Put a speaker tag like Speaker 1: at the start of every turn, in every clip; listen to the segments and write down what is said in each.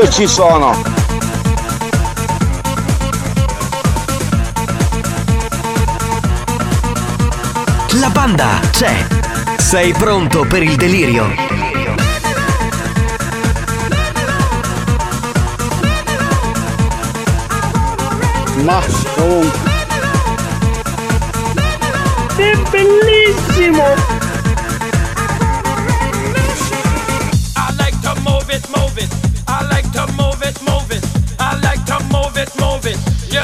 Speaker 1: Io ci sono.
Speaker 2: La banda c'è. Sei pronto per il delirio?
Speaker 1: Ma comunque.
Speaker 3: È bellissimo!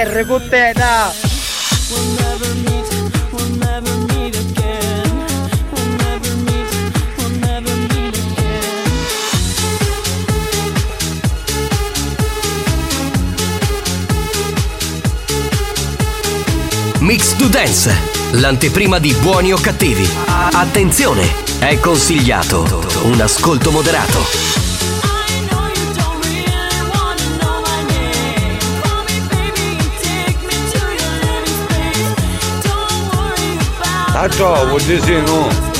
Speaker 3: A ghiere con te, da!
Speaker 2: Mix to Dance, l'anteprima di buoni o cattivi. Attenzione, è consigliato un ascolto moderato. Atol, vou
Speaker 4: dizer um.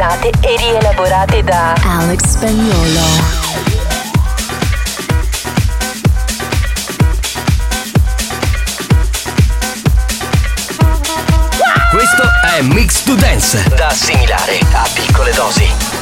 Speaker 4: Sintetizzate e rielaborate da
Speaker 5: Alex Spagnolo.
Speaker 2: questo è Mix to Dance, da assimilare a piccole dosi.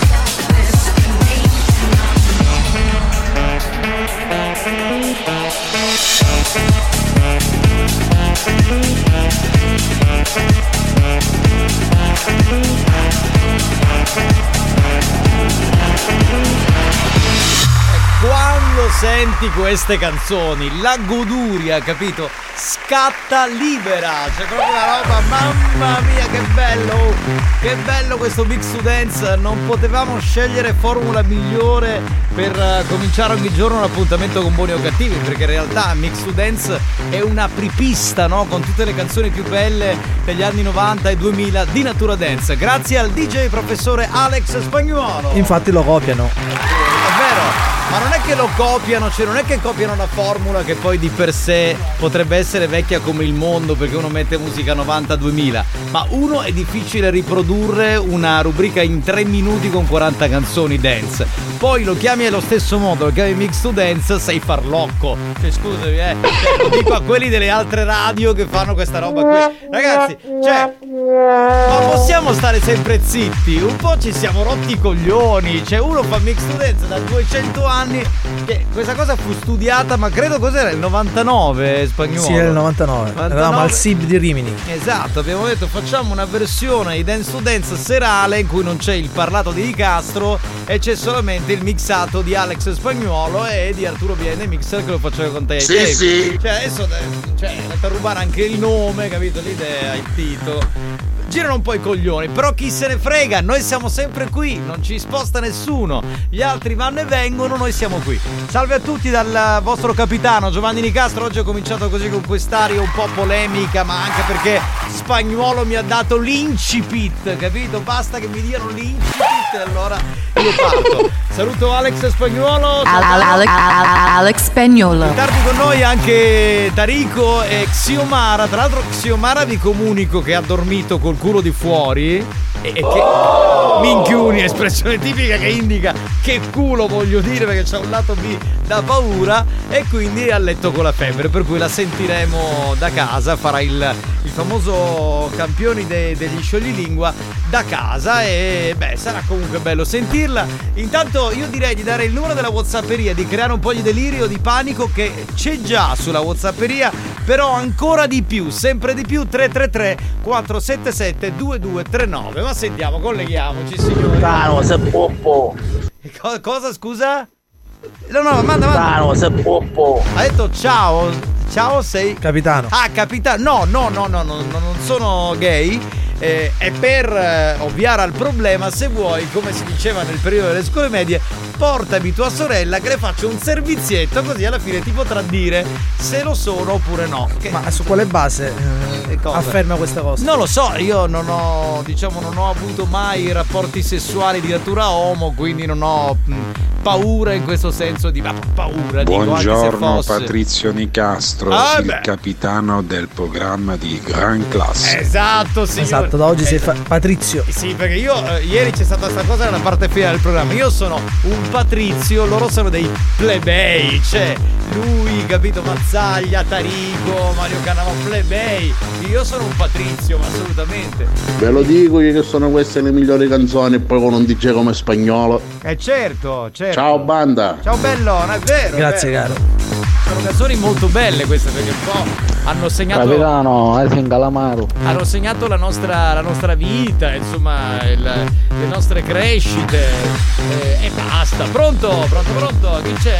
Speaker 6: Quando senti queste canzoni, la goduria, capito? Scatta libera. C'è proprio una roba, mamma mia, che bello! Che bello questo to Dance. Non potevamo scegliere formula migliore per eh, cominciare ogni giorno un appuntamento con buoni o cattivi, perché in realtà Mix Dance è una apripista, no? Con tutte le canzoni più belle degli anni 90 e 2000 di Natura Dance. Grazie al DJ professore Alex Spagnuolo.
Speaker 7: Infatti lo copiano.
Speaker 6: Ma non è che lo copiano, cioè non è che copiano una formula che poi di per sé potrebbe essere vecchia come il mondo perché uno mette musica 90-2000, ma uno è difficile riprodurre una rubrica in 3 minuti con 40 canzoni dance. Poi lo chiami allo stesso modo, lo chiami mix to dance, sei farlocco. Cioè scusami, eh. Cioè, lo dico a quelli delle altre radio che fanno questa roba qui. Ragazzi, cioè ma possiamo stare sempre zitti? Un po' ci siamo rotti i coglioni. Cioè, uno fa mix to dance da 200 anni. Che questa cosa fu studiata, ma credo cos'era? Il 99 spagnolo.
Speaker 7: Sì, era il 99. Eravamo al SIB di Rimini.
Speaker 6: Esatto, abbiamo detto facciamo una versione di Dance to Dance serale in cui non c'è il parlato di Di Castro e c'è solamente il mixato di Alex Spagnuolo e di Arturo Biene Mixer che lo faceva con te.
Speaker 8: Sì,
Speaker 6: tempi.
Speaker 8: sì.
Speaker 6: Cioè, adesso eh, cioè, andate a rubare anche il nome, capito? L'idea, il titolo. Girano un po' i coglioni, però chi se ne frega, noi siamo sempre qui, non ci sposta nessuno. Gli altri vanno e vengono, noi siamo qui. Salve a tutti dal vostro capitano Giovanni Nicastro. Oggi ho cominciato così con quest'aria un po' polemica, ma anche perché Spagnuolo mi ha dato l'incipit, capito? Basta che mi diano l'incipit e allora io parto. Saluto Alex Spagnuolo.
Speaker 9: Al- al- Alex, Alex Spagnolo.
Speaker 6: In tardi con noi anche Tarico e Xiomara. Tra l'altro, Xiomara vi comunico che ha dormito col culo di fuori. E, e che. Minchiuni, espressione tipica che indica che culo voglio dire perché c'è un lato B da paura. E quindi è a letto con la febbre. Per cui la sentiremo da casa. Farà il, il famoso campioni de- degli scioglilingua da casa. E beh, sarà comunque bello sentirla. Intanto io direi di dare il numero della Whatsapperia, di creare un po' di delirio, di panico che c'è già sulla Whatsapperia, però ancora di più, sempre di più 333 477 2239. Ma sentiamo, colleghiamoci signori.
Speaker 8: Tano, se poppo.
Speaker 6: Co- cosa scusa? No, no, manda, manda.
Speaker 8: Tano, se poppo.
Speaker 6: Ha detto ciao. Ciao, sei.
Speaker 7: Capitano.
Speaker 6: Ah, capitano. No, no, no, no, no, no, non sono gay. Eh, e per eh, ovviare al problema, se vuoi, come si diceva nel periodo delle scuole medie, portami tua sorella che le faccio un servizietto, così alla fine ti potrà dire se lo sono oppure no. Che-
Speaker 7: Ma su quale base eh,
Speaker 6: cosa?
Speaker 7: afferma questa cosa?
Speaker 6: Non lo so, io non ho, diciamo, non ho avuto mai rapporti sessuali di natura homo, quindi non ho mh, paura in questo senso di ma paura. dico, anche se
Speaker 10: Buongiorno. Patrizio Nicastro,
Speaker 6: Ah,
Speaker 10: il
Speaker 6: beh.
Speaker 10: capitano del programma di Gran Classe.
Speaker 6: Esatto, signore.
Speaker 7: Esatto, da oggi sei
Speaker 6: Esatto.
Speaker 7: fa- Patrizio.
Speaker 6: Sì, perché io eh, ieri c'è stata questa cosa nella parte finale del programma. Io sono un patrizio, loro sono dei plebei. Cioè, lui, capito, Mazzaglia, Tarico, Mario Cannava, plebei. Io sono un patrizio, ma assolutamente.
Speaker 8: Ve lo dico io che sono queste le migliori canzoni e poi con un DJ come spagnolo.
Speaker 6: Eh certo, certo.
Speaker 8: Ciao banda.
Speaker 6: Ciao bello, non è vero. è
Speaker 7: Grazie,
Speaker 6: vero.
Speaker 7: caro.
Speaker 6: Sono canzoni molto belle queste perché un po' hanno segnato.
Speaker 11: Capitano, è fin calamaro.
Speaker 6: hanno segnato la nostra, la nostra vita, insomma, il- le nostre crescite eh, e basta. Pronto? Pronto, pronto? Chi c'è?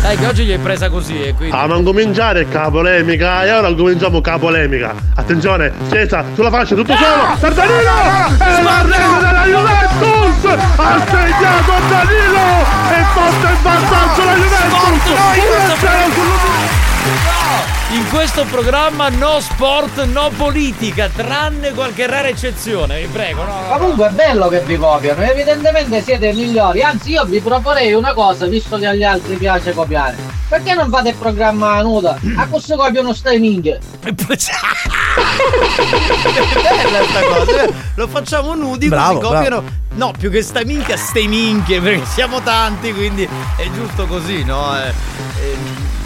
Speaker 6: Dai, che oggi gli hai presa così e quindi.
Speaker 12: Ah, non cominciare ca polemica e ora cominciamo ca polemica. Attenzione, Cesa, sulla faccia tutto solo. Per Danilo! E la rete della Juventus! Ha segnato Danilo! E porta in vantaggio la Juventus! 1-0
Speaker 6: In questo programma no sport, no politica, tranne qualche rara eccezione, vi prego. No, no.
Speaker 4: Comunque è bello che vi copiano, evidentemente siete migliori, anzi io vi proporrei una cosa, visto che agli altri piace copiare. Perché non fate il programma nuda? A questo copiano stai minchia.
Speaker 6: bella sta cosa. eh. Lo facciamo nudi
Speaker 7: Bravo,
Speaker 6: così copiano. No, più che sta minchia, ste minchie, perché siamo tanti, quindi è giusto così, no? Eh, eh,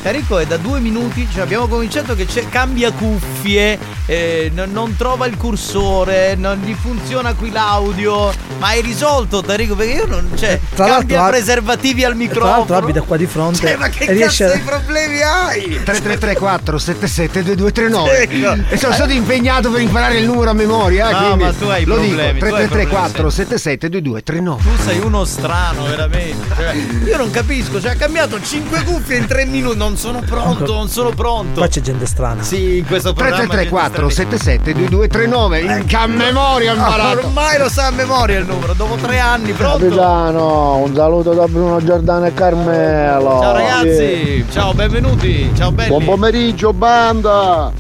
Speaker 6: Carico è da due minuti, cioè abbiamo cominciato che c'è, cambia cuffie, eh, non, non trova il cursore, non gli funziona qui l'audio. Ma hai risolto, Tarico? Perché io non. Cioè,
Speaker 7: Tra
Speaker 6: cambia preservativi al
Speaker 7: Tra l'altro
Speaker 6: microfono.
Speaker 7: abita qua di fronte.
Speaker 6: Cioè, ma che cazzo
Speaker 7: a-
Speaker 6: di problemi hai?
Speaker 13: 3334 77 2239
Speaker 6: Ecco.
Speaker 13: E sono stato impegnato per imparare il numero a memoria. eh,
Speaker 6: No, ma tu hai
Speaker 13: lo
Speaker 6: problemi, tu
Speaker 13: dico
Speaker 6: hai
Speaker 13: 3334 77 2239
Speaker 6: Tu sei uno strano, veramente. Cioè, io non capisco, cioè ha cambiato 5 cuffie in 3 minuti. Non sono pronto, non sono pronto.
Speaker 7: Qua c'è gente strana.
Speaker 6: Sì, in questo programma.
Speaker 13: 3334 77 2239 in a memoria ho
Speaker 6: Ah,
Speaker 13: imparato.
Speaker 6: ormai lo sa a memoria il numero, dopo tre anni, pronto?
Speaker 11: Capitano, un saluto da Bruno Giordano e Carmelo.
Speaker 6: Ciao ragazzi, ciao, benvenuti, ciao belli.
Speaker 14: Buon pomeriggio banda!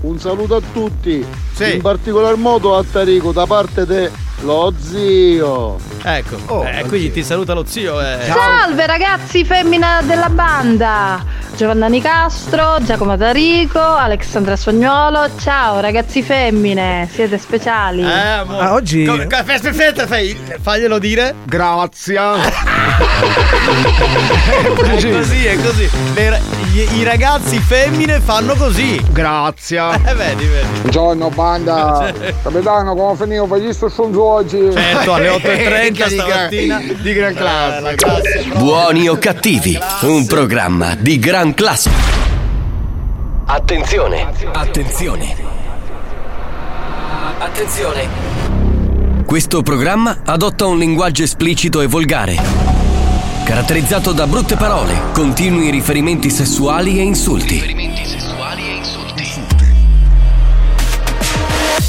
Speaker 14: Un saluto a tutti,
Speaker 6: Sì.
Speaker 14: in particolar modo a Tarico da parte dello zio.
Speaker 6: Ecco,
Speaker 7: Oh,
Speaker 6: eh, quindi ti saluta lo zio. Eh.
Speaker 15: Salve ragazzi, femmina della banda! Giovanna Nicastro, Giacomo Tarico, Alessandra Sognuolo. Ciao ragazzi femmine, siete speciali.
Speaker 6: Eh, amore.
Speaker 7: Ah, oggi-
Speaker 6: Co- co- Aspetta, aspetta, fai, faglielo dire.
Speaker 13: Grazie.
Speaker 6: È così, è così. Le gli- I ragazzi femmine fanno così.
Speaker 13: Grazie.
Speaker 6: Eh, vedi, vedi.
Speaker 16: Buongiorno banda. Capitano, come finivo per gli stronzo oggi?
Speaker 6: Certo, alle 8.30
Speaker 13: Di gran- di gran classe.
Speaker 6: Eh, la classe.
Speaker 2: Buoni o cattivi, un programma di gran classe. Attenzione, attenzione. Attenzione. Questo programma adotta un linguaggio esplicito e volgare, caratterizzato da brutte parole, continui riferimenti sessuali e insulti.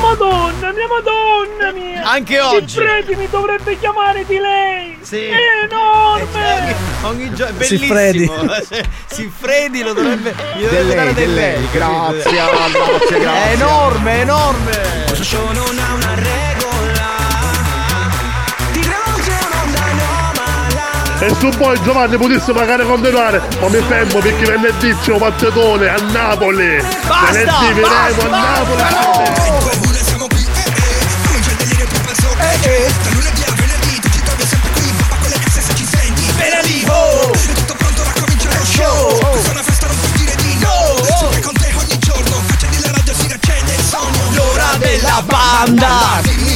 Speaker 1: Madonna mia, madonna mia!
Speaker 6: Anche oggi.
Speaker 1: Freddy mi dovrebbe chiamare di lei!
Speaker 6: Sì.
Speaker 1: È enorme!
Speaker 6: Ogni giorno è
Speaker 7: Siffredi.
Speaker 6: bellissimo. Siffredi lo dovrebbe. Gli dovrebbe
Speaker 13: lei,
Speaker 6: dare
Speaker 13: di
Speaker 6: del
Speaker 13: lei.
Speaker 6: lei.
Speaker 13: Grazie, grazie, grazie.
Speaker 6: È enorme, è enorme.
Speaker 17: E se poi Giovanni potesse magari continuare, ma mi fermo perché venerdì c'è un pazzatone a Napoli.
Speaker 6: Basta,
Speaker 17: venerdì verremo a
Speaker 6: basta,
Speaker 17: Napoli.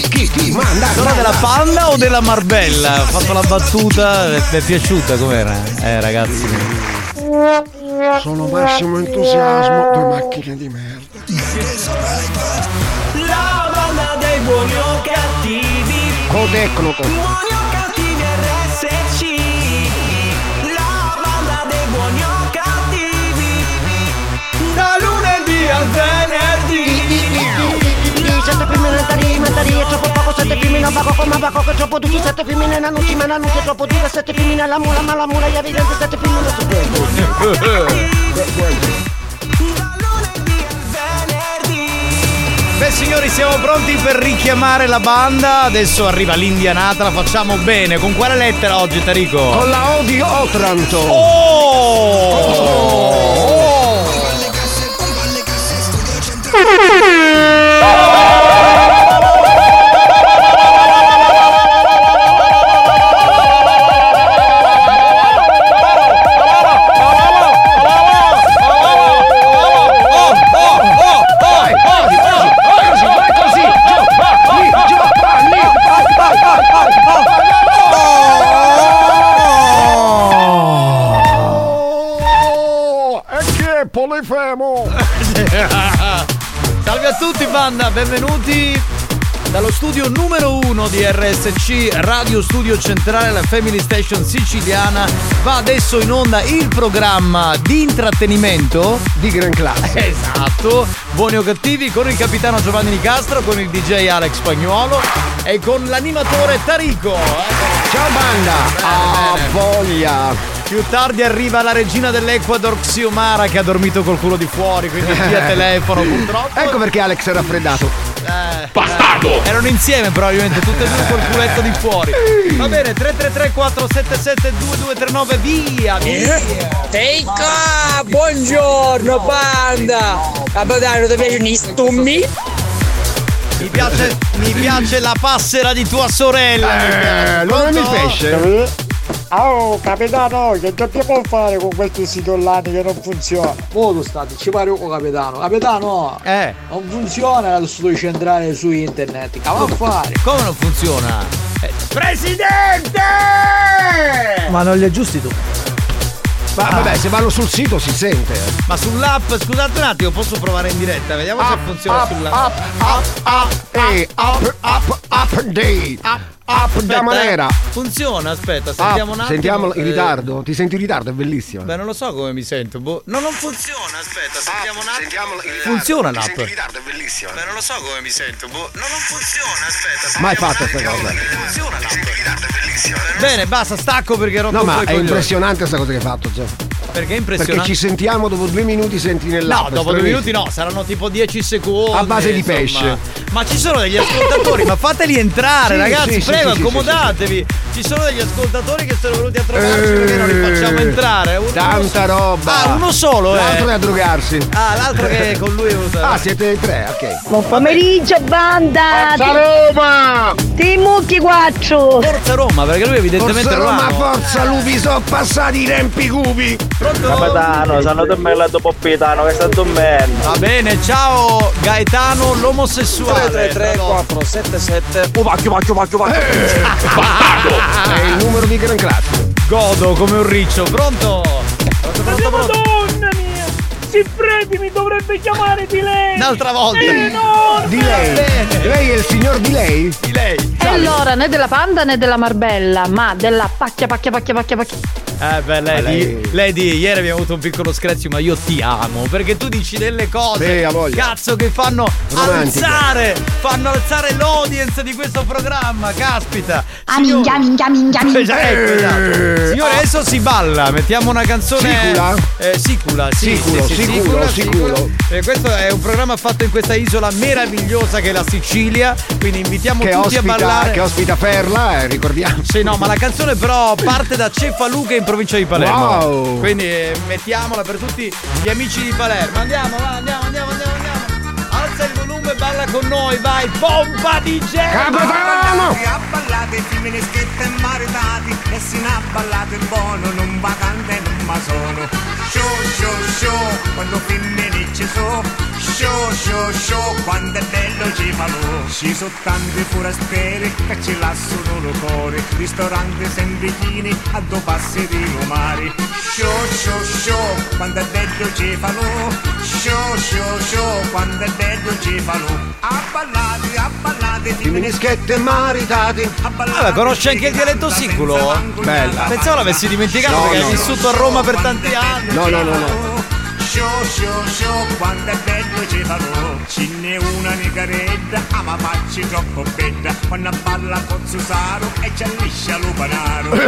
Speaker 13: Chi ti manda?
Speaker 6: L'ora della panda o della Marbella? Ho fatto la battuta, vi è piaciuta com'era? Eh ragazzi.
Speaker 13: Sono massimo entusiasmo, due macchine di merda.
Speaker 18: La banda dei buoni o cattivi
Speaker 13: Codecnoco.
Speaker 18: Buoni o cattivi RSC La banda dei buoni o cattivi Da lunedì al venerdì
Speaker 19: Sette femmine in tarima, in tarima, troppo poco, sette femmine baco, come baco, che troppo tutti, sette femmine in annucci, ma annucci è troppo dure, sette femmine alla mula, ma la mula è evidente, sette femmine su
Speaker 6: Beh signori siamo pronti per richiamare la banda. Adesso arriva l'indianata La facciamo bene. Con quale lettera oggi Tarico?
Speaker 13: Con la O di Otranto.
Speaker 6: Oh!
Speaker 13: Così,
Speaker 6: a tutti banda, benvenuti dallo studio numero uno di RSC Radio Studio Centrale, la Family Station siciliana. Va adesso in onda il programma di intrattenimento
Speaker 13: Di gran classe.
Speaker 6: Esatto, buoni o cattivi con il capitano Giovanni Nicastro, con il DJ Alex Spagnuolo e con l'animatore Tarico.
Speaker 13: Ciao banda. Ah, voglia.
Speaker 6: Più tardi arriva la regina dell'Ecuador Xiomara che ha dormito col culo di fuori, quindi via telefono purtroppo.
Speaker 13: Ecco perché Alex è raffreddato.
Speaker 6: Eh, Bastardo! erano insieme probabilmente, tutte e due col culetto di fuori. Va bene, 333 477 2239, via! Via!
Speaker 1: Teika, buongiorno banda! Capitano, ti piacciono i stummi?
Speaker 6: Mi piace, mi piace la passera di tua sorella! mi piace.
Speaker 13: Eh, il
Speaker 6: Pronto?
Speaker 13: pesce?
Speaker 20: Oh, capitano, che dobbiamo fare con questo sito online che non funziona?
Speaker 1: Molto state, ci pare un capitano. Capitano,
Speaker 6: Eh,
Speaker 1: non funziona lo studio centrale su internet. Che va a fare?
Speaker 6: come non funziona? Eh,
Speaker 1: Presidente!
Speaker 7: Ma non li aggiusti tu?
Speaker 13: Ma vabbè, se vanno sul sito si sente.
Speaker 6: Ma sull'app, scusate un attimo, posso provare in diretta? Vediamo se funziona
Speaker 13: up,
Speaker 6: sull'app.
Speaker 13: up, up, up, ehi, up, up, up, day. Up, up, da
Speaker 6: Aspetta,
Speaker 13: manera.
Speaker 6: eh. Funziona, aspetta, sentiamo un
Speaker 13: Up,
Speaker 6: attimo.
Speaker 13: Sentiamo in
Speaker 6: Eh,
Speaker 13: ritardo. Ti senti in ritardo, è bellissimo.
Speaker 6: Beh, non lo so come mi sento. Boh. No, non funziona, aspetta, sentiamo un attimo.
Speaker 13: Sentiamo in ritardo.
Speaker 6: Funziona
Speaker 13: Ti
Speaker 6: l'app.
Speaker 13: senti in ritardo, è bellissimo.
Speaker 6: Beh, non lo so come mi sento. Boh. No, non funziona, aspetta.
Speaker 13: Mai fatto questa cosa.
Speaker 6: Funziona l'app. Bene, basta, stacco perché ero
Speaker 13: No, ma è
Speaker 6: coglioni.
Speaker 13: impressionante questa cosa che hai fatto, Gio.
Speaker 6: Perché è
Speaker 13: Perché
Speaker 6: impressionante.
Speaker 13: ci sentiamo dopo due minuti, senti nell'app.
Speaker 6: No, dopo due minuti no, saranno tipo 10 secondi.
Speaker 13: A base di
Speaker 6: insomma.
Speaker 13: pesce.
Speaker 6: Ma ci sono degli ascoltatori, ma fateli entrare,
Speaker 13: Sì,
Speaker 6: ragazzi,
Speaker 13: sì, sì,
Speaker 6: prego,
Speaker 13: sì, sì,
Speaker 6: accomodatevi. Ci sono degli ascoltatori che sono venuti a trovarci perché non li facciamo entrare. Uno-
Speaker 13: Eh, Tanta roba.
Speaker 6: Ah, uno solo, eh.
Speaker 13: L'altro è a drogarsi.
Speaker 6: Ah, l'altro che con lui è venuto.
Speaker 13: Ah, siete tre, ok.
Speaker 21: Buon pomeriggio banda!
Speaker 13: Forza Roma!
Speaker 21: Ti mucchi quattro!
Speaker 6: Forza Roma, perché lui evidentemente
Speaker 13: Forza Roma,
Speaker 6: romano.
Speaker 13: forza lupi, sono passati i tempi cupi.
Speaker 22: Capitano, sono te me lato poppitano, che sta dormendo.
Speaker 6: Va bene, ciao Gaetano l'omosessuale.
Speaker 22: 333 Oh, vacchio, vacchio, vacchio, vacchio.
Speaker 13: È il numero di gran classe.
Speaker 6: Godo come un riccio, pronto? Pronto, pronto, pronto?
Speaker 11: Madonna mia! Siffredi mi dovrebbe chiamare di lei!
Speaker 6: Un'altra volta.
Speaker 11: Eh, no!
Speaker 13: Di lei. Lei è il signor di lei?
Speaker 6: Di lei.
Speaker 21: Allora né della panda né della marbella, ma della pacchia pacchia pacchia pacchia pacchia.
Speaker 6: Eh beh, Lady,
Speaker 13: lei-
Speaker 6: Lady, ieri abbiamo avuto un piccolo screzio, ma io ti amo perché tu dici delle cose
Speaker 13: Sì,
Speaker 6: cazzo che fanno
Speaker 13: Romantiche.
Speaker 6: alzare, fanno alzare l'audience di questo programma, caspita.
Speaker 23: Ah, minchia, minchia, minchia, minchia.
Speaker 6: Esatto, ecco, esatto. Signore, adesso si balla, mettiamo una canzone.
Speaker 13: Sicula?
Speaker 6: Eh, sicula, sì,
Speaker 13: Siculo,
Speaker 6: sì, sì,
Speaker 13: siculo, siculo.
Speaker 6: Eh, questo è un programma fatto in questa isola meravigliosa che è la Sicilia. Quindi invitiamo
Speaker 13: Che
Speaker 6: tutti a
Speaker 13: ospita, che ospita Perla, eh, ricordiamo.
Speaker 6: Sì, no, ma la canzone però parte da Cefaluca in provincia di Palermo.
Speaker 13: Wow.
Speaker 6: Quindi eh, mettiamola per tutti gli amici di Palermo. Andiamo, va, andiamo, andiamo, andiamo, andiamo. Alza il volume e balla con noi, vai, pompa di
Speaker 13: Capitano!
Speaker 24: A ballate femmineschette e maritati E si ne ha ballato il buono Non vacante non ma sono. Show, show, show Quando femmine ci so Show, show, show Quando è bello ci fa lo Ci sono tanti forestieri Che ci lasciano il cuore. Ristoranti sempre chini A due passi di mare Show, show, show Quando è bello ci fa lo Show, show, show Quando è bello ci fa lo A ballate, a ballate
Speaker 13: Femmineschette maritati.
Speaker 6: Allora, conosce anche il dialetto siculo?
Speaker 13: Bella.
Speaker 6: Pensavo l'avessi dimenticato
Speaker 13: No,
Speaker 6: perché
Speaker 13: no,
Speaker 6: hai vissuto a Roma per tanti anni.
Speaker 13: No, no, no, no.
Speaker 24: Show, show, show, quando è bello ci farò Ce n'è una nicaretta, ah ma facci troppo bella Quando balla con Susaro e c'è liscia lo panaro Show,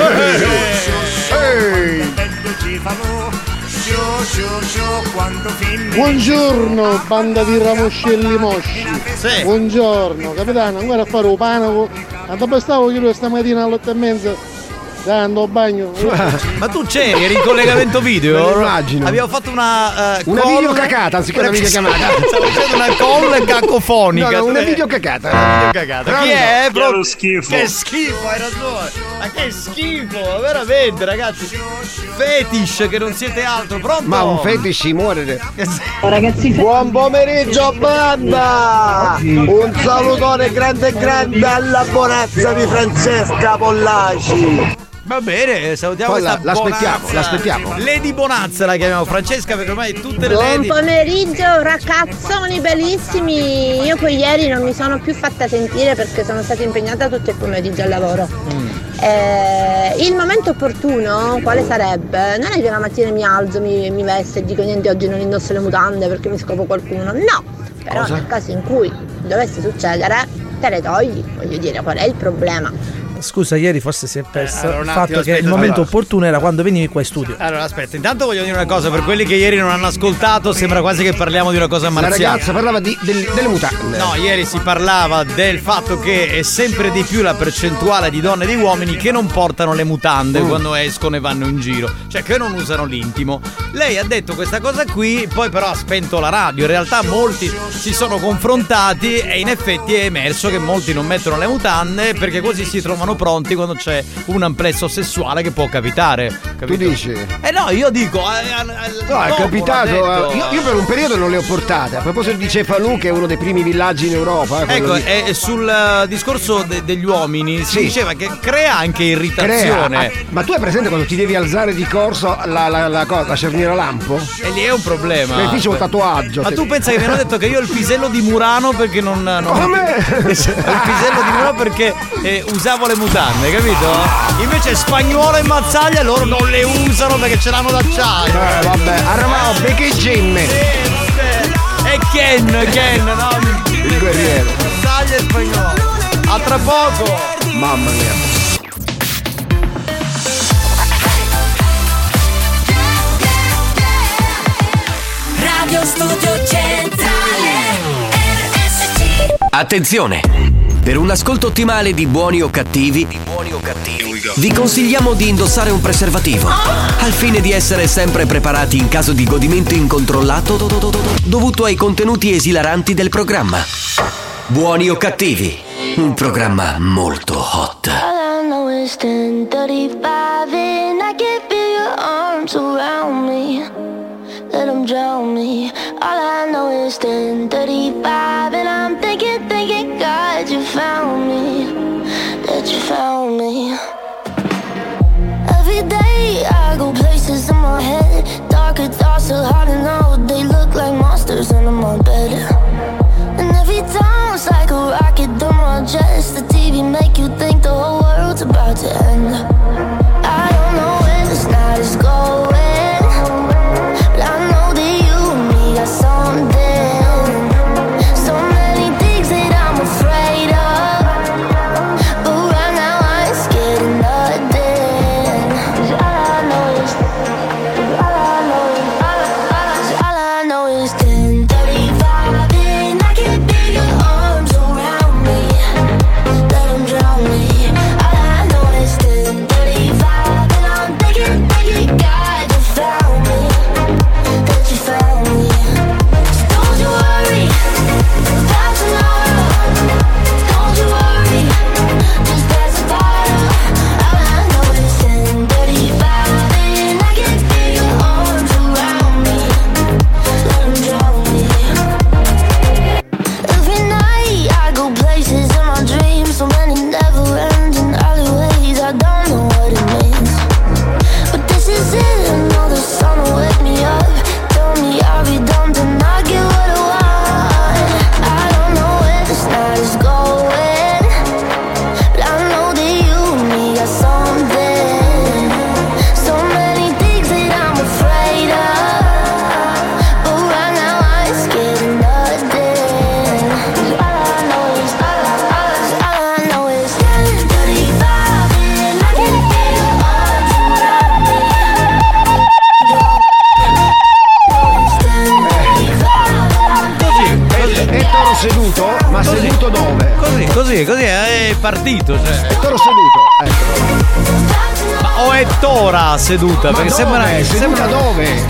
Speaker 24: show, show, quando è bello ci farò Show, show, show, quando femmine
Speaker 10: Buongiorno, banda di ramoscelli mosci.
Speaker 6: Sì.
Speaker 10: Buongiorno, capitano, ancora a fare un panaco. Andavo stavo io stamattina alle otto e mezza. Andando al bagno.
Speaker 6: Ma tu c'eri, eri in collegamento video?
Speaker 13: Me lo immagino.
Speaker 6: Abbiamo fatto una. eh,
Speaker 13: Una
Speaker 6: call-
Speaker 13: videocacata, anziché una videochiamata.
Speaker 6: Stavo facendo una call cacofonica.
Speaker 13: No, no, una
Speaker 6: Eh,
Speaker 13: videocacata.
Speaker 6: Una videocacata. Chi
Speaker 13: Pronto?
Speaker 6: è?
Speaker 13: Che
Speaker 6: Pro-
Speaker 13: lo schifo.
Speaker 6: Che schifo, hai ragione. Ma che schifo, veramente, ragazzi. Fetish che non siete altro. Pronto?
Speaker 13: Ma un fetish muore.
Speaker 21: Ragazzi,
Speaker 11: Buon pomeriggio banda! Un salutone grande grande alla buonazza di Francesca Pollaci!
Speaker 6: Va bene, salutiamo
Speaker 13: Poi la-
Speaker 6: questa
Speaker 13: l'aspettiamo, l'aspettiamo.
Speaker 6: Lady Bonazza la chiamiamo Francesca perché ormai tutte le
Speaker 25: Buon
Speaker 6: lady.
Speaker 25: pomeriggio ragazzoni bellissimi! Io poi ieri non mi sono più fatta sentire perché sono stata impegnata tutto il pomeriggio al lavoro. Eh, il momento opportuno quale sarebbe? Non è che la mattina mi alzo, mi, mi vesto e dico niente oggi non indosso le mutande perché mi scopo qualcuno. No! Però
Speaker 13: Cosa?
Speaker 25: nel caso in cui dovesse succedere, te le togli, voglio dire, qual è il problema?
Speaker 7: Scusa, ieri forse si è perso
Speaker 6: allora, un
Speaker 7: il
Speaker 6: attimo,
Speaker 7: fatto che
Speaker 6: aspetta,
Speaker 7: il momento
Speaker 6: allora.
Speaker 7: opportuno era quando venivi qua in studio.
Speaker 6: Allora, aspetta, intanto voglio dire una cosa, per quelli che ieri non hanno ascoltato, sembra quasi che parliamo di una cosa
Speaker 13: La
Speaker 6: marziale.
Speaker 13: ragazza parlava di- del- delle mutande.
Speaker 6: No, ieri si parlava del fatto che è sempre di più la percentuale di donne e di uomini che non portano le mutande
Speaker 13: Mm.
Speaker 6: quando escono e vanno in giro, cioè che non usano l'intimo. Lei ha detto questa cosa qui, poi però ha spento la radio. In realtà molti si sono confrontati e in effetti è emerso che molti non mettono le mutande perché così si trovano pronti quando c'è un amplesso sessuale che può capitare.
Speaker 13: Tu
Speaker 6: capito?
Speaker 13: dici?
Speaker 6: Eh no, io dico. eh, eh,
Speaker 13: No, è
Speaker 6: dopo,
Speaker 13: capitato. eh, Io, io per un periodo non le ho portate. A proposito di Cefalù, che è uno dei primi villaggi in Europa. eh,
Speaker 6: Ecco,
Speaker 13: di-
Speaker 6: e sul eh, discorso de- degli uomini si
Speaker 13: Sì.
Speaker 6: diceva che crea anche
Speaker 13: crea.
Speaker 6: irritazione.
Speaker 13: Ah, ma tu hai presente quando ti devi alzare di corso la, la, la, cosa, la cerniera lampo?
Speaker 6: E lì è un problema.
Speaker 13: Beh, qui c'è un tatuaggio.
Speaker 6: Ma tu pensa che mi hanno detto che io ho il pisello di Murano perché non. non
Speaker 13: Come?
Speaker 6: Il pisello di Murano perché eh, usavo le mutande, capito? Invece spagnolo e mazzaglia loro non le usano perché ce l'hanno d'acciaio.
Speaker 13: Eh, vabbè, Armao, Becche e Gemme.
Speaker 6: E Ken, Ken, no?
Speaker 13: Il guerriero.
Speaker 6: Mazzaglia e spagnolo. A tra poco.
Speaker 13: Mamma mia.
Speaker 26: Radio Studio Centrale RSC
Speaker 2: Attenzione! Per un ascolto ottimale di buoni o cattivi, vi consigliamo di indossare un preservativo, al fine di essere sempre preparati in caso di godimento incontrollato dovuto ai contenuti esilaranti del programma. Buoni o cattivi, un programma molto hot.
Speaker 27: All I know is 1035 and I can feel your arms around me. Let them drown me. All I know is 1035 and I'm That you found me. Every day I go places in my head. Darker to. They look like monsters under my bed. And every time it's like a rocket through my chest. The TV make you think the whole world's about to end. I don't know where this night is going,
Speaker 6: partito. Cioè.
Speaker 13: È toro seduto. Ecco.
Speaker 6: Ma o è Tora seduta?
Speaker 13: Ma
Speaker 6: perché
Speaker 13: dove?
Speaker 6: sembra.
Speaker 13: Seduta
Speaker 6: sembra
Speaker 13: dove?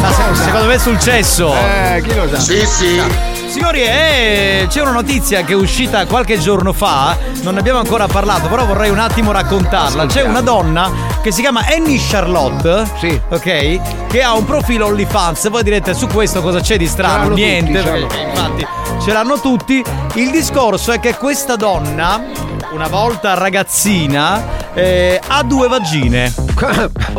Speaker 6: Ma se- secondo me è sul cesso.
Speaker 13: Eh, chi lo sa?
Speaker 6: Sì, sì. Signori, eh, c'è una notizia che è uscita qualche giorno fa, non ne abbiamo ancora parlato, però vorrei un attimo raccontarla. C'è una donna che si chiama Annie Charlotte,
Speaker 13: sì.
Speaker 6: ok? Che ha un profilo OnlyFans. Voi direte su questo cosa c'è di strano? Niente,
Speaker 13: tutti,
Speaker 6: perché infatti ce l'hanno tutti. Il discorso è che questa donna, una volta ragazzina, eh, ha due vagine.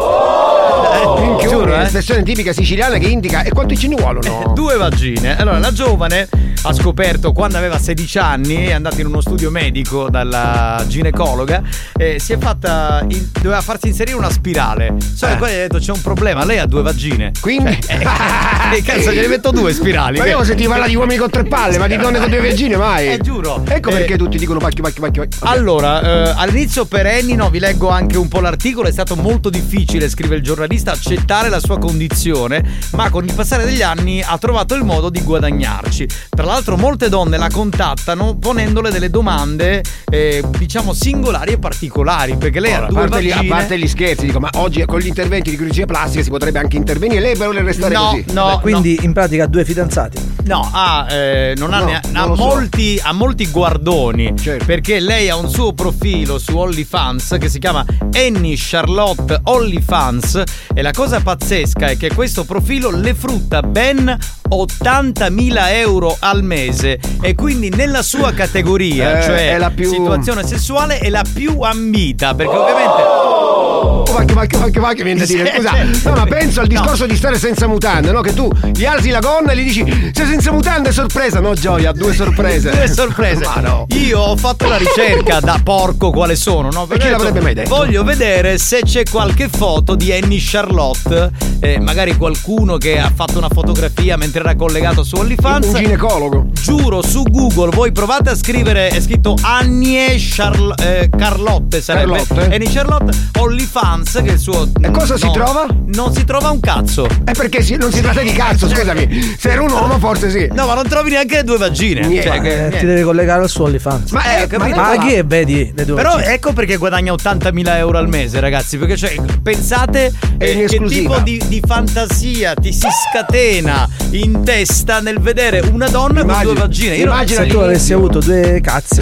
Speaker 13: Minchia,
Speaker 6: giuro,
Speaker 13: è
Speaker 6: eh.
Speaker 13: l'espressione tipica siciliana che indica e quanti ce ne vuolono?
Speaker 6: Due vagine. Allora, la giovane ha scoperto quando aveva 16 anni, è andata in uno studio medico dalla ginecologa, e si è fatta. in- doveva farsi inserire una spirale. Solo che poi ha detto c'è un problema, lei ha due vagine.
Speaker 13: Quindi?
Speaker 6: Cioè, eh, cazzo, gliene metto due spirali.
Speaker 13: Ma io se ti parla di uomini con tre palle, ma di donne con due vergine mai?
Speaker 6: Eh, giuro.
Speaker 13: Ecco
Speaker 6: Eh,
Speaker 13: perché tutti dicono pacchio, pacchio, pacchio. pacchio.
Speaker 6: Allora, eh, all'inizio per Annie, no, vi leggo anche un po' l'articolo, è stato molto difficile, scrive il giornalista, accettare la sua condizione, ma con il passare degli anni ha trovato il modo di guadagnarci. Tra l'altro l'altro molte donne la contattano ponendole delle domande, eh, diciamo, singolari e particolari, perché lei
Speaker 13: Allora,
Speaker 6: ha due
Speaker 13: a, parte gli, a
Speaker 6: vagine.
Speaker 13: parte gli scherzi, dico, ma oggi con gli interventi di chirurgia plastica si potrebbe anche intervenire. Lei vuole restare
Speaker 6: No,
Speaker 13: così?
Speaker 6: no,
Speaker 7: Beh, quindi in pratica ha due fidanzati.
Speaker 6: No, ha, eh, non ha,
Speaker 7: No,
Speaker 6: ne- ha
Speaker 7: non so.
Speaker 6: molti, ha molti guardoni.
Speaker 13: Certo.
Speaker 6: Perché lei ha un suo profilo su OnlyFans che si chiama Annie Charlotte OnlyFans. E la cosa pazzesca è che questo profilo le frutta ben 80.000 euro al mese. E quindi nella sua categoria,
Speaker 13: Eh,
Speaker 6: cioè
Speaker 13: la più-
Speaker 6: situazione sessuale, è la più ambita. Perché ovviamente.
Speaker 13: Oh, va che va che va che va che viene da dire scusa no ma penso al discorso di stare senza mutande no che tu gli alzi la gonna e gli dici sei senza mutande sorpresa no Gioia due sorprese
Speaker 6: Due sorprese.
Speaker 13: ma no
Speaker 6: Io ho fatto la ricerca da porco quale sono, no? Perché
Speaker 13: l'avrebbe mai detto?
Speaker 6: Voglio vedere se c'è qualche foto di Annie Charlotte, eh, magari qualcuno che ha fatto una fotografia mentre era collegato su OnlyFans.
Speaker 13: un ginecologo
Speaker 6: Giuro, su Google, voi provate a scrivere, è scritto Annie Charl- eh, Carlotte, sarebbe
Speaker 13: Carlotte?
Speaker 6: Annie Charlotte OnlyFans, che è il suo.
Speaker 13: E cosa si trova?
Speaker 6: Non si trova un cazzo.
Speaker 13: è perché si- non si tratta di cazzo scusami se era un uomo forse sì
Speaker 6: No, ma non trovi neanche le due vagine.
Speaker 13: Niente.
Speaker 6: Cioè, che-
Speaker 7: Eh,
Speaker 6: niente.
Speaker 7: ti devi collegare al suo OnlyFans.
Speaker 6: Ma, eh, capito.
Speaker 7: Ma chi è vedi le due
Speaker 6: Però
Speaker 7: vagine?
Speaker 6: ecco perché guadagna 80.000 euro al mese, ragazzi. Perché cioè, pensate eh, che tipo di, di fantasia ti si scatena in testa nel vedere una donna con
Speaker 13: Immagina-
Speaker 6: due vagine. Io
Speaker 13: immagina
Speaker 7: tu avessi avuto due cazzi.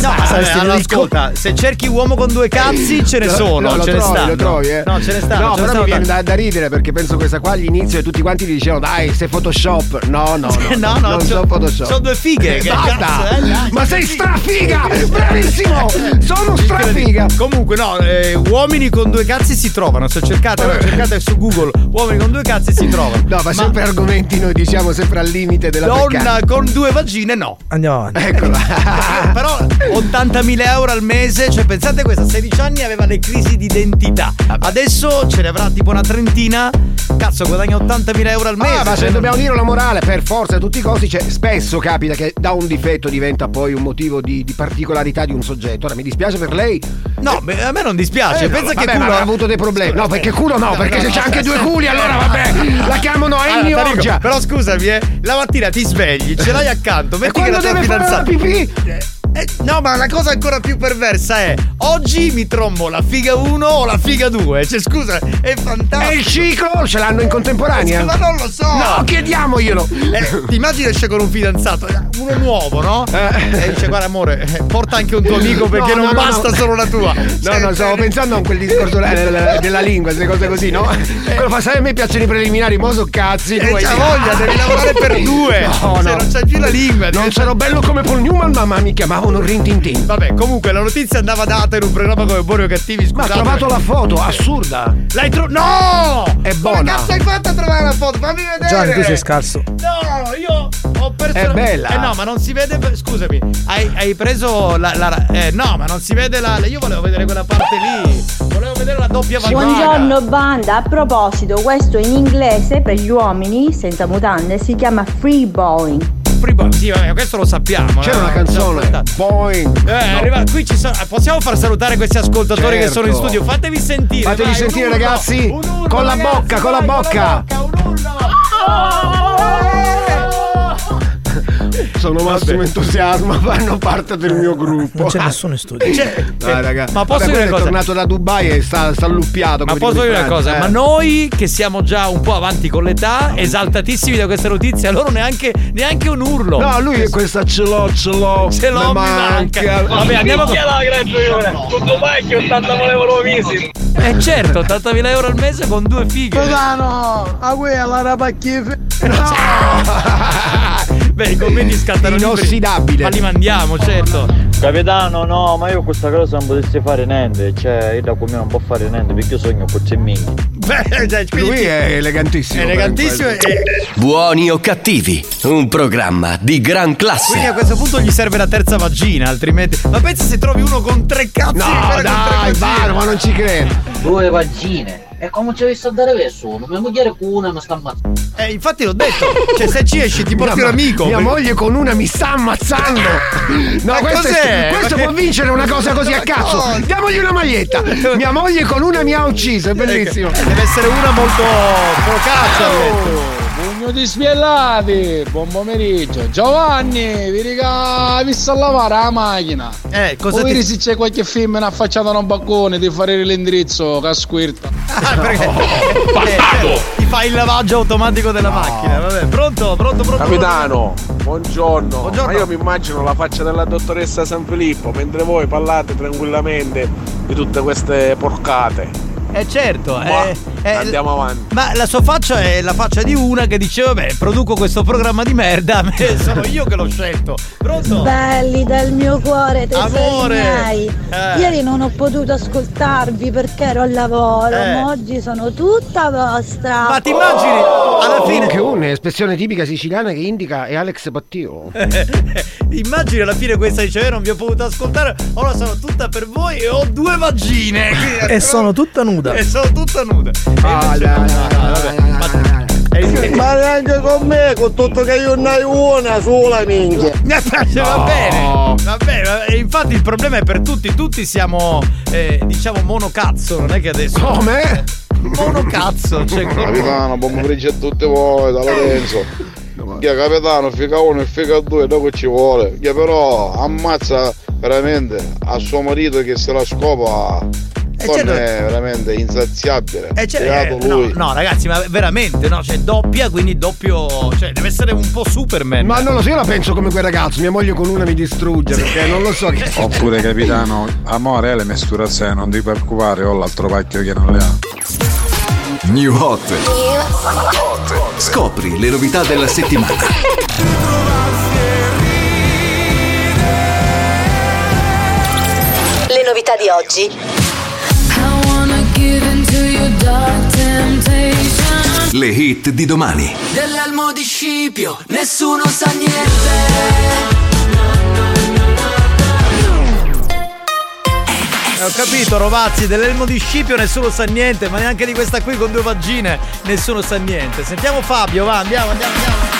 Speaker 6: No, ma
Speaker 7: saresti
Speaker 6: allora, ascolta, se cerchi uomo con due cazzi ce ne sono,
Speaker 13: no, lo
Speaker 6: ce ne
Speaker 13: trovi,
Speaker 6: stanno.
Speaker 13: lo trovi, eh?
Speaker 6: No, ce ne stanno.
Speaker 13: No,
Speaker 6: ce
Speaker 13: però mi viene da, da ridere perché penso questa qua all'inizio e tutti quanti gli dicevano dai, sei Photoshop. No, no, no.
Speaker 6: No, no,
Speaker 13: non
Speaker 6: c'ho-
Speaker 13: so Photoshop.
Speaker 6: c'ho due fighe, che
Speaker 13: Basta!
Speaker 6: cazzo, eh, dai,
Speaker 13: Ma sei strafiga! Bravissimo! Sono strafiga!
Speaker 6: Comunque, no, eh, uomini con due cazzi si trovano. Se cercate, cercate su Google uomini con due cazzi si trovano.
Speaker 13: No, ma sempre argomenti noi diciamo sempre al limite della
Speaker 6: Donna
Speaker 13: peccata.
Speaker 6: con due vagine, no.
Speaker 7: Andiamo avanti.
Speaker 13: Eccola.
Speaker 6: Però 80.000 euro al mese, cioè pensate questa, a 16 anni aveva le crisi di identità. Adesso ce ne avrà tipo una trentina. Cazzo, guadagna 80.000 euro al mese.
Speaker 13: Ah, ma se
Speaker 6: cioè,
Speaker 13: dobbiamo dire la morale, per forza a tutti i costi, cioè, spesso capita che da un difetto diventa poi un motivo di, di particolarità di un soggetto. Ora mi dispiace per lei.
Speaker 6: No, beh, a me non dispiace.
Speaker 13: Eh,
Speaker 6: Pensa
Speaker 13: no,
Speaker 6: che
Speaker 13: vabbè,
Speaker 6: culo ha
Speaker 13: avuto dei problemi. No, perché culo no,
Speaker 6: No,
Speaker 13: perché
Speaker 6: no,
Speaker 13: se c'è anche due culi, allora vabbè. La chiamano Annie
Speaker 6: Allora,
Speaker 13: Orgia.
Speaker 6: Però scusami, eh, la mattina ti svegli, ce l'hai accanto, metti che
Speaker 13: quando
Speaker 6: la tua
Speaker 13: deve fare la
Speaker 6: fidanzata-
Speaker 13: pipì?
Speaker 6: Eh, no, ma la cosa ancora più perversa è oggi mi trombo la figa 1 o la figa 2. Cioè, scusa, è fantastico.
Speaker 13: E il ciclo ce l'hanno in contemporanea?
Speaker 6: Ma non lo so.
Speaker 13: No, chiediamoglielo.
Speaker 6: Eh, ti immagini esce con un fidanzato, eh, uno nuovo, no? E dice, guarda amore, eh, porta anche un tuo amico perché
Speaker 13: No,
Speaker 6: non
Speaker 13: no,
Speaker 6: basta
Speaker 13: no.
Speaker 6: solo la tua.
Speaker 13: No, no, stavo pensando a quel discorso della, della lingua, queste cose così, no? Quello fa, sai, a me piacciono i preliminari, mo so cazzi.
Speaker 6: Eh,
Speaker 13: hai-
Speaker 6: c'ha voglia, devi lavorare per due.
Speaker 13: No,
Speaker 6: Cioè,
Speaker 13: no.
Speaker 6: non c'hai più la lingua.
Speaker 13: Non
Speaker 6: devi-
Speaker 13: sarò bello come Paul Newman, ma, ma mi chiamavano Rin Tin Tin.
Speaker 6: Vabbè, comunque la notizia andava data in un programma come Buoni o Cattivi,
Speaker 13: Ma ha
Speaker 6: scusate.
Speaker 13: trovato la foto, assurda.
Speaker 6: L'hai trovato? No!
Speaker 13: È
Speaker 6: Come
Speaker 13: buona.
Speaker 6: cazzo hai fatto a trovare la foto? Fammi vedere!
Speaker 7: Gianni, tu sei scarso.
Speaker 6: No, io ho perso.
Speaker 13: È bella.
Speaker 6: Eh no, ma non si vede. Scusami, hai, hai preso la. la- eh, no, ma non si vede la. Io volevo vedere quella parte lì. Volevo vedere la doppia vagina.
Speaker 28: Buongiorno banda, a proposito, questo in inglese per gli uomini senza mutande si chiama free bowling.
Speaker 6: Free ball. Sì, vabbè, questo lo sappiamo.
Speaker 13: C'era
Speaker 6: eh,
Speaker 13: una canzone. Boing.
Speaker 6: Eh, arriva, qui ci sono. Possiamo far salutare questi ascoltatori che sono in
Speaker 13: Certo.
Speaker 6: studio. Fatevi sentire.
Speaker 13: Fatevi
Speaker 6: vai,
Speaker 13: sentire,
Speaker 6: un
Speaker 13: ragazzi.
Speaker 6: un urlo,
Speaker 13: Con la
Speaker 6: ragazzi,
Speaker 13: bocca, con la
Speaker 6: vai,
Speaker 13: bocca.
Speaker 6: un urlo.
Speaker 13: Sono massimo entusiasmo, fanno parte del mio gruppo.
Speaker 7: Non c'è nessuno in studio.
Speaker 6: Cioè,
Speaker 13: Dai, raga.
Speaker 6: Ma posso
Speaker 13: Vabbè,
Speaker 6: dire una
Speaker 13: è
Speaker 6: cosa?
Speaker 13: tornato da Dubai e sta, sta alluppiato.
Speaker 6: Ma posso dire una cosa? Ma
Speaker 13: eh.
Speaker 6: noi che siamo già un po' avanti con l'età, esaltatissimi da questa notizia, loro neanche, neanche un urlo.
Speaker 13: No, lui questa ce l'ho, ce l'ho.
Speaker 6: Ce l'ho, mi manca. Vabbè, andiamo con.
Speaker 22: la gratuita. Con Dubai che 80 volevano mesi.
Speaker 6: Eh certo, 80.000 euro al mese con due fighe.
Speaker 16: Cosano, a quella rapacchia.
Speaker 6: Beh, i commenti scattano.
Speaker 13: Inossidabile.
Speaker 6: Ma li mandiamo, certo.
Speaker 22: Capitano, no, ma io questa cosa non potessi fare niente. Cioè, io da come non può fare niente perché io sogno con c'è minchia.
Speaker 6: Beh, dai, quindi-
Speaker 13: Lui è elegantissimo.
Speaker 6: elegantissimo e
Speaker 2: Buoni o cattivi, un programma di gran
Speaker 6: quindi a
Speaker 2: classe.
Speaker 6: questo punto gli serve la terza vagina, altrimenti. Ma pensa se trovi uno con tre cazzi.
Speaker 13: No, dai. Varo, ma non ci credo.
Speaker 4: Due vagine. E come ci hai visto andare nessuno? Mia moglie con una mi sta ammazzando.
Speaker 6: Eh, infatti l'ho detto. Cioè, se ci esci ti porti un amico.
Speaker 13: Mia moglie con una mi sta ammazzando. No,
Speaker 6: Ma
Speaker 13: questo, è-
Speaker 6: cos'è?
Speaker 13: questo
Speaker 6: Ma
Speaker 13: può
Speaker 6: che-
Speaker 13: vincere una cosa così a cazzo. Diamogli una maglietta. Mia moglie con una mi ha ucciso, è bellissimo.
Speaker 6: Deve essere una molto procaccia. ha detto.
Speaker 16: Sono dispiellati, buon pomeriggio. Giovanni, vi riga visto a lavare la macchina.
Speaker 6: Eh, cosa
Speaker 16: Vuoi
Speaker 6: ti-
Speaker 16: se c'è qualche femmina affacciata a un baccone di fare l'indirizzo che squirta?
Speaker 6: Ah, perché eh, ti fai il lavaggio automatico della macchina. Vabbè, pronto, pronto, pronto.
Speaker 29: Capitano, buongiorno. Ma io mi immagino la faccia della dottoressa San Filippo mentre voi parlate tranquillamente di tutte queste porcate.
Speaker 6: Eh certo,
Speaker 29: Ma
Speaker 6: eh, eh,
Speaker 29: andiamo avanti.
Speaker 6: Ma la sua faccia è la faccia di una che dice vabbè produco questo programma di merda, sono io che l'ho scelto. Pronto?
Speaker 30: Belli del mio cuore, tesori
Speaker 6: Amore.
Speaker 30: miei.
Speaker 6: Eh.
Speaker 30: Ieri non ho potuto ascoltarvi perché ero al lavoro,
Speaker 13: Eh.
Speaker 30: ma oggi sono tutta vostra.
Speaker 6: Ma ti immagini alla fine
Speaker 13: Minchione, espressione tipica siciliana che indica è Alex Pattio.
Speaker 6: Immagini alla fine questa dice "Eh, non vi ho potuto ascoltare, ora sono tutta per voi e ho due vagine.
Speaker 7: E sono tutta nuda.
Speaker 6: E sono tutta nuda.
Speaker 13: Ah,
Speaker 11: Ma neanche con me, con tutto che io ne hai una sola minchia.
Speaker 6: Va bene, va bene, e infatti il problema è per tutti, tutti siamo eh, diciamo monocazzo, non è che adesso.
Speaker 13: Come?
Speaker 6: Monocazzo, cioè
Speaker 1: Capitano, buon pomeriggio a tutti voi, da Lorenzo. Che capitano, figa uno e figa due, dopo ci vuole. Che però ammazza veramente a suo marito che se la scopa. Non
Speaker 6: certo.
Speaker 1: è veramente insaziabile.
Speaker 6: Eh, cioè,
Speaker 1: Beato
Speaker 6: eh, no,
Speaker 1: lui.
Speaker 6: no, ragazzi, ma veramente, no? Cioè, doppia, quindi doppio. Cioè, deve essere un po' Superman.
Speaker 13: Ma non lo so, io la penso come quel ragazzo, mia moglie con una mi distrugge perché non lo so che.
Speaker 1: Oppure capitano, amore, le mesturazioni, non ti preoccupare, ho l'altro pacchio che non le ha.
Speaker 2: New Hot. Scopri le novità della settimana.
Speaker 26: Le novità di oggi.
Speaker 2: Le hit di domani.
Speaker 26: Dell'elmo di Scipio, nessuno sa niente.
Speaker 6: Eh, Ho capito, Rovazzi, dell'elmo di Scipio nessuno sa niente, ma neanche di questa qui con due vagine nessuno sa niente. Sentiamo Fabio, va, andiamo, andiamo, andiamo.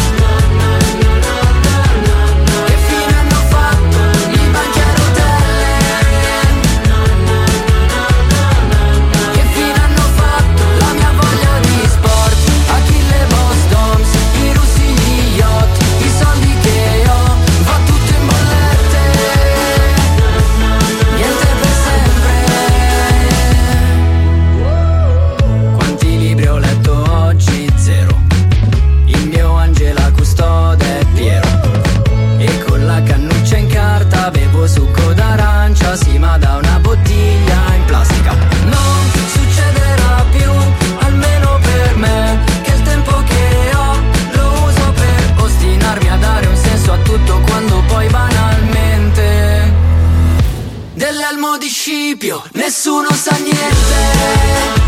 Speaker 31: Nessuno sa niente.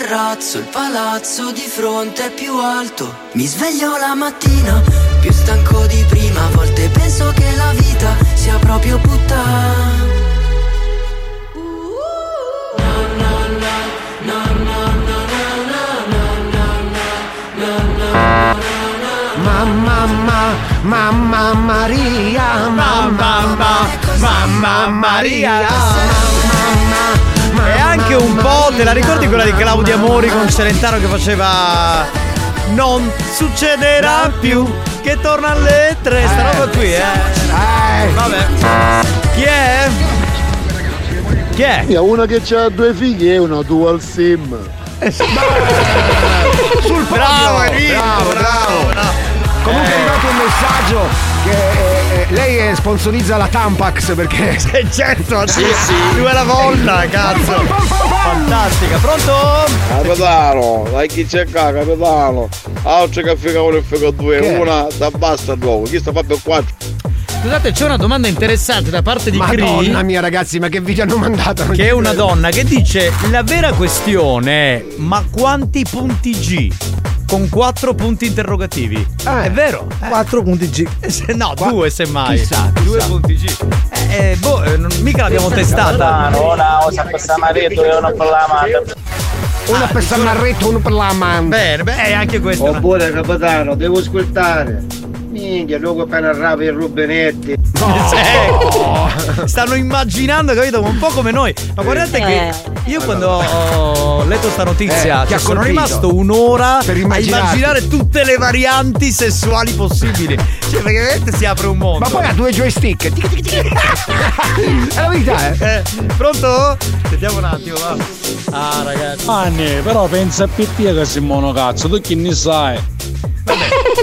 Speaker 31: Terrazzo il palazzo di fronte è più alto. Mi sveglio la mattina più stanco di prima, a volte penso che la vita sia proprio puttana.
Speaker 13: Mamma, mamma, mamma Maria, mamma, mamma, mamma Maria,
Speaker 6: E anche un po', te la ricordi quella di Claudia Mori con Celentano che faceva Non succederà più che torna alle tre, sta roba qui, eh. Vabbè. Chi è? Chi è?
Speaker 10: Io, una che ha due figli e una dual sim.
Speaker 13: Sul
Speaker 6: Bravo,
Speaker 13: bravo, bravo.
Speaker 6: bravo.
Speaker 13: Comunque è arrivato un messaggio che eh, lei eh, sponsorizza la Tampax perché.
Speaker 6: certo, sì, sì. Più è la volta, cazzo. Fantastica, pronto?
Speaker 1: Capitano, dai chi c'è qua, capitano. Altro che figa 1 e figa 2,
Speaker 6: Che è?
Speaker 1: una da basta nuovo, chi sta proprio 4.
Speaker 6: Scusate, c'è una domanda interessante da parte di
Speaker 13: Madonna
Speaker 6: Cree.
Speaker 13: mia ragazzi, ma che video hanno mandato?
Speaker 6: Che è una donna che dice la vera questione è ma quanti punti G? Con quattro punti interrogativi. è vero?
Speaker 7: 4 punti G.
Speaker 6: Eh, se- no, due semmai.
Speaker 7: Chissà, chissà.
Speaker 6: Due punti G. Eh, eh, boh, eh, non- mica l'abbiamo testata.
Speaker 22: una cosa per Samaretto e una per la madre.
Speaker 13: Una per San Marretto, uno per la man.
Speaker 6: Bene, beh, anche questo.
Speaker 22: Oppure capitano, devo ascoltare. Minchia, dopo appena rapi e rubenetti.
Speaker 6: Sì. Stanno immaginando, capito? Un po' come noi. Ma guardate che io quando ho letto sta notizia
Speaker 13: Eh,
Speaker 6: cioè, sono rimasto un'ora
Speaker 13: Per
Speaker 6: a immaginare tutte le varianti sessuali possibili. Cioè, perché veramente si apre un mondo.
Speaker 13: Ma poi ha due joystick. Tic, tic, tic. È la verità, eh.
Speaker 6: Eh, pronto? Sentiamo un attimo, va. Ah, ragazzi.
Speaker 16: Anni, però pensa a PT che sei monocazzo, tu chi ne sai?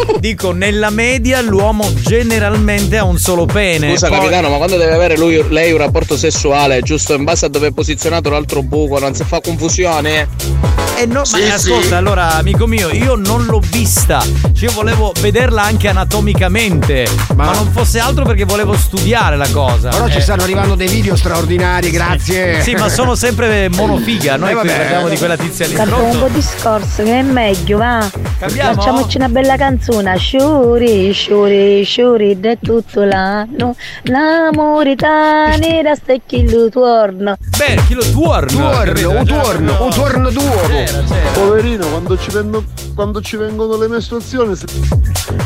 Speaker 6: Dico, nella media l'uomo generalmente ha un solo pene.
Speaker 29: Scusa
Speaker 6: Poi-
Speaker 29: capitano, ma quando deve avere lui, lei un rapporto sessuale, giusto in base a dove è posizionato l'altro buco, non si fa confusione?
Speaker 6: Eh no,
Speaker 29: Sì,
Speaker 6: ma
Speaker 29: sì.
Speaker 6: ascolta, allora, amico mio, io non l'ho vista. Cioè, io volevo vederla anche anatomicamente. Ma, non fosse altro perché volevo studiare la cosa.
Speaker 13: Però ci
Speaker 6: Eh,
Speaker 13: stanno arrivando dei video straordinari, grazie.
Speaker 6: Sì, ma sono sempre monofiga. Noi
Speaker 13: Eh,
Speaker 6: qui parliamo di quella tizia lì.
Speaker 30: Cambiamo un po' discorso che è meglio, va.
Speaker 6: Cambiamo?
Speaker 30: Facciamoci una bella canzone. Sciuri, sciuri, sciuri, de tutto l'anno. L'amore tane da stecchillo tuorno.
Speaker 6: Beh, chi lo tuorno? capito?
Speaker 13: un tuorno, un tuorno d'uovo.
Speaker 10: Poverino, quando ci, vengono, quando ci vengono le mestruazioni. si-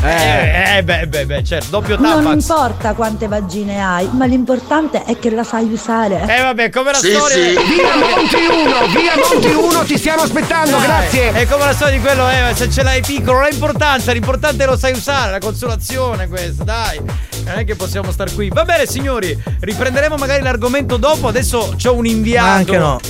Speaker 6: Eh, eh, beh, beh, beh, certo, doppio
Speaker 28: Non
Speaker 6: tampax.
Speaker 28: importa quante vagine hai, ma l'importante è che la sai usare.
Speaker 6: Eh vabbè, come la
Speaker 28: Sì,
Speaker 6: storia.
Speaker 28: sì.
Speaker 13: Via Monti 1, via Monti 1, ti stiamo aspettando,
Speaker 6: Dai,
Speaker 13: grazie.
Speaker 6: È come la storia di quello, eh, se ce l'hai piccolo non ha importanza, l'importante è lo sai usare, la consolazione questa, dai. Non è che possiamo star qui. Va bene, signori, riprenderemo magari l'argomento dopo. Adesso c'ho un inviato.
Speaker 7: Ma anche no.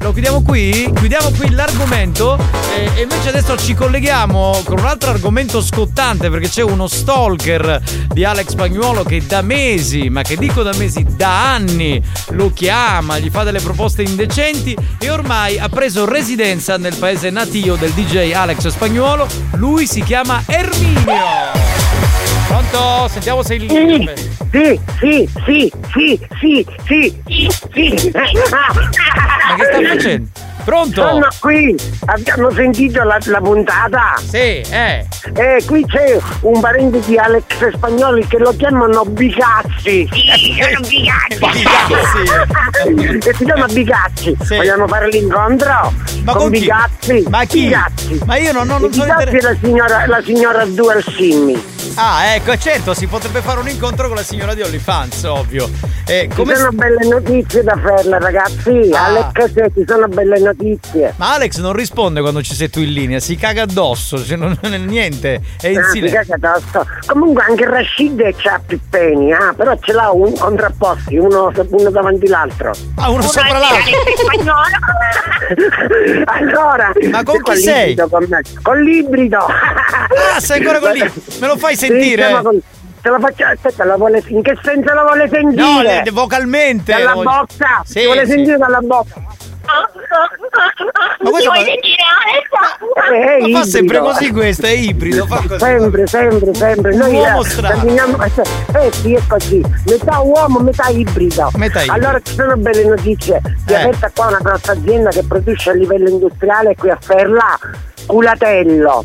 Speaker 6: Lo chiudiamo qui? Chiudiamo qui l'argomento e, e invece adesso ci colleghiamo con un altro argomento scottante perché c'è uno stalker di Alex Pagnuolo che da mesi, ma che dico da mesi, da anni lo chiama, gli fa delle proposte indecenti e ormai ha preso residenza nel paese natio del DJ Alex Spagnuolo. Lui si chiama Erminio. Pronto? Sentiamo se il
Speaker 11: Sì, sì, sì, sì, sì, sì, sì, sì.
Speaker 6: Ma che sta facendo? Pronto?
Speaker 11: Sono qui, abbiamo sentito la, la puntata.
Speaker 6: Sì, eh.
Speaker 11: Eh, qui c'è un parente di Alex Spagnoli che lo chiamano Bicazzi. Sì, sono Bicazzi. che si chiama Bicazzi. Vogliamo fare l'incontro?
Speaker 6: Ma con chi?
Speaker 11: Bicazzi.
Speaker 6: Ma chi?
Speaker 11: Bicazzi.
Speaker 6: Ma io non, non, non
Speaker 11: E
Speaker 6: sono
Speaker 11: Bicazzi è la signora, la signora Dual Simmi.
Speaker 6: Ah, ecco, certo, si potrebbe fare un incontro con la signora di OnlyFans, ovvio. Eh,
Speaker 11: Ci
Speaker 6: come
Speaker 11: sono belle notizie da farle, ragazzi.
Speaker 6: Ah.
Speaker 11: Alex, ci sono belle notizie.
Speaker 6: Ma Alex non risponde quando ci sei tu in linea, si caga addosso, cioè non, non è niente, è in
Speaker 11: Ah,
Speaker 6: silenzio.
Speaker 11: si caga tosto. Comunque anche Rashid c'ha più peni, ah, però ce l'ha un contrapposti, uno, uno davanti l'altro.
Speaker 6: Ah, uno sopra l'altro.
Speaker 11: allora,
Speaker 6: Ma con chi sei?
Speaker 11: librido Con, me. con l'ibrido.
Speaker 6: Ah, sei ancora con lì? Me lo fai
Speaker 11: Sì,
Speaker 6: sentire?
Speaker 11: con- Te lo faccio, aspetta, la vuole, in che senso la vuole sentire?
Speaker 6: No, vocalmente.
Speaker 11: Dalla
Speaker 6: voglio-
Speaker 11: bocca?
Speaker 6: Sì,
Speaker 11: vuole
Speaker 6: sì.
Speaker 11: sentire dalla bocca?
Speaker 6: Ma questo
Speaker 11: vuoi
Speaker 6: fa-
Speaker 11: Eh,
Speaker 6: Ma fa sempre così questo, è ibrido, fa così.
Speaker 11: Sempre, sempre, sempre. Noi
Speaker 6: uomo
Speaker 11: camminiamo- eh, eh sì, è così. Metà uomo, metà ibrido.
Speaker 6: Metà ibrido.
Speaker 11: Allora ci sono belle notizie. Si è
Speaker 6: Eh.
Speaker 11: aperta qua una grossa azienda che produce a livello industriale qui a Ferla culatello.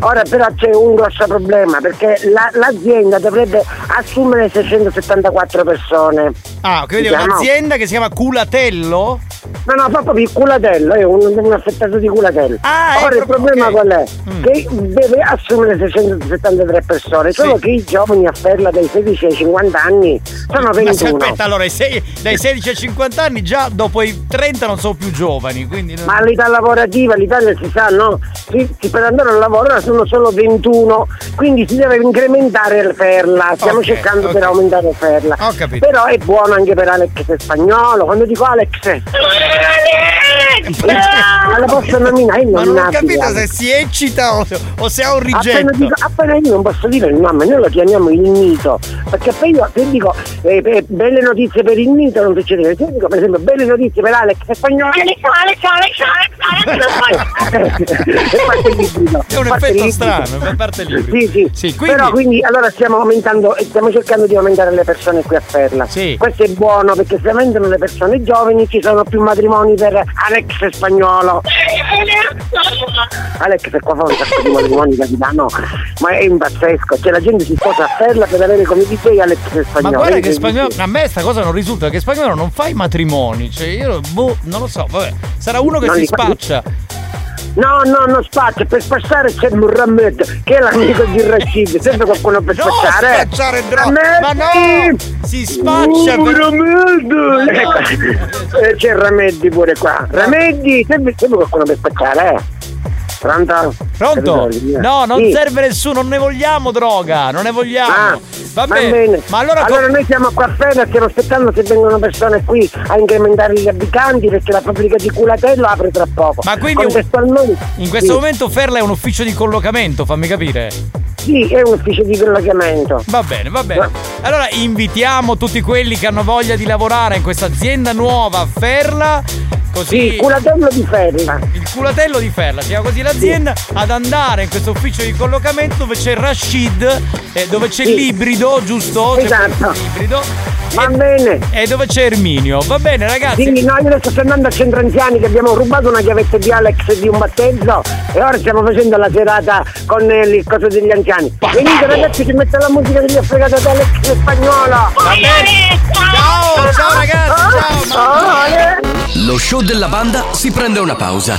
Speaker 11: Ora però c'è un grosso problema perché la- l'azienda dovrebbe assumere 674 persone.
Speaker 6: Ah, quindi
Speaker 11: Diciamo-
Speaker 6: un'azienda che si chiama Culatello?
Speaker 11: No, no, proprio il culatello, è un, un affettato di culatello.
Speaker 6: Ah,
Speaker 11: Ora il problema
Speaker 6: ok.
Speaker 11: qual è?
Speaker 6: Mm.
Speaker 11: Che deve assumere 673 persone, solo che i giovani a Ferla dai 16 ai 50 anni sono
Speaker 6: Ma
Speaker 11: 21.
Speaker 6: aspetta, allora, sei- dai 16 ai 50 anni già dopo i 30 non sono più giovani, quindi... non-
Speaker 11: Ma l'età lavorativa, l'Italia si sa, no? Si- si- per andare al lavoro ora sono solo 21, quindi si deve incrementare il Ferla. Stiamo
Speaker 6: Ok,
Speaker 11: cercando
Speaker 6: ok.
Speaker 11: per aumentare il Ferla.
Speaker 6: Ho capito.
Speaker 11: Però è buono anche per Alex spagnolo. Quando dico Alex, ma lo posso nominare?
Speaker 6: Ma non ho capito se si eccita o, o se ha un
Speaker 11: Appena,
Speaker 6: rigetto.
Speaker 11: dico, appena io non posso dire il nome, noi lo chiamiamo il mito. Perché poi io se dico eh, eh, belle notizie per il mito non succede. Se io dico per esempio belle notizie per Alex spagnolo. Alex, Alex, Alex, Alex, Alex. e parte librido.
Speaker 6: È un effetto
Speaker 11: librido.
Speaker 6: strano, fa parte il libro.
Speaker 11: Sì, sì.
Speaker 6: quindi-
Speaker 11: Però quindi allora stiamo aumentando, stiamo cercando di aumentare le persone qui a Perla. Questo è buono perché se aumentano le persone giovani ci sono più matrimoni per Alex spagnolo. Alex è qua fa un sacco di matrimoni capitano, ma è impazzesco, cioè la gente si sposa a Perla per avere come DJ Alex spagnolo.
Speaker 6: Ma guarda che
Speaker 11: È
Speaker 6: spagnolo. A me sta cosa non risulta che spagnolo non fa i matrimoni. Cioè, io boh, non lo so, vabbè. Sarà uno che
Speaker 11: Non
Speaker 6: si
Speaker 11: li fa-
Speaker 6: spaccia.
Speaker 11: No, no, non spaccia, per spazzare c'è Murramed, che è l'amico di Rashid, sempre qualcuno per
Speaker 6: No,
Speaker 11: spazzare.
Speaker 6: spacciare droga, ma no! Si spaccia per-
Speaker 11: Ramed! Ecco, eh, C'è Rameddi pure qua. Rameddi, sempre, sempre qualcuno per spazzare, eh. Pronto?
Speaker 6: Pronto? No, non
Speaker 11: Sì.
Speaker 6: serve nessuno, non ne vogliamo droga, non ne vogliamo.
Speaker 11: Ah,
Speaker 6: Va
Speaker 11: Va
Speaker 6: bene.
Speaker 11: bene.
Speaker 6: Ma allora,
Speaker 11: allora
Speaker 6: co-
Speaker 11: noi siamo qua a Ferra, stiamo aspettando se vengono persone qui a incrementare gli abitanti perché la fabbrica di Culatello apre tra poco.
Speaker 6: Ma quindi in questo
Speaker 11: sì.
Speaker 6: momento Ferla è un ufficio di collocamento, fammi capire.
Speaker 11: Sì, è un ufficio di collocamento.
Speaker 6: Va bene, va bene. Allora invitiamo tutti quelli che hanno voglia di lavorare in questa azienda nuova a Ferla. Così.
Speaker 11: Sì, culatello di Ferla.
Speaker 6: Il culatello di Ferla, si chiama così l'azienda, ad andare in questo ufficio di collocamento dove c'è Rashid, eh, dove c'è
Speaker 11: Sì.
Speaker 6: l'ibrido, giusto?
Speaker 11: Esatto.
Speaker 6: l'ibrido.
Speaker 11: Va
Speaker 6: e,
Speaker 11: bene.
Speaker 6: E dove c'è Erminio. Va bene, ragazzi.
Speaker 11: Quindi noi adesso stiamo andando al centro anziani che abbiamo rubato una chiavetta di Alex di un battezzo e ora stiamo facendo la serata con eh, il coso degli anziani. Venite ragazzi che mette la musica che gli ho fregato ad Alex in spagnolo.
Speaker 6: Va bene. Ciao, ciao ragazzi, ciao.
Speaker 11: Ale.
Speaker 2: Lo show della banda si prende una pausa.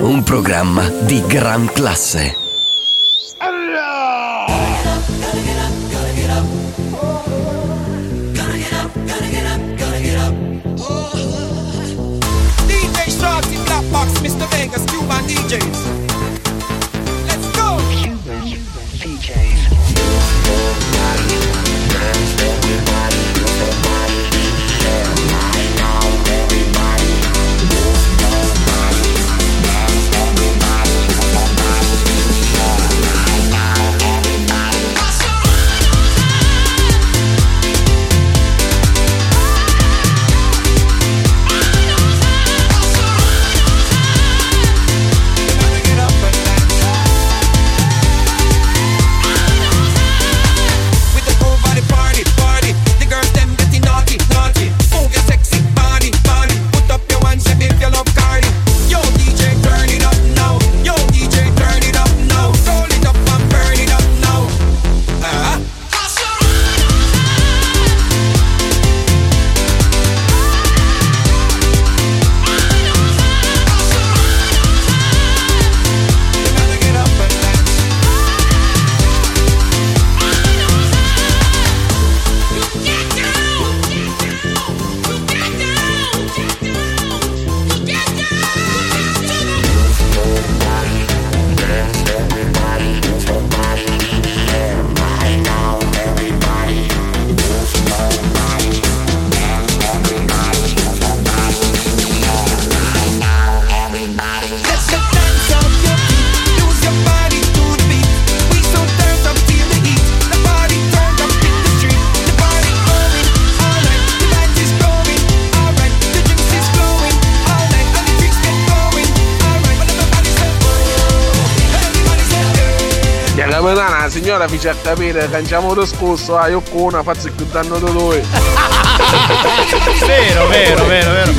Speaker 2: un programma di gran classe.
Speaker 32: DJ Shorty, Black Box, Mr. Vegas, Cuban DJs.
Speaker 29: Fece a capire che abbiamo lo scorso, ah, io con una faccio più danno da lui.
Speaker 6: Vero, vero, vero, vero.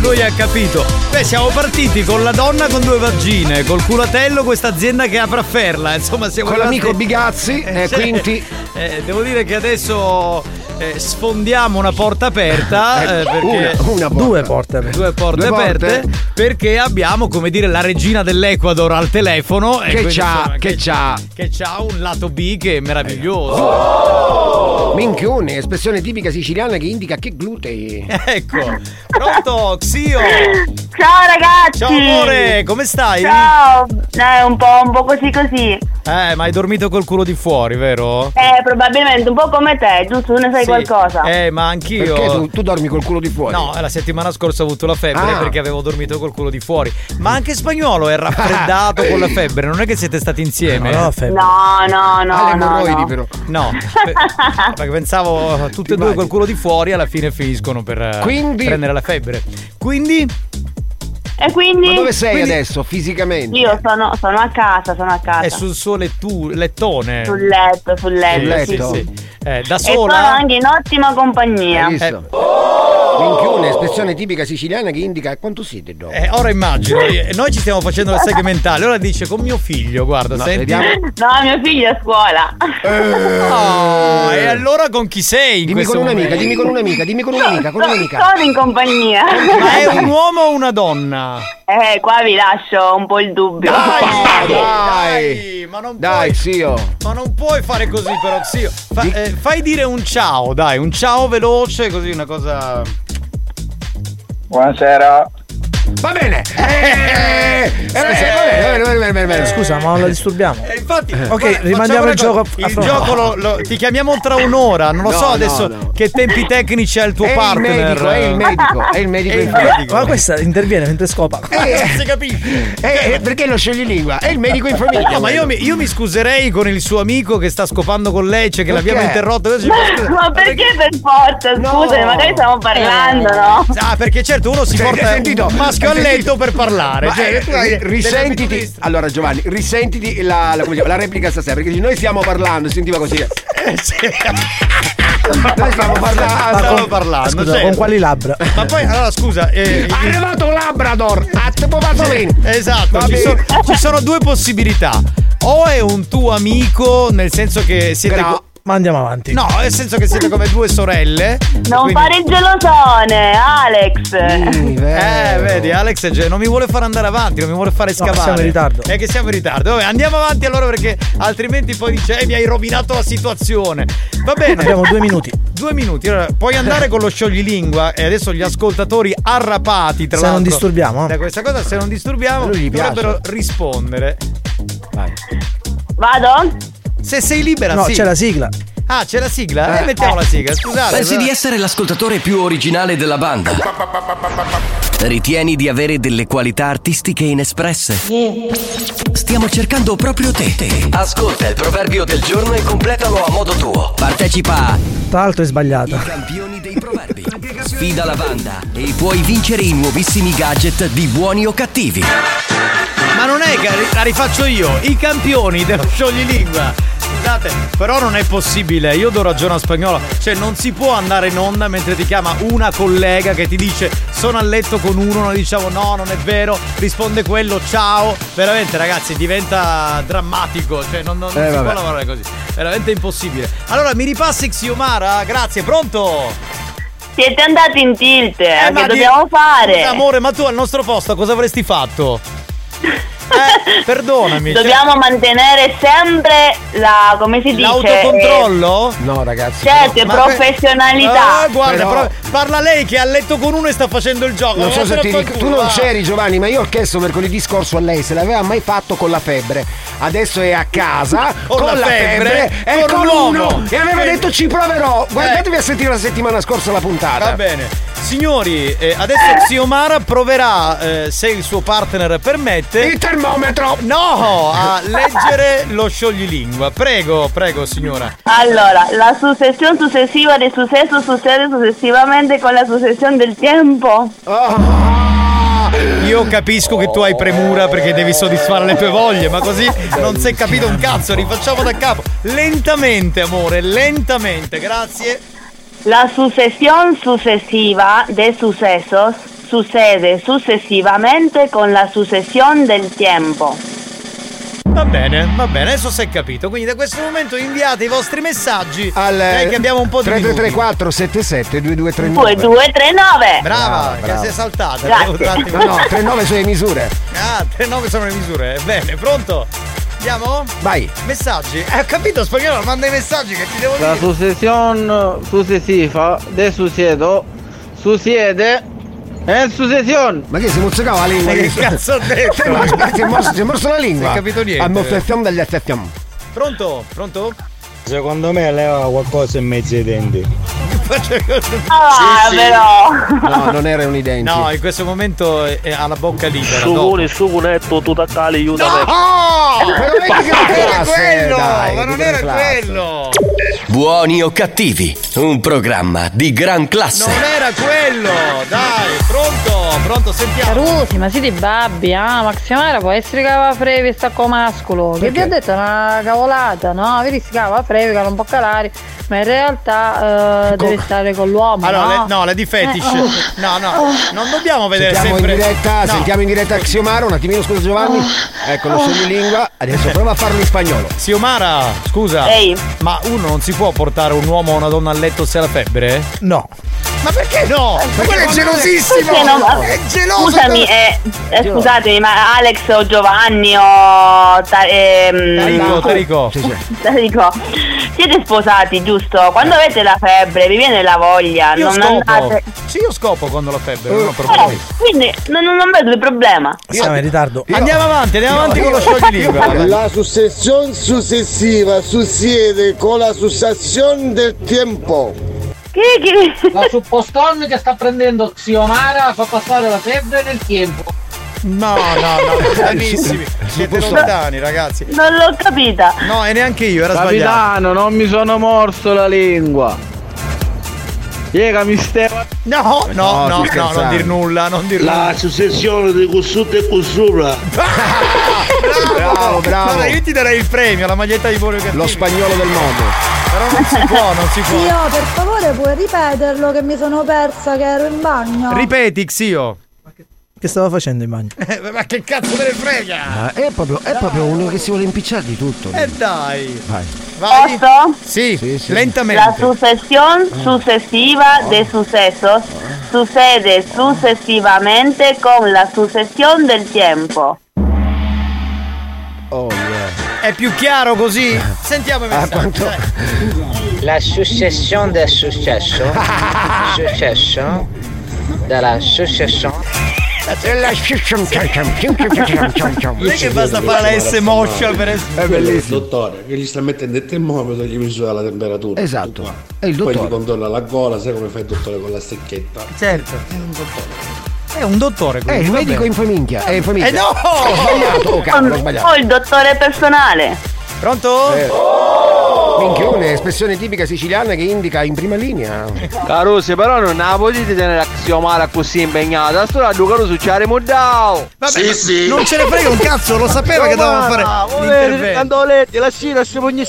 Speaker 6: Lui ha capito. Beh, siamo partiti con la donna con due vagine, col culatello questa azienda che apre a Ferla. Insomma, siamo
Speaker 13: Con l'amico Bigazzi, eh,
Speaker 6: cioè,
Speaker 13: quindi-
Speaker 6: eh, devo dire che adesso eh, sfondiamo una porta aperta. eh, perché
Speaker 7: una, una porta. Due porte aperte.
Speaker 6: Due porte
Speaker 7: Due porte.
Speaker 6: Perché abbiamo, come dire, la regina dell'Ecuador al telefono. e
Speaker 13: Che c'ha,
Speaker 6: insomma,
Speaker 13: che c'ha.
Speaker 6: Che c'ha un lato B che è meraviglioso.
Speaker 13: Minchione, espressione tipica siciliana che indica che glutei.
Speaker 6: Ecco, pronto, Xio.
Speaker 33: Ciao ragazzi!
Speaker 6: Ciao amore, come stai?
Speaker 33: Ciao! Eh, un po', un po' così così.
Speaker 6: Eh, ma hai dormito col culo di fuori, vero?
Speaker 33: Eh, probabilmente un po' come te, giusto? Tu ne sai
Speaker 6: Sì.
Speaker 33: qualcosa?
Speaker 6: Eh, ma anch'io.
Speaker 13: Perché tu, tu dormi col culo di fuori?
Speaker 6: No, la settimana scorsa ho avuto la febbre
Speaker 13: Ah.
Speaker 6: perché avevo dormito col culo di fuori. Ma anche spagnolo è raffreddato con la febbre, non è che siete stati insieme?
Speaker 7: No, no, febbre.
Speaker 33: No, no, no.
Speaker 13: Le
Speaker 33: no,
Speaker 13: emorroidi
Speaker 33: no.
Speaker 13: però.
Speaker 6: No, pe- perché pensavo tutte e due col culo di fuori alla fine finiscono per eh,
Speaker 13: Quindi-
Speaker 6: prendere la febbre. Quindi
Speaker 33: E quindi?
Speaker 13: Ma dove sei
Speaker 6: Quindi-
Speaker 13: adesso, fisicamente?
Speaker 33: Io sono, sono a casa, sono a casa.
Speaker 6: è sul suo lettu- lettone.
Speaker 33: Sul letto, sul letto.
Speaker 6: Sì,
Speaker 33: sì,
Speaker 6: sì,
Speaker 33: sì.
Speaker 6: sì. Eh, da
Speaker 33: E sono
Speaker 6: sola?
Speaker 33: anche in ottima compagnia.
Speaker 13: Hai visto? Minchione, espressione tipica siciliana che indica quanto siete dopo.
Speaker 6: Eh, ora immagino, eh, noi ci stiamo facendo le seghe mentali, ora dice con mio figlio, guarda,
Speaker 13: No,
Speaker 6: senti.
Speaker 13: vediamo.
Speaker 33: No, mio figlio è a scuola.
Speaker 6: Oh, e allora con chi sei? in
Speaker 13: Dimmi con un'amica,
Speaker 6: momento?
Speaker 13: dimmi con un'amica, dimmi con un'amica, con un'amica.
Speaker 33: Sono in compagnia.
Speaker 6: Ma è un uomo o una donna?
Speaker 33: Eh, qua vi lascio un po' il dubbio.
Speaker 13: Dai, dai,
Speaker 6: Dai, ma non
Speaker 13: dai,
Speaker 6: puoi,
Speaker 13: zio.
Speaker 6: ma non puoi fare così però, zio. Fa- eh, fai dire un ciao, dai, un ciao veloce, così una cosa.
Speaker 22: Buonasera.
Speaker 13: Va bene. Eh, eh, eh, va bene, va bene, va bene, va bene.
Speaker 7: Scusa, ma non la disturbiamo.
Speaker 6: Eh, infatti,
Speaker 7: Ok,
Speaker 6: guarda,
Speaker 7: rimandiamo il gioco a
Speaker 6: Il gioco lo, lo- ti chiamiamo tra un'ora. Non lo
Speaker 13: No,
Speaker 6: so
Speaker 13: no,
Speaker 6: adesso
Speaker 13: no.
Speaker 6: che tempi tecnici ha il tuo
Speaker 13: È il
Speaker 6: partner.
Speaker 13: medico, è il medico, è il medico
Speaker 6: È il
Speaker 13: in
Speaker 6: medico.
Speaker 7: Ma questa interviene mentre scopa.
Speaker 13: Eh,
Speaker 6: Non si capisce.
Speaker 13: eh, eh, perché lo scegli lingua? È il medico in famiglia.
Speaker 6: No, ma io mi, io mi scuserei con il suo amico che sta scopando con lei, cioè che
Speaker 13: Perché?
Speaker 6: l'abbiamo interrotto. Scusa-
Speaker 33: Ma perché per forza? Scusami, magari stiamo parlando, no?
Speaker 6: Ah, perché certo uno si
Speaker 13: Cioè,
Speaker 6: porta
Speaker 13: sentito?
Speaker 6: un maschio a
Speaker 13: Hai
Speaker 6: letto per parlare.
Speaker 13: Ma,
Speaker 6: Cioè,
Speaker 13: eh, risentiti. Allora, Giovanni, risentiti la, la, chiama, la replica stasera. Perché noi stiamo parlando, sentiva così.
Speaker 6: Eh, sì.
Speaker 13: Noi stiamo parlando.
Speaker 6: Stavo parlando.
Speaker 7: Scusa,
Speaker 6: certo.
Speaker 7: con quali labbra?
Speaker 6: Ma poi, allora scusa, eh,
Speaker 13: È arrivato un Labrador a tipo Pasolini.
Speaker 6: Esatto, ci sono, ci sono due possibilità. O è un tuo amico, nel senso che siete. Co-
Speaker 7: Ma andiamo avanti.
Speaker 6: no, nel senso che siete come due sorelle.
Speaker 33: Non
Speaker 6: quindi-
Speaker 33: fare il gelosone, Alex.
Speaker 13: Sì,
Speaker 6: Eh, vedi, Alex è ge- non mi vuole fare andare avanti, non mi vuole fare
Speaker 7: No,
Speaker 6: scavare.
Speaker 7: siamo in ritardo.
Speaker 6: È che siamo in ritardo. Vabbè, andiamo avanti allora perché altrimenti poi dice eh, mi hai rovinato la situazione. Va bene.
Speaker 7: Abbiamo due minuti.
Speaker 6: Due minuti, allora puoi andare con lo scioglilingua e adesso gli ascoltatori arrapati tra
Speaker 7: Se non
Speaker 6: l'altro
Speaker 7: disturbiamo.
Speaker 6: da questa cosa, se non disturbiamo dovrebbero rispondere.
Speaker 33: Vado?
Speaker 6: Se sei libera,
Speaker 7: No,
Speaker 6: sì.
Speaker 7: c'è la sigla.
Speaker 6: Ah, c'è la sigla? Eh, mettiamo la sigla, scusate.
Speaker 2: Pensi
Speaker 6: però-
Speaker 2: di essere l'ascoltatore più originale della banda? Ritieni di avere delle qualità artistiche inespresse? Stiamo cercando proprio te. Ascolta il proverbio del giorno e completalo a modo tuo. Partecipa a
Speaker 7: Tra l'altro è sbagliata.
Speaker 2: Campioni dei Proverbi. Sfida la banda e puoi vincere i nuovissimi gadget di buoni o cattivi.
Speaker 6: Ma non è che la rifaccio io, i campioni dello scioglilingua. Scusate, però non è possibile, io do ragione a spagnolo. Cioè, non si può andare in onda mentre ti chiama una collega che ti dice sono a letto con uno, noi diciamo no, non è vero, risponde quello, ciao. Veramente, ragazzi, diventa drammatico. Cioè, non, non- non
Speaker 13: Eh,
Speaker 6: si
Speaker 13: vabbè.
Speaker 6: può lavorare così. Veramente impossibile. Allora, mi ripassi Xiomara? Grazie, pronto?
Speaker 33: Siete andati in tilt, eh,
Speaker 6: ma
Speaker 33: che
Speaker 6: di-
Speaker 33: dobbiamo fare?
Speaker 6: Scusa, amore, ma tu al nostro posto cosa avresti fatto? Eh, perdonami. cioè-
Speaker 33: Dobbiamo mantenere sempre la, come si dice?
Speaker 6: L'autocontrollo?
Speaker 13: No, ragazzi.
Speaker 33: Certo,
Speaker 6: Ma que-
Speaker 33: professionalità.
Speaker 6: Ah, guarda,
Speaker 13: Però-
Speaker 6: però parla lei che è a letto con uno e sta facendo il gioco.
Speaker 13: Non so se
Speaker 6: Vattene
Speaker 13: ti dico, tu non c'eri Giovanni, ma io ho chiesto mercoledì scorso a lei se l'aveva mai fatto con la febbre. Adesso è a casa
Speaker 6: Con la febbre,
Speaker 13: e
Speaker 6: con
Speaker 13: con
Speaker 6: l'uomo.
Speaker 13: uno e aveva
Speaker 6: Eh.
Speaker 13: detto ci proverò. Guardatevi a sentire la settimana scorsa la puntata.
Speaker 6: Va bene. Signori, eh, adesso Xiomara proverà, eh, se il suo partner permette.
Speaker 13: Il termometro!
Speaker 6: No, a leggere lo scioglilingua. Prego, prego, signora.
Speaker 33: Allora, la sucesión sucesiva de sucesos sucede sucesivamente con la sucesión del tiempo.
Speaker 13: Ah,
Speaker 6: io capisco che tu hai premura perché devi soddisfare le tue voglie, ma così non si è capito un cazzo, rifacciamo da capo. Lentamente, amore, lentamente, grazie.
Speaker 33: La sucesión sucesiva de sucesos sucede sucesivamente con la sucesión del tiempo.
Speaker 6: Va bene, va bene, adesso si è capito. Quindi da questo momento inviate i vostri messaggi.
Speaker 13: Al
Speaker 6: che abbiamo un po' di minuti.
Speaker 13: 3334 77 2239.
Speaker 33: 2239.
Speaker 6: Brava,
Speaker 13: Brava,
Speaker 6: che
Speaker 13: brava.
Speaker 6: sei saltata.
Speaker 33: Grazie.
Speaker 13: No, no, 39 sono le misure.
Speaker 6: Ah, 39 sono le misure. Bene, pronto? Andiamo?
Speaker 13: Vai.
Speaker 6: Messaggi. Eh, ho capito spagnolo, manda i messaggi che ti devo
Speaker 22: La
Speaker 6: dire.
Speaker 22: sucesión sucesiva de sucedo succede en sucesión.
Speaker 13: Ma che si mozzicava la lingua?
Speaker 6: Eh, che cazzo ho detto?
Speaker 13: Ma si è morso, si è morso la lingua.
Speaker 6: Non hai capito niente.
Speaker 13: A mostrazione degli attacchiamo.
Speaker 6: Pronto? Pronto?
Speaker 22: Secondo me leva qualcosa in mezzo ai denti.
Speaker 33: Ah, però.
Speaker 13: No, non erano i denti.
Speaker 6: No, in questo momento è- è- ha la bocca libera.
Speaker 34: Su
Speaker 6: no.
Speaker 34: con il sucunetto, tu taccali, aiutami.
Speaker 6: Oh!
Speaker 13: Ma non è che
Speaker 6: Ma non era quello!
Speaker 13: dai,
Speaker 6: ma non era
Speaker 13: classe.
Speaker 6: quello!
Speaker 2: Buoni o cattivi, un programma di gran classe.
Speaker 6: Non era quello! Dai, pronto? Pronto, sentiamo.
Speaker 30: Carusi, ma siete babbi, ah, Maximara può essere cava frevi e stacco mascolo. Che vi ho detto una cavolata, no? Vedi si cava frevi, che non può calare, ma in realtà eh, deve stare con l'uomo.
Speaker 6: Allora,
Speaker 30: no?
Speaker 6: le- no, la di fetish.
Speaker 30: Eh, oh.
Speaker 6: No, no, non dobbiamo vedere
Speaker 13: Sentiamo
Speaker 6: sempre.
Speaker 13: in diretta,
Speaker 6: No.
Speaker 13: sentiamo in diretta Xiomara, un attimino scusa Giovanni. Ecco lo scioglilingua. Adesso prova a farlo in spagnolo.
Speaker 6: Xiomara, scusa.
Speaker 33: Ehi.
Speaker 6: Ma uno non si può portare un uomo o una donna a letto se ha la febbre?
Speaker 7: No.
Speaker 6: Ma perché no? Ma quello è gelosissimo!
Speaker 33: Perché no?
Speaker 6: È geloso!
Speaker 33: Scusami, eh, eh, scusatemi, ma Alex o Giovanni o ta- ehm,
Speaker 6: Tarico, Tarico.
Speaker 33: Tarico, siete sposati, giusto? Quando avete la febbre, vi viene la voglia,
Speaker 6: Io
Speaker 33: non
Speaker 6: scopo.
Speaker 33: andate.
Speaker 6: Sì, io scopo quando ho la febbre, non ho
Speaker 33: Eh,
Speaker 6: problemi.
Speaker 33: quindi non, non vedo il problema.
Speaker 7: Siamo in ritardo.
Speaker 6: Andiamo avanti, andiamo avanti con lo scioglilingua.
Speaker 10: La sucesión sucesiva succede con la sucesión del tiempo.
Speaker 33: Che, che...
Speaker 4: La supposton che sta prendendo Xiomara fa passare la febbre nel tempo.
Speaker 6: No, no, no, lontanissimi. Siete lontani, ragazzi.
Speaker 33: Non l'ho capita.
Speaker 6: No, e neanche io, era sbagliato.
Speaker 22: Capitano, non mi sono morso la lingua. Piega mi steva.
Speaker 6: No, no,
Speaker 13: No,
Speaker 6: no, non dir nulla, non dir nulla.
Speaker 34: La successione di cussuto e cussura.
Speaker 13: Bravo, bravo.
Speaker 6: Guarda, io ti darei il premio, la maglietta di Buoni o Cattivi.
Speaker 13: Lo spagnolo del mondo.
Speaker 6: Però non si può, non si può.
Speaker 28: Zio, per favore puoi ripeterlo che mi sono persa che ero in bagno?
Speaker 6: Ripeti, Xio.
Speaker 7: Che stava facendo in bagno?
Speaker 6: Eh, ma che cazzo te ne frega?
Speaker 13: Ah, è, proprio, è proprio uno che si vuole impicciare di tutto.
Speaker 6: Eh dai.
Speaker 13: Vai.
Speaker 6: Vai.
Speaker 33: Posso?
Speaker 6: Sì,
Speaker 13: Sì, sì.
Speaker 33: La
Speaker 6: lentamente.
Speaker 33: sucesión sucesiva de sucesos sucede sucesivamente con la sucesión del tiempo.
Speaker 13: Oh yeah.
Speaker 6: È più chiaro così? Sentiamo i
Speaker 13: Ah, quanto-.
Speaker 35: La successione del successo. successo. Della successione.
Speaker 6: Non è che basta fare la S moscia per essere.
Speaker 13: È bellissimo.
Speaker 29: dottore che gli sta mettendo il termometro e gli misura la temperatura.
Speaker 13: Esatto. È il
Speaker 29: Poi gli
Speaker 13: dottore.
Speaker 29: controlla la gola, sai come fa il dottore con la stecchetta?
Speaker 6: Certo.
Speaker 29: È un dottore.
Speaker 6: È un dottore
Speaker 13: È
Speaker 6: quindi.
Speaker 13: il
Speaker 6: va
Speaker 13: medico
Speaker 6: bene.
Speaker 13: infaminchia. È infaminchia.
Speaker 6: Eh no!
Speaker 13: Ho sbagliato. Oh cavolo, ho sbagliato.
Speaker 33: O il dottore personale.
Speaker 6: Pronto?
Speaker 13: Eh. Minchione, espressione tipica siciliana che indica in prima linea.
Speaker 22: Carusi, però non la potete tenere a Xiomara così impegnata. Sto due Carusi ci avremo dao.
Speaker 6: Vabbè, ma Non ce ne frega un cazzo, lo sapeva che dovevamo fare l'intervento.
Speaker 22: Quando letti, la si pugni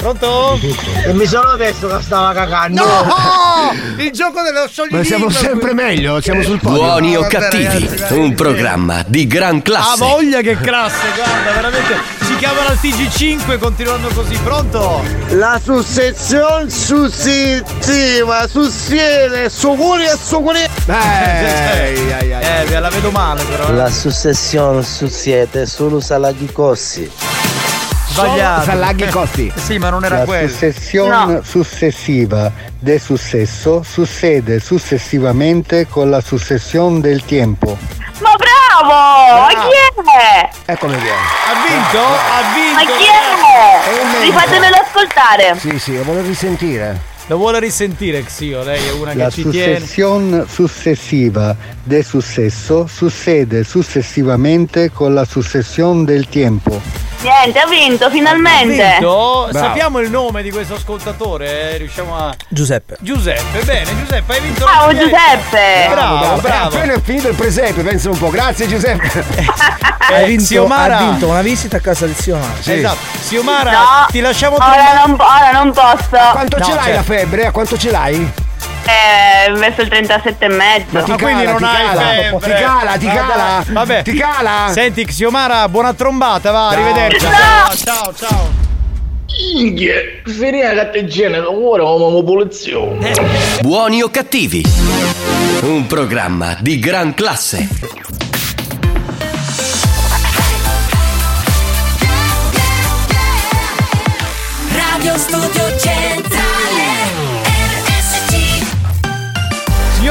Speaker 6: Pronto?
Speaker 22: E mi sono detto che stava cagando.
Speaker 6: No! Il gioco dello scioglilingua.
Speaker 13: Ma siamo sempre meglio, siamo sul podio.
Speaker 2: Buoni o cattivi,
Speaker 6: ragazzi,
Speaker 2: un programma di gran
Speaker 6: Ha
Speaker 2: classe.
Speaker 6: voglia che classe, guarda, veramente ci chiamano al TG5 continuando così, pronto?
Speaker 10: La sucesión successiva succede sucuri e sucuri.
Speaker 13: Eh.
Speaker 6: Eh, la vedo male però. eh.
Speaker 22: La successione succede solo salaghi cossi.
Speaker 6: Sbagliato.
Speaker 13: Salaghi costi.
Speaker 6: Sì, ma non era quello.
Speaker 33: successione No.
Speaker 10: successiva del successo succede successivamente con la successione del tempo.
Speaker 33: Ma bravo! Ma chi è?
Speaker 13: Ecco via.
Speaker 6: Ha vinto? Ha
Speaker 33: Ma
Speaker 6: vinto.
Speaker 33: chi
Speaker 13: È.
Speaker 33: Rifatemelo ascoltare.
Speaker 13: Sì, sì, lo volevo risentire.
Speaker 6: Lo vuole risentire Xio, lei è una
Speaker 10: La
Speaker 6: che ci tiene.
Speaker 10: successione successiva del successo succede successivamente con la successione del tempo.
Speaker 33: Niente, ha vinto finalmente.
Speaker 6: Ha vinto?
Speaker 7: Bravo.
Speaker 6: Sappiamo il nome di questo ascoltatore? eh? Riusciamo a.
Speaker 7: Giuseppe.
Speaker 6: Giuseppe, bene, Giuseppe, hai vinto
Speaker 33: Ciao. Giuseppe.
Speaker 6: Bravo, bravo.
Speaker 13: Appena è finito il presepe, pensa un po'. Grazie Giuseppe.
Speaker 7: Hai vinto,
Speaker 6: Xiomara.
Speaker 7: ha vinto una visita a casa di Xiomara.
Speaker 6: Esatto. Xiomara,
Speaker 33: No,
Speaker 6: ti lasciamo
Speaker 33: ora
Speaker 6: tornare.
Speaker 33: non, ora non posso.
Speaker 13: Quanto
Speaker 6: No,
Speaker 13: ce l'hai
Speaker 6: certo.
Speaker 13: la febbre? A quanto ce l'hai?
Speaker 33: Eh, verso il 37 e mezzo.
Speaker 13: Ma ti
Speaker 6: Ah, quindi
Speaker 13: cala,
Speaker 6: non
Speaker 13: ti
Speaker 6: hai
Speaker 13: cala,
Speaker 6: febbre.
Speaker 13: ti cala, ti cala.
Speaker 6: Vabbè.
Speaker 13: Ti cala.
Speaker 6: Senti, Xiomara, buona trombata, va,
Speaker 13: Ciao,
Speaker 6: arrivederci.
Speaker 13: ciao.
Speaker 6: Ciao, ciao.
Speaker 22: Minchia, finire la catteggina, ora come pulizio.
Speaker 2: Buoni o cattivi? Un programma di gran classe.
Speaker 26: Radio Studio Centrale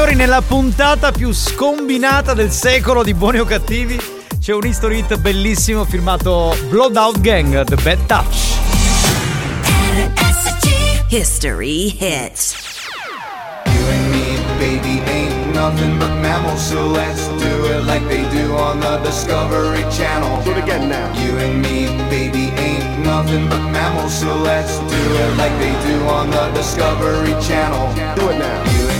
Speaker 6: Signori, nella puntata più scombinata del secolo di Buoni o Cattivi c'è un history hit bellissimo firmato Blood Out Gang, The Bad Touch.
Speaker 26: History hits
Speaker 36: You and me, baby, ain't nothing but mammals, so let's do it like they do on the Discovery Channel. Do it again now. You and me, baby, ain't nothing but mammals, so let's do it like they do on the Discovery Channel. Do it now.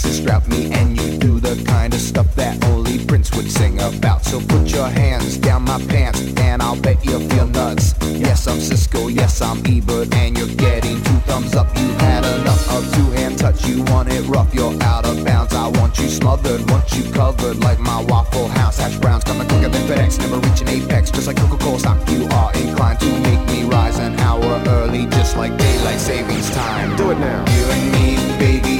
Speaker 36: sex is a Texas drought. Me and you do the kind of stuff that only Prince would sing about. So put your hands down my pants, and I'll bet you'll feel nuts. Yes, I'm Cisco, yes, I'm Ebert, and you're getting two thumbs up. You had enough of two hand touch, you want it rough, you're out of bounds. I want you smothered, want you covered like my Waffle House. Hash browns coming quicker than FedEx, never reaching apex, just like Coca Cola stock. You are inclined to make me rise an hour early, just like daylight savings time. Do it now. You and me, baby,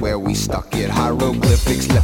Speaker 36: Where we stuck it. Hieroglyphics, let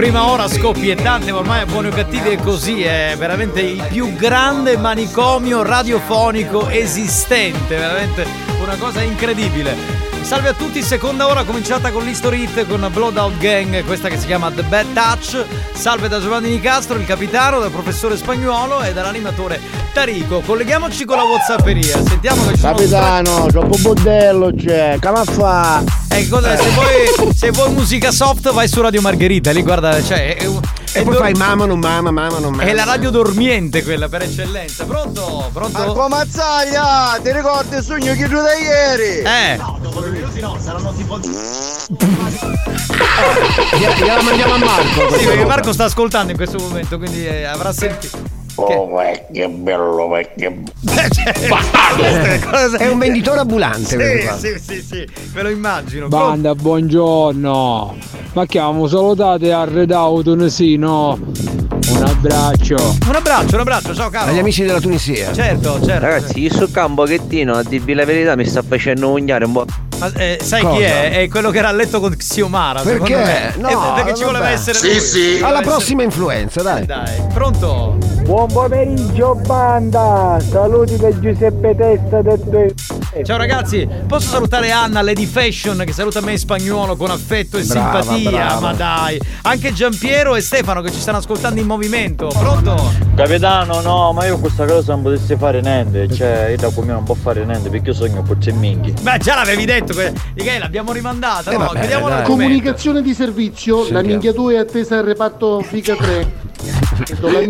Speaker 6: prima ora scoppiettante, ma ormai a buoni o cattivi è così, è veramente il più grande manicomio radiofonico esistente, veramente una cosa incredibile. Salve a tutti, seconda ora cominciata con l'History Hit con Blood Gang, questa che si chiama The Bad Touch. Salve da Giovanni Nicastro, il capitano, dal professore Spagnuolo e dall'animatore Tarico. Colleghiamoci con la Whatsapperia, sentiamo che ci sono
Speaker 10: Capitano, troppo bordello c'è, come fa?
Speaker 6: Eh, cosa- se, vuoi, se vuoi musica soft vai su Radio Margherita, lì guarda, cioè, è, un-
Speaker 13: E
Speaker 6: è
Speaker 13: poi
Speaker 6: dor-
Speaker 13: fai mamma, non mamma, mamma, non mamma.
Speaker 6: è la radio dormiente quella per eccellenza. Pronto? Pronto?
Speaker 37: Marco Mazzaglia, ti ricordi il sogno che tu da ieri?
Speaker 6: Eh.
Speaker 37: No, dopo no, saranno tipo.
Speaker 13: Gliela mandiamo a Marco.
Speaker 6: Sì, perché Marco sta ascoltando in questo momento, quindi eh, avrà sentito.
Speaker 1: Oh, eh, che bello, eh, che
Speaker 6: Bastardo!
Speaker 13: È un venditore ambulante.
Speaker 6: Sì, sì, sì, sì, me lo immagino.
Speaker 16: Banda, buongiorno. Ma chiamo salutate a Redauton, sì, no? Un abbraccio.
Speaker 6: Un abbraccio, un abbraccio, ciao caro.
Speaker 13: Agli amici della Tunisia.
Speaker 6: Certo, certo.
Speaker 22: Ragazzi, io sul campo un pochettino, a dirvi la verità, mi sta facendo ugnare un po'.
Speaker 6: Ma eh, sai chi
Speaker 13: Cosa?
Speaker 6: è? È quello che era a letto con Xiomara. secondo
Speaker 13: Perché?
Speaker 6: me.
Speaker 13: No,
Speaker 6: Eh, perché ci voleva essere
Speaker 13: Sì,
Speaker 6: lui.
Speaker 13: sì. Alla
Speaker 6: essere-
Speaker 13: prossima influenza, dai.
Speaker 6: Dai, pronto?
Speaker 38: Buon pomeriggio banda, saluti da Giuseppe Testa detto
Speaker 6: Ciao ragazzi, posso salutare Anna Lady Fashion che saluta me in spagnolo con affetto e
Speaker 22: Brava,
Speaker 6: simpatia,
Speaker 22: brava.
Speaker 6: ma dai. Anche Giampiero e Stefano che ci stanno ascoltando in movimento. Pronto?
Speaker 22: Capitano, no, ma io questa cosa non potessi fare niente. Cioè, io da come non può fare niente perché io sogno con c'è minchi.
Speaker 6: Beh, già l'avevi detto, que- l'abbiamo rimandata,
Speaker 22: Eh,
Speaker 6: no?
Speaker 22: vabbè.
Speaker 10: Comunicazione di servizio, la
Speaker 13: Sentiamo.
Speaker 10: minchia tua è attesa al reparto Fica 3.
Speaker 13: Questo è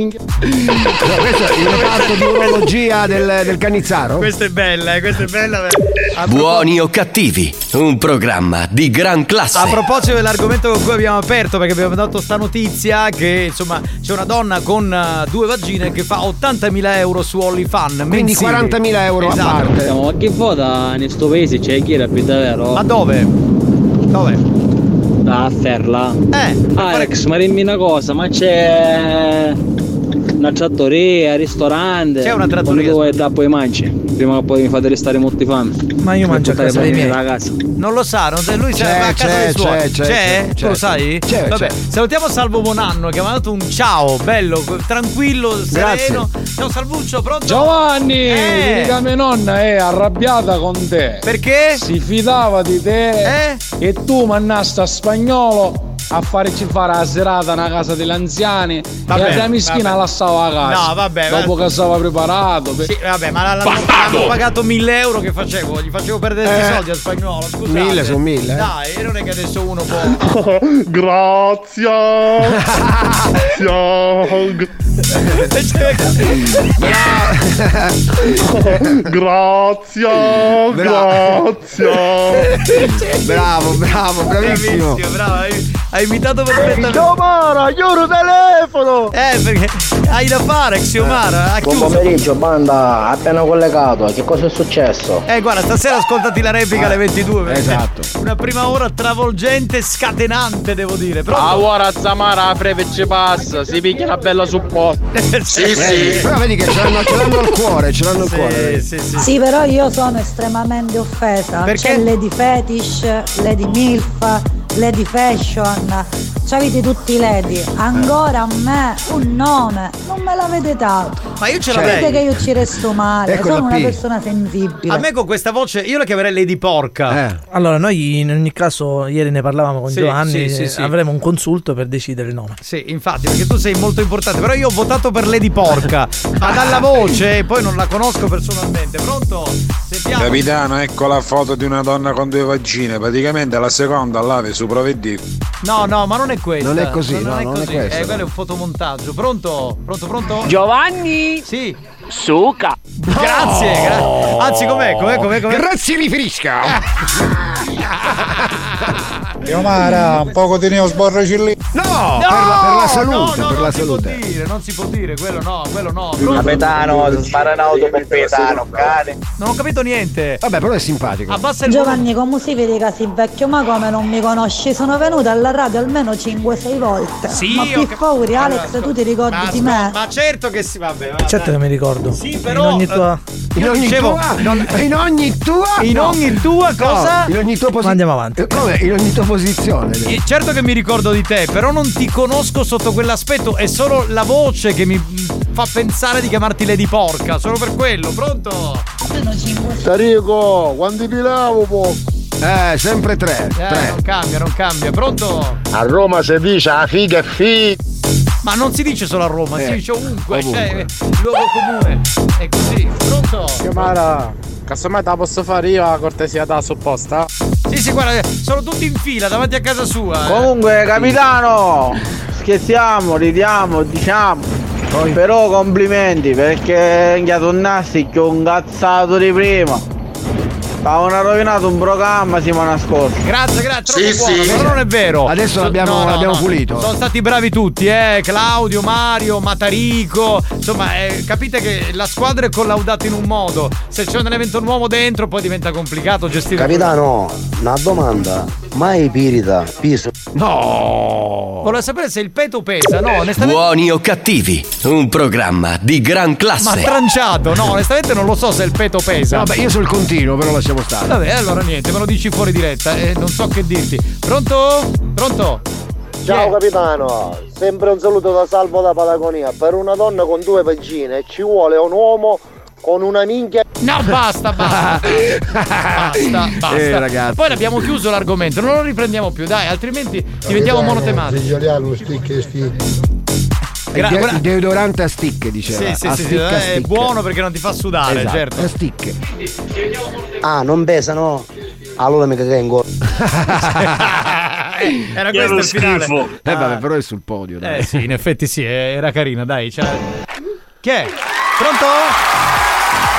Speaker 13: il reparto di urologia del, del Canizzaro.
Speaker 6: Questa è bella, eh, questa è bella. A
Speaker 2: Buoni o cattivi, un programma di gran classe.
Speaker 6: A proposito dell'argomento con cui abbiamo aperto, perché abbiamo dato sta notizia che insomma c'è una donna con eh, due vagine che fa 80.000 euro su OnlyFans.
Speaker 13: Quindi
Speaker 6: mensili.
Speaker 13: 40.000 euro a
Speaker 6: Esatto.
Speaker 13: parte.
Speaker 39: Ma che vota in sto paese c'è chi era più davvero?
Speaker 6: Ma dove? Dove?
Speaker 39: A Ferla.
Speaker 6: Eh.
Speaker 39: Alex, ma dimmi una cosa, ma c'è una trattoria, ristorante.
Speaker 6: C'è una trattoria,
Speaker 39: Quando vai da poi mangi, prima che poi mi fate restare molti fame.
Speaker 7: Ma io mangio a casa dei miei.
Speaker 39: Casa.
Speaker 6: Non lo sa, non- lui
Speaker 13: C'è,
Speaker 6: va a casa
Speaker 13: c'è,
Speaker 6: dei suoi.
Speaker 13: c'è, c'è, c'è,
Speaker 6: Tu
Speaker 13: c'è,
Speaker 6: lo sai?
Speaker 13: c'è,
Speaker 6: Vabbè,
Speaker 13: c'è.
Speaker 6: salutiamo Salvo Bonanno che mi ha dato un ciao, bello, tranquillo, sereno. Ciao Salvuccio, pronto?
Speaker 16: Giovanni,
Speaker 6: Eh.
Speaker 16: dica mia nonna è arrabbiata con te.
Speaker 6: Perché?
Speaker 16: Si fidava di te
Speaker 6: Eh?
Speaker 16: e tu mannasta spagnolo a farci fare la serata nella casa degli anziani
Speaker 6: Vabbè,
Speaker 16: e la mischina la stava a casa.
Speaker 6: No, vabbè,
Speaker 16: Dopo
Speaker 6: vabbè.
Speaker 16: che stava preparato. per-
Speaker 6: Sì, vabbè, ma l'hanno, pagato 1000 euro che facevo, gli facevo perdere questi
Speaker 13: Eh.
Speaker 6: soldi a spagnolo, scusate.
Speaker 13: Mille su mille, eh.
Speaker 6: Dai, e non è che adesso uno può.
Speaker 1: Grazie. Grazie. Grazie.
Speaker 13: Bravo, bravo, bravissimo.
Speaker 6: Bravissimo, bravo, hai, hai imitato perfettamente.
Speaker 37: Xiomara, chiuro telefono!
Speaker 6: Eh, perché hai da fare, Xiomara, ha
Speaker 38: Buon
Speaker 6: chiuso.
Speaker 38: pomeriggio banda, appena collegato, che cosa è successo?
Speaker 6: Eh, guarda, stasera ascoltati la replica alle 22. perché
Speaker 13: esatto.
Speaker 6: Una prima ora travolgente, scatenante, devo dire. Pronto?
Speaker 22: Ah, ora Zamara a breve ci passa, si picchia una bella supporto.
Speaker 6: sì,
Speaker 13: Vedi, Però vedi che ce l'hanno, ce l'hanno al cuore, ce l'hanno al cuore.
Speaker 6: Sì, sì,
Speaker 28: Sì, però io sono estremamente offesa.
Speaker 6: Perché?
Speaker 28: C'è Lady Fetish, Lady Milf, Lady Fashion. C'avete tutti i lady. Ancora a me un nome. Non me l'avete dato.
Speaker 6: Ma io ce
Speaker 28: Sapete
Speaker 6: l'avrei.
Speaker 28: che io ci resto male.
Speaker 6: Eccola
Speaker 28: sono una persona sensibile.
Speaker 6: A me con questa voce, io la chiamerei Lady Porca.
Speaker 7: Allora, noi in ogni caso, ieri ne parlavamo con
Speaker 6: Sì,
Speaker 7: Giovanni,
Speaker 6: sì, sì,
Speaker 7: eh,
Speaker 6: sì.
Speaker 7: avremo un consulto per decidere il nome.
Speaker 6: Sì, infatti, perché tu sei molto importante. Però io ho votato per Lady Porca. ma dalla voce, poi non la conosco personalmente. Pronto? Sentiamo.
Speaker 40: Capitano, ecco la foto di una donna con due vagine. Praticamente la seconda lave su provvedito.
Speaker 6: No, no, ma non è questa.
Speaker 40: Non è così, no,
Speaker 6: è
Speaker 40: non è
Speaker 6: così.
Speaker 40: questo,
Speaker 6: Eh,
Speaker 40: no.
Speaker 6: quello è un fotomontaggio. Pronto? Pronto, pronto?
Speaker 22: Giovanni!
Speaker 6: Sì.
Speaker 22: Suca!
Speaker 6: Grazie, gra- anzi, com'è? Com'è? Com'è? com'è?
Speaker 13: Grazie, riferisca.
Speaker 16: Xiomara, un poco di neo sborracilli.
Speaker 13: No, per, la, per la salute,
Speaker 6: no, no,
Speaker 13: per la
Speaker 6: non si può
Speaker 13: salute.
Speaker 6: dire, non si può dire, quello no, quello no. Pronto?
Speaker 22: Capitano, spara in auto per Gaetano, cane.
Speaker 6: Non ho capito niente.
Speaker 13: Vabbè, però è simpatico.
Speaker 6: Abbassa il
Speaker 28: Giovanni, come si vede che sei vecchio, ma come non mi conosci? Sono venuta alla radio almeno 5-6 volte.
Speaker 6: Sì,
Speaker 28: ma per favore,
Speaker 6: Allora,
Speaker 28: Alex, tu ti ricordi
Speaker 6: Ma,
Speaker 28: di me?
Speaker 6: ma certo che sì, vabbè. vabbè.
Speaker 7: Certo che mi ricordo.
Speaker 6: Sì, però,
Speaker 7: In ogni tua.
Speaker 6: eh,
Speaker 13: In ogni
Speaker 6: dicevo,
Speaker 13: tua,
Speaker 6: non-
Speaker 13: in ogni tua,
Speaker 6: In
Speaker 13: no.
Speaker 6: ogni tua cosa?
Speaker 13: No, in ogni tua
Speaker 7: Ma
Speaker 13: posizione.
Speaker 7: andiamo avanti.
Speaker 13: Come? In ogni tua posizione.
Speaker 6: Eh, Certo che mi ricordo di te, però non ti conosco sotto quell'aspetto, è solo la voce che mi fa pensare di chiamarti Lady Porca, solo per quello, pronto?
Speaker 1: Tarico, quanti pilavo po?
Speaker 13: Eh, sempre tre.
Speaker 6: Eh,
Speaker 13: tre.
Speaker 6: non cambia, non cambia, pronto?
Speaker 1: A Roma si dice a figa e fi.
Speaker 6: Ma non si dice solo a Roma, si
Speaker 13: Eh,
Speaker 6: dice ovunque,
Speaker 13: ovunque.
Speaker 6: cioè, luogo comune. È così, pronto?
Speaker 22: Xiomara, casomai te la posso fare io la cortesia da supposta?
Speaker 6: Sì, sì, guarda, sono tutti in fila davanti a casa sua. eh.
Speaker 22: Comunque, capitano, scherziamo, ridiamo, diciamo. Però complimenti perché tornassi che ho un cazzato di prima.
Speaker 37: Avevano rovinato un programma settimana scorsa.
Speaker 6: Grazie, grazie,
Speaker 37: Sì,
Speaker 6: buono,
Speaker 37: sì.
Speaker 6: però non è vero.
Speaker 13: Adesso
Speaker 6: So-
Speaker 13: l'abbiamo- l'abbiamo pulito.
Speaker 6: Sono stati bravi tutti, eh. Claudio, Mario, Matarico. Insomma, eh, capite che la squadra è collaudata in un modo. Se c'è un evento nuovo dentro, poi diventa complicato gestire.
Speaker 41: Capitano, una domanda. Mai pirita, piso.
Speaker 6: No! Volevo sapere se il peto pesa, no? Onestamente.
Speaker 2: Buoni o cattivi, un programma di gran
Speaker 6: Ma
Speaker 2: classe.
Speaker 6: tranciato, no, onestamente non lo so se il peto pesa.
Speaker 13: Vabbè, io sul continuo, però lasciamo stare.
Speaker 6: Vabbè, allora niente, me lo dici fuori diretta, eh, non so che dirti. Pronto? Pronto?
Speaker 38: Ciao capitano, sempre un saluto da Salvo da Patagonia. Per una donna con due vagine ci vuole un uomo con una minchia.
Speaker 6: No, basta, basta. basta, basta.
Speaker 38: Eh, ragazzi.
Speaker 6: Poi l'abbiamo chiuso l'argomento, non lo riprendiamo più, dai, altrimenti diventiamo monotematici.
Speaker 10: Giuliano, stick e stick.
Speaker 6: Gra-
Speaker 13: il, de-
Speaker 6: gra-
Speaker 13: il deodorante a stick, diceva.
Speaker 6: Sì, sì,
Speaker 13: a
Speaker 6: sì, sì,
Speaker 13: stick, a
Speaker 6: è
Speaker 13: stick.
Speaker 6: buono perché non ti fa sudare,
Speaker 13: Esatto,
Speaker 6: certo.
Speaker 13: a stick.
Speaker 41: Ah, non pesano? Allora mi cagai in gola.
Speaker 6: Eh, Era questo il finale.
Speaker 13: Eh vabbè, però è sul podio. Dai.
Speaker 6: Eh sì, in effetti sì, eh, era carina, dai. c'era- Chi è? Pronto?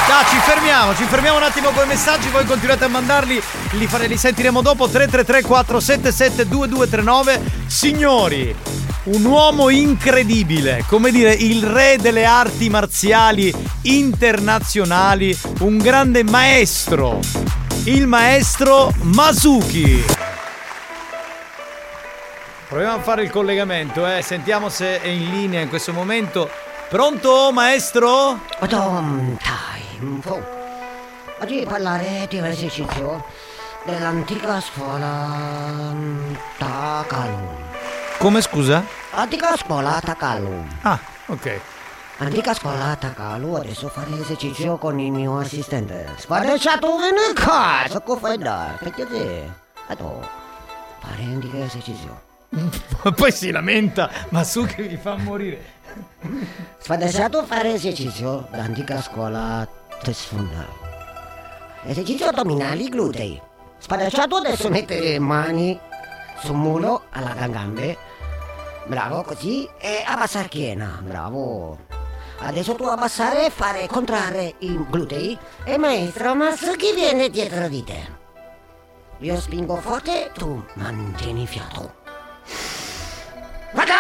Speaker 6: Dai, ci fermiamo, ci fermiamo un attimo con i messaggi, voi continuate a mandarli, li, fare- li sentiremo dopo 333 477 2239. Signori, un uomo incredibile, come dire, il re delle arti marziali internazionali, un grande maestro, il maestro Masuki. Proviamo a fare il collegamento, eh. Sentiamo se è in linea in questo momento. Pronto, maestro?
Speaker 19: Oggi parlare di un esercizio dell'antica scuola mm, Takalu.
Speaker 6: Come scusa?
Speaker 19: Antica scuola Takalu.
Speaker 6: Ah, ok.
Speaker 19: Antica scuola Takalu, adesso fare esercizio con il mio assistente. Spadacciato in casa, come fai da? Perché te? Adesso, fare antica esercizio.
Speaker 6: Poi si lamenta, ma su che mi fa morire.
Speaker 19: Spadacciato fare esercizio d'antica scuola Tesfuna. Esercizio addominali glutei. Spadacciato adesso mettere le mani sul muro alla gambe. Bravo, così. E abbassare chiena. Bravo. Adesso tu abbassare e fare contrarre i glutei. E maestro Masuki viene dietro di te. Io spingo forte, tu mantieni fiato. Vada!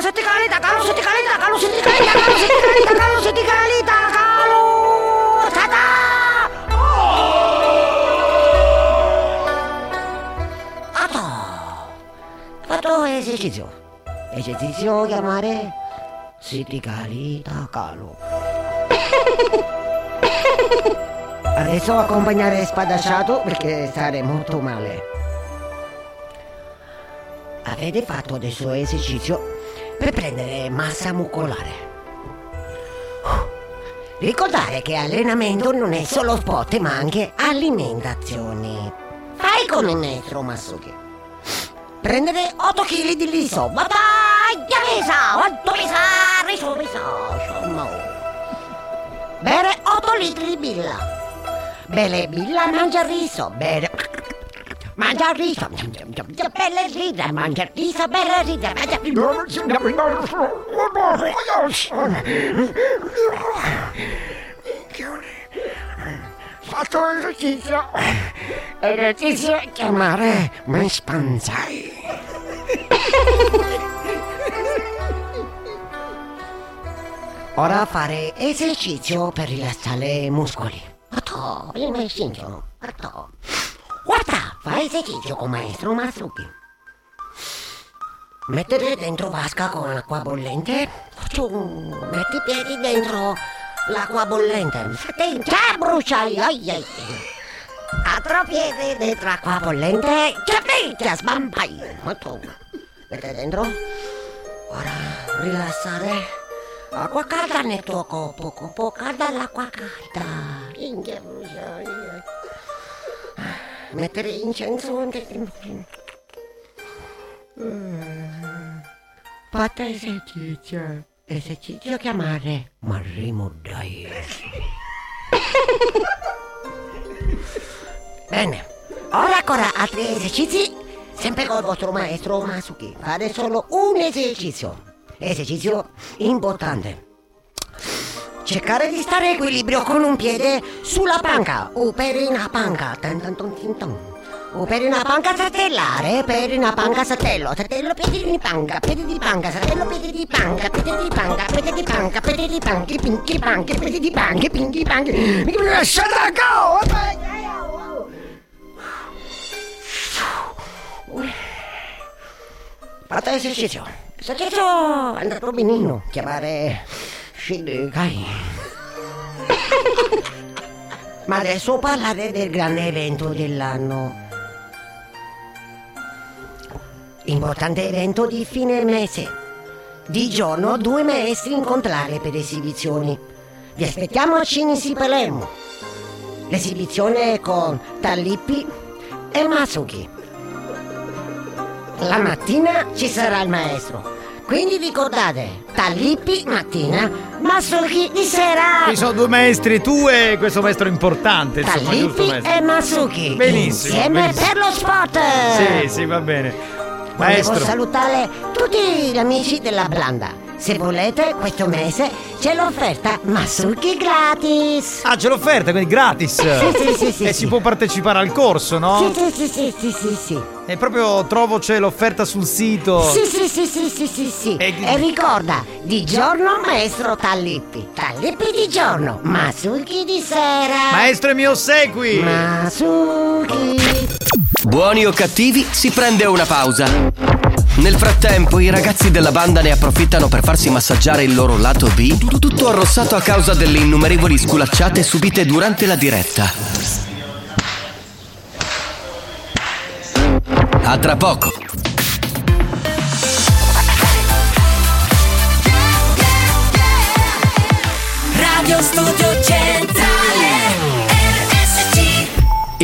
Speaker 19: Senti calita, calo, senti calita, calo, senti calita, calo, senti calita, calo, senti calita, esercizio. Esercizio chiamare senti calita, calo. Adesso accompagnare spadacciato perché stare molto male. Avete fatto adesso esercizio per prendere massa muscolare. Ricordare che allenamento non è solo sport ma anche alimentazione. Fai come maestro Masuki. Prendere 8 kg di riso. Battaglia pesa! 8 pesa! Riso pesa! Insomma. Bere 8 litri di billa. Bere billa, mangia riso. Bere... Mangia riso. Belle ride, mangia riso, belle ride. Mangia... Fatto esercizio. Esercizio chiamare me spanzai. Ora fare esercizio per rilassare i muscoli. Otto, il mio istinto. Otto. Guarda, fa esercizio con maestro Masuki. Mettere dentro vasca con acqua bollente. Metti i piedi dentro l'acqua bollente. Te già bruciai, ai ai. Altro piede dentro acqua bollente. Che picchia, sbampai. Molto. Mette dentro. Ora rilassare. Acqua calda nel tuo corpo, corpo calda l'acqua calda. Inghia, bruciai. Mettere incenso Fate esercizio. Esercizio chiamare Marrimo Dai. Bene. Ora ancora altri esercizi. Sempre col vostro maestro Masuki. Fare solo un esercizio. Esercizio importante. cercare di stare in equilibrio con un piede sulla panca o per una panca. Tan tan. O per una panca satellare, per una panca satello, satello piedi di panca, piedi di panca, satello piedi di panca, piedi di panca, piedi di panca, piedi di panchi, pinchi panchi, piedi di panchi, pinchi panchi. Shut up, go! Fate esercizio. Esercizio andato benino. Chiamare Shigekai. Ma adesso parlare del grande evento dell'anno. Importante evento di fine mese. Di giorno due maestri incontrare per esibizioni. Vi aspettiamo a Cinisi Palermo. L'esibizione è con Talippi e Masuki. La mattina ci sarà il maestro. Quindi ricordate, Talippi mattina, Masuki di sera.
Speaker 6: Ci sono due maestri, tu e questo maestro importante, insomma,
Speaker 19: Talippi e Masuki.
Speaker 6: Benissimo,
Speaker 19: Insieme
Speaker 6: benissimo.
Speaker 19: per lo sport.
Speaker 6: Sì, sì, va bene.
Speaker 19: Volevo
Speaker 6: Maestro.
Speaker 19: salutare tutti gli amici della Blanda. Se volete, questo mese c'è l'offerta Masuki gratis.
Speaker 6: Ah, c'è l'offerta, quindi gratis.
Speaker 19: Sì, sì, sì, sì,
Speaker 6: E
Speaker 19: sì.
Speaker 6: si può partecipare al corso, no?
Speaker 19: Sì, sì, sì, sì, sì, sì, sì.
Speaker 6: E proprio trovo c'è l'offerta sul sito.
Speaker 19: Sì, sì, sì, sì, sì, sì, sì.
Speaker 6: E-
Speaker 19: E ricorda, di giorno maestro Talippi. Talippi di giorno, Masuki di sera.
Speaker 6: Maestro mi ossequi.
Speaker 19: Masuki.
Speaker 2: Buoni o cattivi, si prende una pausa. Nel frattempo, i ragazzi della banda ne approfittano per farsi massaggiare il loro lato B, tutto arrossato a causa delle innumerevoli sculacciate subite durante la diretta. A tra poco.
Speaker 26: Radio Studio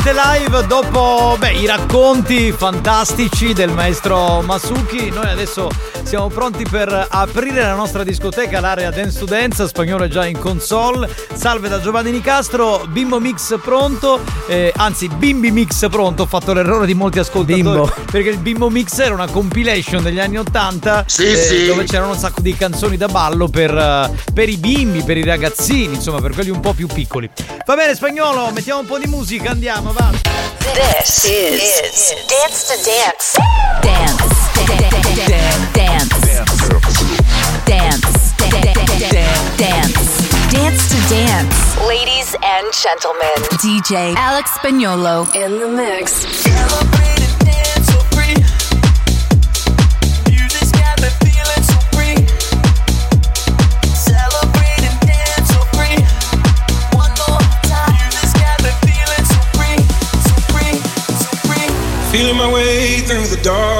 Speaker 6: Assolutamente live dopo beh, i racconti fantastici del maestro Masuki. Noi adesso siamo pronti per aprire la nostra discoteca, l'area Dance to Dance. Spagnolo è già in console. Salve da Giovanni Nicastro, Bimbo Mix pronto. eh, anzi, Bimbi Mix pronto. Ho fatto l'errore di molti ascoltatori.
Speaker 7: Bimbo.
Speaker 6: Perché il Bimbo Mix era una compilation degli anni 80
Speaker 1: Sì, sì.
Speaker 6: dove c'erano un sacco di canzoni da ballo per, eh, per i bimbi, per i ragazzini, insomma, per quelli un po' più piccoli. Va bene, spagnolo, mettiamo un po' di musica, andiamo, va.
Speaker 26: This is, Dance to Dance. Dance. Dance. Dance. Dance. Dance to Dance. Ladies and gentlemen, DJ Alex Spagnolo in the mix.
Speaker 42: Feeling my way through the darkness,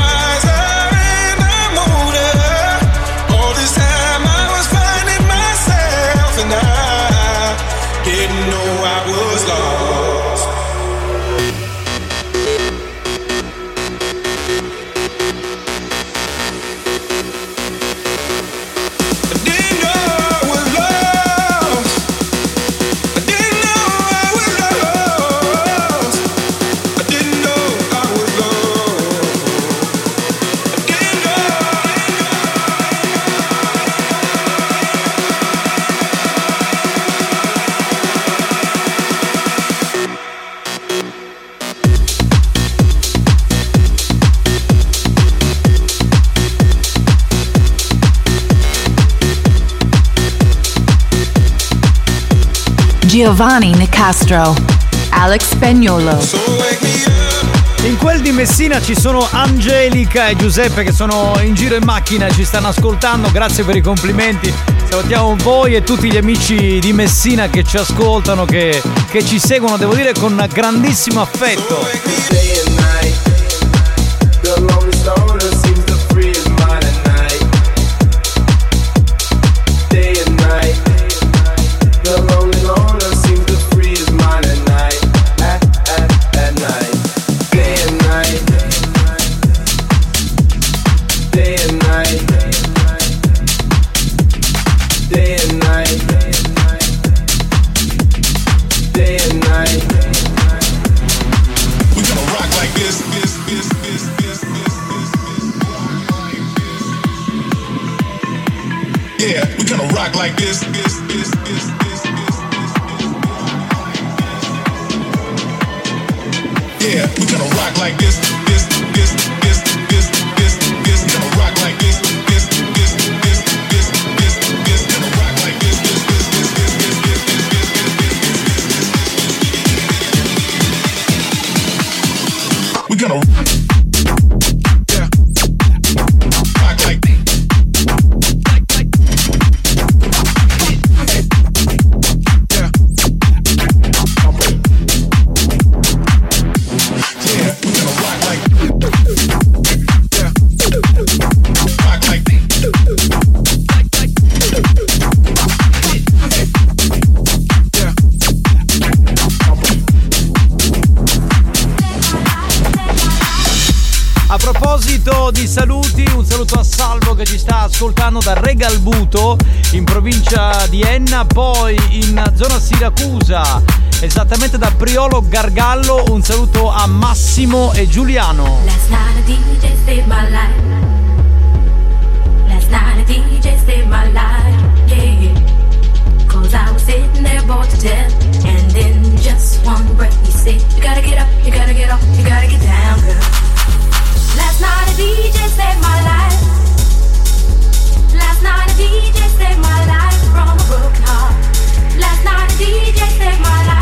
Speaker 42: and I didn't know I was lost.
Speaker 43: Giovanni Nicastro, Alex Spagnolo.
Speaker 6: In quel di Messina ci sono Angelica e Giuseppe che sono in giro in macchina e ci stanno ascoltando. Grazie per i complimenti. Salutiamo voi e tutti gli amici di Messina che ci ascoltano, che, che ci seguono, devo dire, con grandissimo affetto.
Speaker 42: Gonna
Speaker 6: ascoltando da Regalbuto in provincia di Enna, poi in zona Siracusa, esattamente da Priolo Gargallo, un saluto a Massimo e Giuliano.
Speaker 26: I was sitting there bored death. And in just one breath, he said, You gotta get up, you gotta get off, you gotta get down, girl. Last night a DJ saved my life. Night a DJ saved my life from a broken heart. Last night a DJ saved my life.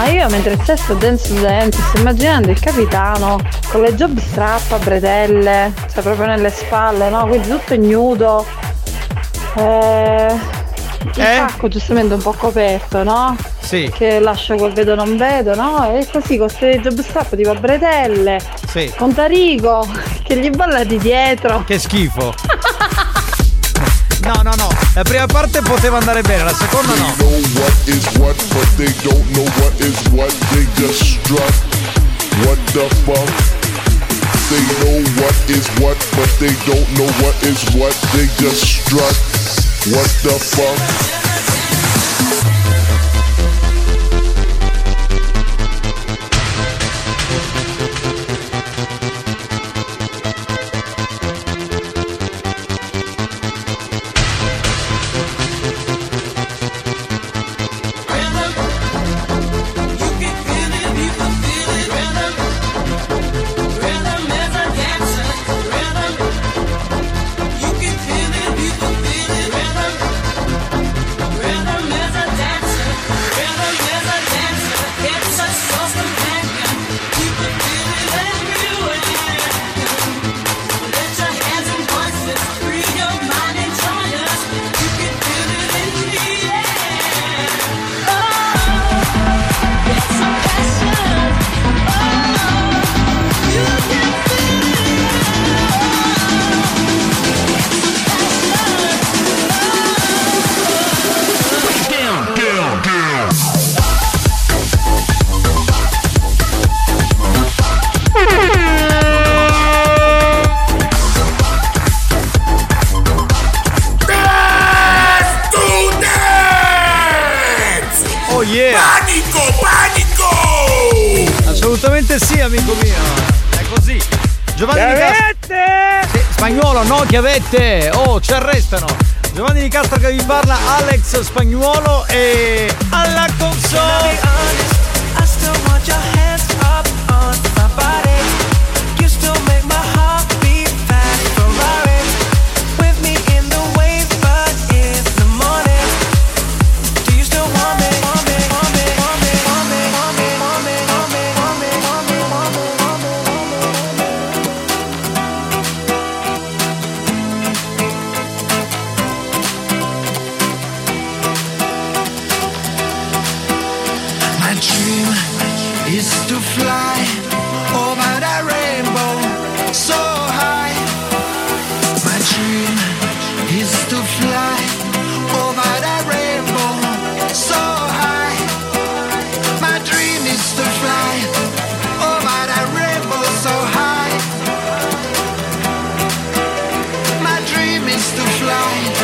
Speaker 15: Ma io mentre stesso dance dance sto immaginando il capitano con le job strap a bretelle, cioè proprio nelle spalle, no? Quindi tutto ignudo. Eh, il pacco giustamente un po' coperto, no?
Speaker 6: Sì.
Speaker 15: Che lascio quel vedo non vedo, no? E così con queste job strap tipo a bretelle,
Speaker 6: Sì.
Speaker 15: con Tarico che gli balla di dietro.
Speaker 6: Che schifo. No, no, no. La prima parte poteva andare bene, la seconda no.
Speaker 44: They know what is what, but they don't know what is what. They just strut. What the fuck?
Speaker 45: espagnol.
Speaker 15: alone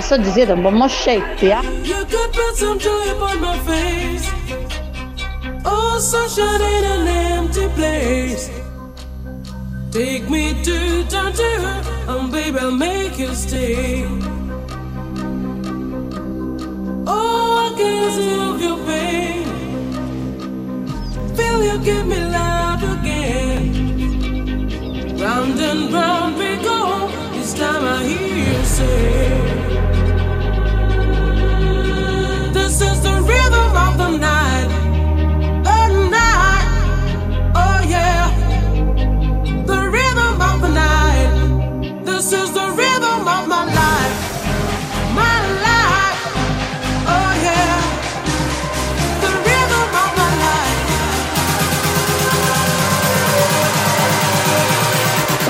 Speaker 15: D, però quest'oggi siete un po' moscetti, eh?
Speaker 18: You could put some joy upon my face. Oh, sunshine in an empty place. Take me to down to her, and baby, I'll make you stay. Oh, I can see your pain. Feel you give me again. Round and round we go. This time I hear you say.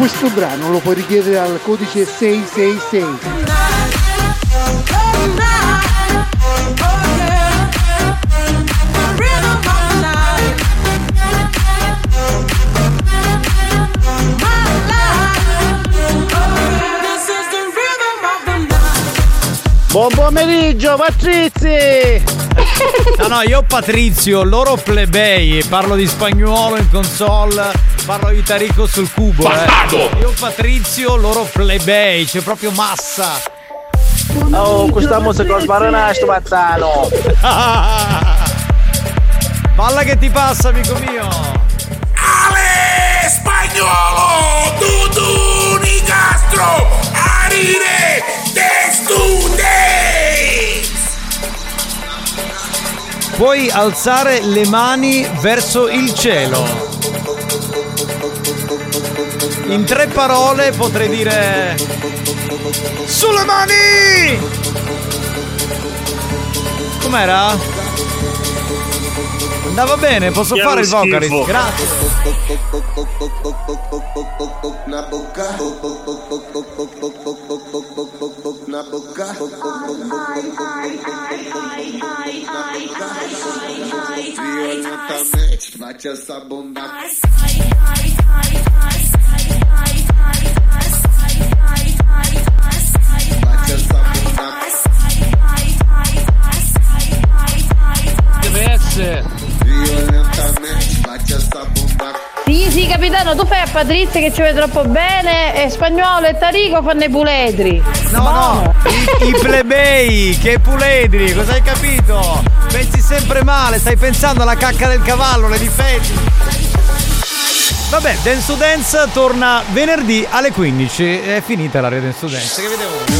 Speaker 17: Questo brano lo puoi richiedere al codice 666.
Speaker 46: Buon pomeriggio Patrizi!
Speaker 6: No, no, io Patrizio, loro plebei, parlo di spagnolo in console, parlo di Tarico sul cubo,
Speaker 46: Bastardo!
Speaker 6: eh. Io Patrizio, loro plebei, c'è proprio massa.
Speaker 46: Oh, questa musica lo sbarana sto pazzano!
Speaker 6: Balla che ti passa, amico mio!
Speaker 45: Ale Spagnolo, Dudu Nicastro, Arire Testude!
Speaker 6: Puoi alzare le mani verso il cielo. In tre parole potrei dire... Sulle mani! Com'era? Andava bene, posso
Speaker 45: Che
Speaker 6: fare il
Speaker 45: schifo.
Speaker 6: vocalist, grazie.
Speaker 45: Una bocca Una bunda
Speaker 15: Sì, sì, capitano, tu fai Patrizia che ci vede troppo bene e Spagnolo e Tarico fanno i puledri.
Speaker 6: No, no, i, i plebei, che puledri, cosa hai capito? Pensi sempre male, stai pensando alla cacca del cavallo, le difetti. Vabbè, Dance to Dance torna venerdì alle 15. È finita l'area Dance to Dance. Che vedevo?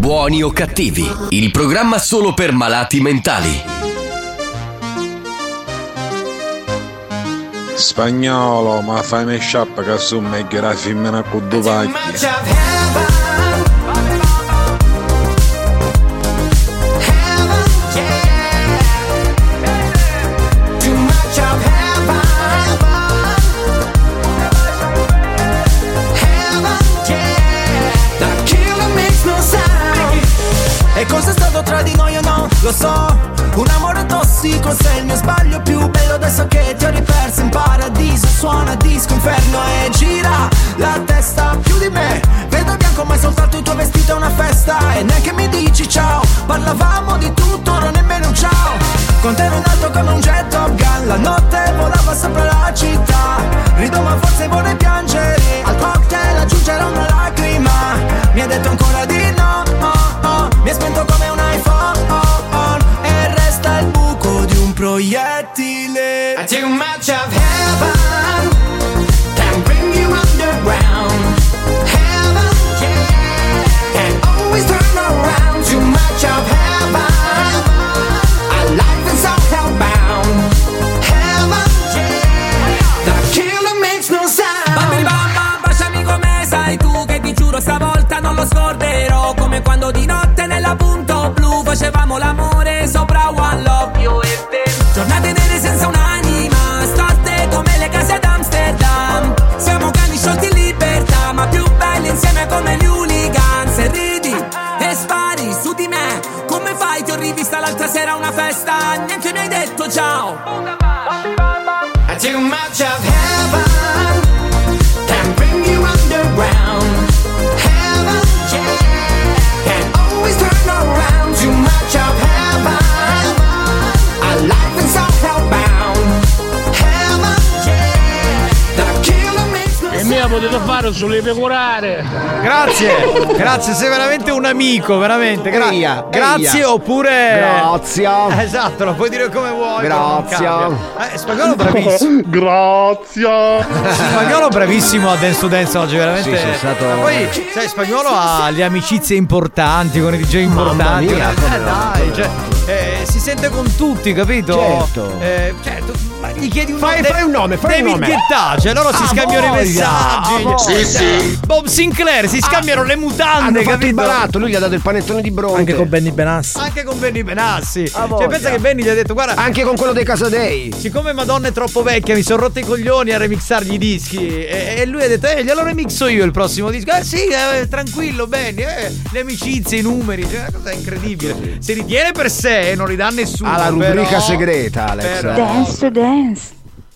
Speaker 2: Buoni o cattivi, il programma solo per malati mentali.
Speaker 40: Spagnolo, ma fai una sciappa che su me che la femmina con due pacchi.
Speaker 18: Stato tra di noi o no? Lo so, un amore tossico sei il mio sbaglio più bello adesso che ti ho riperso. In paradiso Suona disco inferno e gira la testa più di me. Vedo bianco ma è soltanto il tuo vestito è una festa. E neanche mi dici ciao Parlavamo di tutto, ora nemmeno un ciao. Con te ero in alto come un jet Top Gun La notte volava sopra la città. Rido ma forse vorrei piangere. Al cocktail aggiungerò una lacrima. Mi ha detto ancora di no oh, oh. Mi ha spento come un buco di un proiettile
Speaker 47: Too much of heaven can bring you underground. Heaven, yeah, can always turn around. Too much of heaven, our life is all hellbound. Heaven, yeah, the killer makes no
Speaker 18: Bambini
Speaker 47: sound.
Speaker 18: bamba, baciami come sai tu Che ti giuro stavolta non lo scorderò Come quando di notte nella punto blu Facevamo l'amore come gli hooligans E ridi e spari su di me Come fai? Ti ho rivista l'altra sera a una festa. Neanche mi hai detto ciao
Speaker 17: fare sulle pecorare.
Speaker 6: Grazie, grazie, sei veramente un amico, veramente. Gra-
Speaker 13: Eia,
Speaker 6: grazie
Speaker 13: eia.
Speaker 6: oppure.
Speaker 13: Grazie.
Speaker 6: Esatto, lo puoi dire come vuoi.
Speaker 13: Grazie.
Speaker 6: Eh, spagnolo bravissimo.
Speaker 17: Grazie.
Speaker 6: Spagnolo bravissimo a Dance to Dance oggi, veramente.
Speaker 13: Sì, sì, è stato-
Speaker 6: Ma poi, sai, spagnolo ha le amicizie importanti con i DJ importanti.
Speaker 13: mia,
Speaker 6: eh, dai, cioè, eh, si sente con tutti, capito?
Speaker 13: Certo.
Speaker 6: Eh, ma gli chiedi un
Speaker 13: Fai-
Speaker 6: nome.
Speaker 13: fai un nome, fai un
Speaker 6: David
Speaker 13: nome.
Speaker 6: Guetta, cioè loro si
Speaker 13: Ah,
Speaker 6: scambiano i messaggi.
Speaker 13: ah, voglia. Sì, sì.
Speaker 6: Bob Sinclair, si scambiano le mutande,
Speaker 13: Hanno fatto il
Speaker 6: capito?
Speaker 13: baratto, lui gli ha dato il panettone di bronzo.
Speaker 7: Anche con Benny Benassi.
Speaker 6: Anche con Benny Benassi. cioè,
Speaker 13: voglia.
Speaker 6: pensa che Benny gli ha detto: Guarda,
Speaker 13: Anche con quello dei Casadei.
Speaker 6: siccome Madonna è troppo vecchia, mi sono rotto i coglioni a remixargli i dischi. E, e lui ha detto: Eh, glielo remixo io il prossimo disco. Eh sì, eh, tranquillo, Benny. Eh, le amicizie, i numeri. Cioè, una cosa incredibile. Si ritiene per sé e non li dà nessuno.
Speaker 13: Ha la rubrica
Speaker 6: però-
Speaker 13: segreta, Alex.
Speaker 6: però-
Speaker 15: Dance to dance.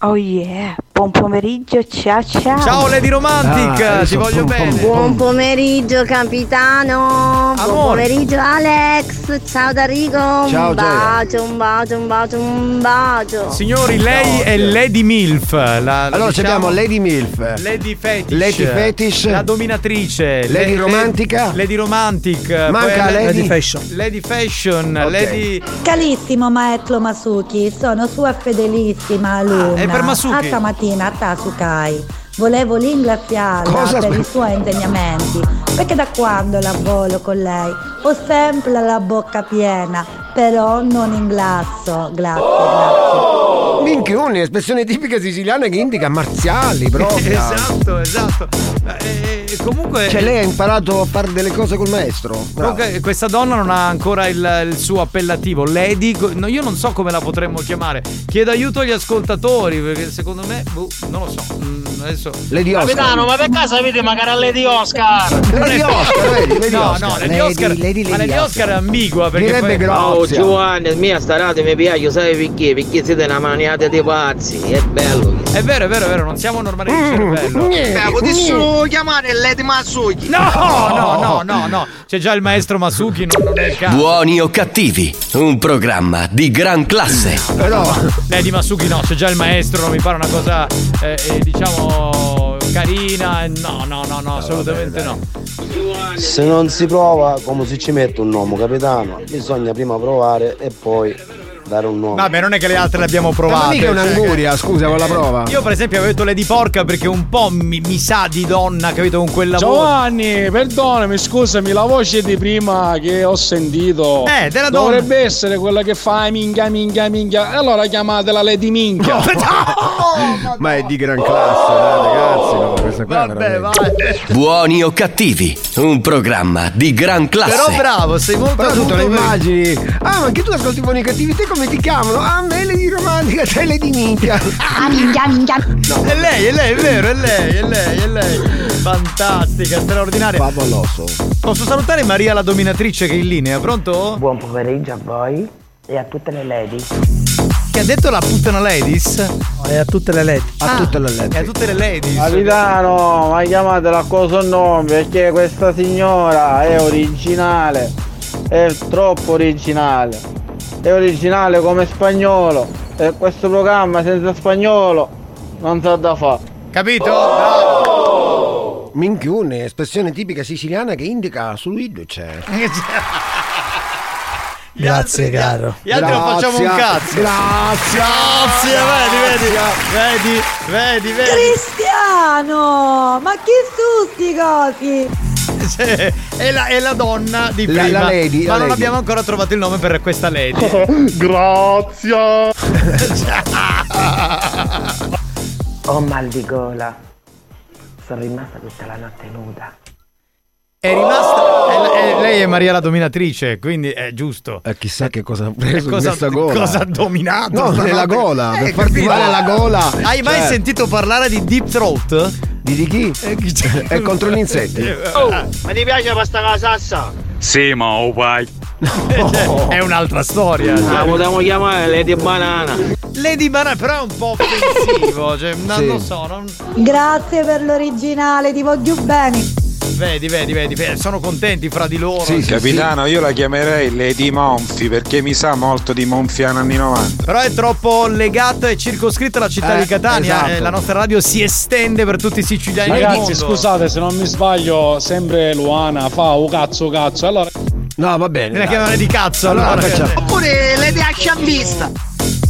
Speaker 15: Oh yeah. Buon pomeriggio, ciao ciao.
Speaker 6: Ciao Lady Romantic,
Speaker 13: Ah,
Speaker 6: ti voglio bene.
Speaker 48: Buon pomeriggio capitano, buon
Speaker 6: Amore.
Speaker 48: pomeriggio Alex, ciao Darigo, un
Speaker 13: Ciao, Gioia.
Speaker 48: bacio, un bacio, un bacio, un bacio.
Speaker 6: Signori, lei è Lady Milf. La, la
Speaker 13: Allora
Speaker 6: diciamo-
Speaker 13: abbiamo Lady Milf.
Speaker 6: Lady Fetish.
Speaker 13: Lady Fetish.
Speaker 6: La dominatrice.
Speaker 13: Lady
Speaker 6: Le-
Speaker 13: Romantica.
Speaker 6: Lady Romantic.
Speaker 13: Manca Lady-
Speaker 7: Lady Fashion.
Speaker 6: Lady Fashion.
Speaker 13: Ok.
Speaker 6: Lady.
Speaker 28: Carissimo maestro Masuki, sono sua fedelissima alunna.
Speaker 6: Ah, è per Masuki.
Speaker 28: A stamattina a Tasukai. Volevo ringraziarla
Speaker 13: Cosa?
Speaker 28: per i suoi insegnamenti, perché da quando lavoro con lei ho sempre la bocca piena, però non inglasso. Grazie,
Speaker 13: Minchione, espressione tipica siciliana che indica marziali proprio.
Speaker 6: Esatto, esatto. Eh, e comunque.
Speaker 13: Cioè lei ha imparato a fare delle cose col maestro. Bravo.
Speaker 6: Comunque, questa donna non ha ancora il, il suo appellativo. Lady, no, io non so come la potremmo chiamare. Chiedo aiuto agli ascoltatori, perché secondo me, boh, non lo so. Mm, adesso.
Speaker 49: Capitano, ma per caso avete magari a Lady Oscar?
Speaker 6: Lady Oscar,
Speaker 49: vedi, Lady
Speaker 6: no,
Speaker 49: Oscar.
Speaker 6: no, Lady,
Speaker 49: Lady,
Speaker 6: Oscar.
Speaker 49: Lady,
Speaker 6: ma
Speaker 49: Lady
Speaker 6: Lady Oscar è ambigua perché
Speaker 49: Direbbe
Speaker 6: poi.
Speaker 50: Oh Giovanni, mia sta radio mi piace, sai perché? Perché siete una maniata di pazzi, è bello.
Speaker 6: È vero, è vero, è vero, non siamo normali di cervello.
Speaker 49: Beh, potessero chiamare Lady Matsuki.
Speaker 6: No, no, no, no, no. C'è già il maestro Masuki, non, non è il caso.
Speaker 2: Buoni o cattivi, un programma di gran classe.
Speaker 6: Però Lady Masuki no, c'è già il maestro, non mi pare una cosa eh, eh, diciamo carina. No, no, no, no, assolutamente no.
Speaker 41: Se non si prova, come si ci mette un nome, capitano? Bisogna prima provare e poi dare un nome.
Speaker 6: Vabbè, non è che le altre le abbiamo
Speaker 13: Ma
Speaker 6: provate.
Speaker 13: mica è
Speaker 6: cioè
Speaker 13: un'anguria,
Speaker 6: che-
Speaker 13: scusa, con la prova.
Speaker 6: Io per esempio avevo detto Lady Porca perché un po' mi, mi sa di donna, capito, con quella voce.
Speaker 16: Giovanni, perdonami, scusami, la voce di prima che ho sentito
Speaker 6: Eh, della donna.
Speaker 16: dovrebbe essere quella che fa minchia, minchia, minchia. E allora chiamatela Lady Minchia.
Speaker 13: Ma è di gran classe, dai, ragazzi. No, questa qua
Speaker 6: Vabbè,
Speaker 13: veramente.
Speaker 2: Buoni o cattivi, un programma di gran classe.
Speaker 6: Però bravo, sei molto
Speaker 13: te le immagini. Ah, ma anche tu ascolti buoni cattivi, te come ti chiamano? Ah, me le di romantica, te le di minchia.
Speaker 26: Ah, minchia, minchia.
Speaker 6: È lei, è lei, è vero, è lei, è lei, è lei. Fantastica, straordinaria.
Speaker 13: Favoloso.
Speaker 6: Posso salutare Maria la dominatrice che è in linea, pronto?
Speaker 51: Buon pomeriggio a voi e a tutte le lady.
Speaker 6: Che ha detto la puttana ladies?
Speaker 7: E a tutte le lady.
Speaker 6: A tutte le ladies. E a tutte le ladies.
Speaker 16: Capitano, ma chiamatela a cosa nome perché questa signora è originale. È troppo originale. È originale come spagnolo. E questo programma senza spagnolo non sa da fare.
Speaker 6: Capito?
Speaker 13: Minchione, espressione tipica siciliana che indica fluido c'è.
Speaker 7: Grazie, caro.
Speaker 6: Gli altri non facciamo un cazzo.
Speaker 13: Grazie.
Speaker 6: Grazie, vedi, vedi, vedi, vedi, vedi.
Speaker 28: Cristiano! Ma chi su sti cosi?
Speaker 6: Sì, È la, è la donna di
Speaker 13: La-
Speaker 6: prima.
Speaker 13: la lady,
Speaker 6: Ma
Speaker 13: la
Speaker 6: non
Speaker 13: lady.
Speaker 6: abbiamo ancora trovato il nome per questa lady.
Speaker 16: Grazie.
Speaker 51: Ho mal di gola. Sono rimasta tutta la notte nuda.
Speaker 6: È rimasta. è- è- lei è Maria la dominatrice, quindi è giusto.
Speaker 13: Eh, chissà che cosa ha preso
Speaker 6: cosa,
Speaker 13: in questa gola.
Speaker 6: cosa ha dominato?
Speaker 13: No, nella gola, per
Speaker 6: Eh,
Speaker 13: farti
Speaker 6: capito?
Speaker 13: male la gola.
Speaker 6: Hai mai
Speaker 13: Cioè,
Speaker 6: sentito parlare di deep throat?
Speaker 13: Di, di chi? È contro gli insetti.
Speaker 49: Oh, ma ti piace pasta con la salsa?
Speaker 40: Sì, ma oh vai.
Speaker 6: È un'altra storia. cioè.
Speaker 50: Ah, potremmo chiamare Lady Banana.
Speaker 6: Lady Banana, però è un po' offensivo. Cioè, non
Speaker 50: Sì.
Speaker 6: lo so. Non...
Speaker 28: Grazie per l'originale, ti voglio bene.
Speaker 6: Vedi, vedi, vedi, vedi, sono contenti fra di loro.
Speaker 40: Capitano, io la chiamerei Lady Monfi perché mi sa molto di Monfiano anni 90.
Speaker 6: Però è troppo legata e circoscritta alla città
Speaker 40: Eh,
Speaker 6: di Catania.
Speaker 40: esatto.
Speaker 6: eh, la nostra radio si estende per tutti i siciliani del
Speaker 16: Ragazzi,
Speaker 6: mondo.
Speaker 16: scusate se non mi sbaglio, sempre Luana fa un cazzo cazzo. Allora.
Speaker 13: No, va bene.
Speaker 6: La chiamare di cazzo.
Speaker 16: Allora
Speaker 6: allora.
Speaker 16: facciamo-
Speaker 49: Oppure Lady Acciambista.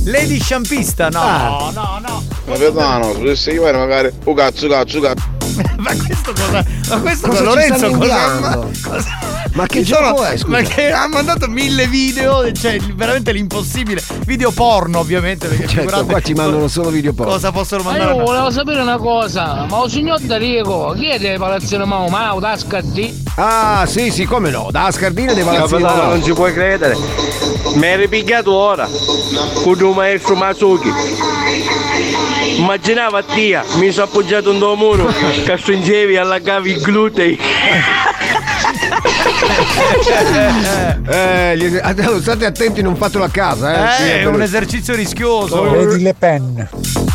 Speaker 6: Lady Sciampista, no,
Speaker 49: Ah.
Speaker 6: no, no.
Speaker 1: Capitano, se dovessi chiamare magari un cazzo, cazzo, cazzo.
Speaker 6: Ma questo cosa? Ma questo
Speaker 13: Cosa ci
Speaker 6: Lorenzo cosa, cosa-
Speaker 13: Ma che
Speaker 6: Ci sono-
Speaker 13: gioco è, scusa?
Speaker 6: Ma che ha mandato mille video, cioè veramente l'impossibile. Video porno, ovviamente. Perché
Speaker 13: Certo,
Speaker 6: figurate
Speaker 13: qua ci mandano solo video porno.
Speaker 6: cosa possono
Speaker 49: Ma
Speaker 6: mandare.
Speaker 49: io volevo sapere una cosa, ma il signor Darico, chi è del palazzino Mau Mau, da Scardì?
Speaker 13: Ah, sì, sì, come no, da Scardina dei Palazzini.
Speaker 52: Capitano, non ci puoi credere. Mi hai ripigliato ora. Con il maestro Masuki. Immaginava tia, mi sono appoggiato un tuo muro che stringevi e allagavi i glutei.
Speaker 13: Eh, allora, state attenti, non fatelo a casa, eh.
Speaker 6: Eh, è un esercizio rischioso.
Speaker 16: Lady Le Pen.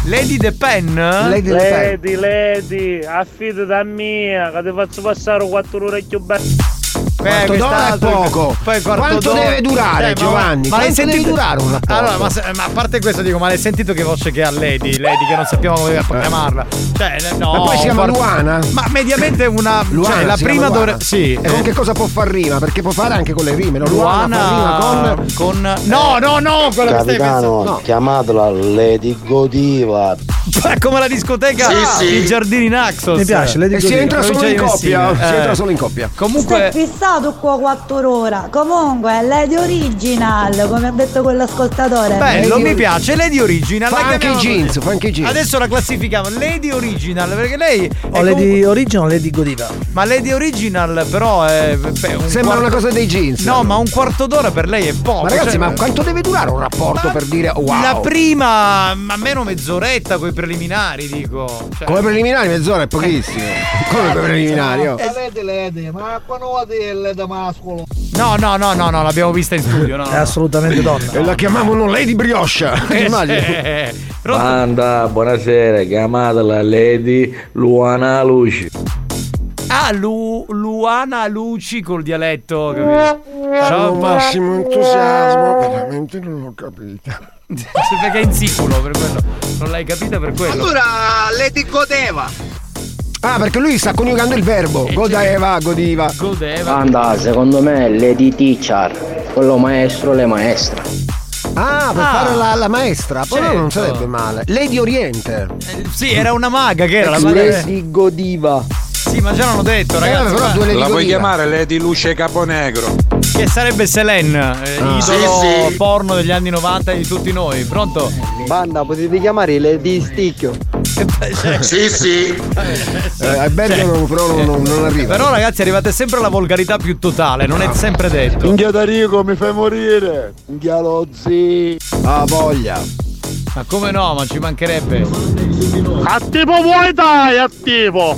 Speaker 6: Lady The Pen?
Speaker 13: Lady Le Pen.
Speaker 49: Lady, Lady, affida da mia, che ti faccio passare quattro ore più belle.
Speaker 13: Quarto d'ora è poco.
Speaker 6: Poi quarto
Speaker 13: Quanto deve durare,
Speaker 6: Eh,
Speaker 13: Giovanni?
Speaker 6: Ma l'hai sentito
Speaker 13: durare un rapporto?
Speaker 6: Allora, ma, se- ma a parte questo dico, ma l'hai sentito che voce che ha Lady? Lady che non sappiamo come chiamarla. Cioè, no.
Speaker 13: Ma poi si chiama
Speaker 6: guarda-
Speaker 13: Luana?
Speaker 6: Ma mediamente una
Speaker 13: Luana
Speaker 6: cioè la
Speaker 13: si
Speaker 6: prima dovrebbe sì,
Speaker 13: E con
Speaker 6: eh,
Speaker 13: che cosa può far rima? Perché può fare anche con le rime, no? Luana, fa rima
Speaker 6: Luana
Speaker 13: con...
Speaker 6: con No, no, no, quello che stai
Speaker 41: Capitano,
Speaker 6: pensando.
Speaker 41: chiamatela Lady Godiva.
Speaker 6: No. È come la discoteca
Speaker 41: Sì, sì.
Speaker 6: I Giardini Naxos.
Speaker 7: Mi piace, Lady
Speaker 13: E si
Speaker 7: Godiva.
Speaker 13: entra solo in coppia. Si
Speaker 6: Eh.
Speaker 13: entra solo in coppia.
Speaker 6: Comunque
Speaker 28: stato qua quattro ore. Comunque, è Lady Original, come ha detto quell'ascoltatore.
Speaker 6: Bello,
Speaker 28: Lady
Speaker 6: mi piace. Lady Original.
Speaker 13: Fa anche i jeans, fa anche i jeans.
Speaker 6: Adesso la classifichiamo. Lady Original, perché lei. è
Speaker 7: O Lady
Speaker 6: comunque-
Speaker 7: Original o Lady Godiva.
Speaker 6: Ma Lady Original, però è. beh, un
Speaker 13: Sembra una cosa dei jeans.
Speaker 6: No, ma un quarto d'ora per lei è poco.
Speaker 13: Ma ragazzi,
Speaker 6: cioè-
Speaker 13: ma quanto deve durare un rapporto per dire wow?
Speaker 6: La prima, ma almeno mezz'oretta con i preliminari, dico. Cioè-
Speaker 13: Come preliminari mezz'ora è pochissimo. Come preliminari? oh?
Speaker 37: Lady, lady, ma quando vedi il da mascolo?
Speaker 6: No, no, no, no, no, l'abbiamo vista in studio. No,
Speaker 7: È assolutamente donna.
Speaker 13: E la chiamavano Lady Brioche.
Speaker 6: Eh?
Speaker 53: Banda, buonasera, chiamatela Lady Luana Luci.
Speaker 6: Ah, Lu- Luana Luci col dialetto. capito? Ciao,
Speaker 13: massimo entusiasmo, veramente non l'ho capita.
Speaker 6: Perché è in siculo, per quello. Non l'hai capita per quello.
Speaker 37: Allora, Lady godeva.
Speaker 13: Ah, perché lui sta coniugando il verbo. Godeva, godiva.
Speaker 6: Godeva.
Speaker 54: Anda, secondo me è Lady Teacher, quello maestro le maestra.
Speaker 13: Ah, per
Speaker 6: Ah.
Speaker 13: fare la, la maestra. Però
Speaker 6: Certo.
Speaker 13: non sarebbe male. Lady Oriente.
Speaker 6: Eh, Sì, era una maga che era la maga.
Speaker 53: Lady Godiva.
Speaker 6: Sì, ma già l'hanno detto, ragazzi.
Speaker 13: Eh, però due Lady
Speaker 40: La puoi chiamare Lady Luce Caponegro?
Speaker 6: Che sarebbe Selene, eh,
Speaker 13: Ah.
Speaker 6: idolo
Speaker 37: Sì, sì.
Speaker 6: porno degli anni 90 di tutti noi. Pronto?
Speaker 53: Banda, potete chiamare Lady Sticchio.
Speaker 37: Sì, sì.
Speaker 13: Eh, a Bergamo però non, non- non arriva.
Speaker 6: Però ragazzi arrivate sempre alla volgarità più totale, non è sempre detto.
Speaker 1: Minchia Tarico, mi fai morire. Minchia lo zi.
Speaker 13: Ah, voglia.
Speaker 6: Ma come no, ma ci mancherebbe.
Speaker 37: A tipo vuoi dai, a tipo.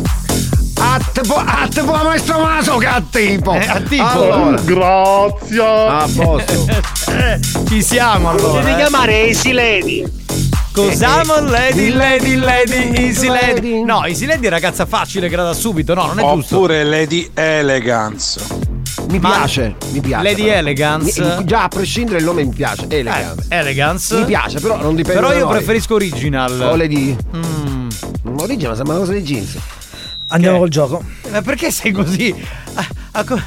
Speaker 13: Attipo, attipo la maestra Maso che attipo.
Speaker 6: Eh, attipo.
Speaker 13: Allora.
Speaker 37: Grazie.
Speaker 13: A posto.
Speaker 6: Eh, ci siamo allora.
Speaker 37: Devi
Speaker 6: eh.
Speaker 37: chiamare Easy Lady.
Speaker 6: Cos'amo lady, lady, lady, easy lady. No, easy lady è ragazza facile che era da subito, no, non è giusto.
Speaker 40: Oppure Lady Elegance.
Speaker 13: Mi
Speaker 6: Ma-
Speaker 13: piace, mi piace.
Speaker 6: Lady
Speaker 13: però.
Speaker 6: Elegance.
Speaker 13: Mi- già a prescindere il nome mi piace. Elegance.
Speaker 6: Eh, elegance.
Speaker 13: Mi piace, però non dipende
Speaker 6: Però
Speaker 13: da
Speaker 6: io
Speaker 13: noi.
Speaker 6: preferisco original.
Speaker 13: O Lady.
Speaker 6: Mm.
Speaker 13: Original sembra una cosa dei jeans.
Speaker 7: Andiamo
Speaker 6: Che?
Speaker 7: col gioco.
Speaker 6: Ma perché sei così? Ah, ah, co-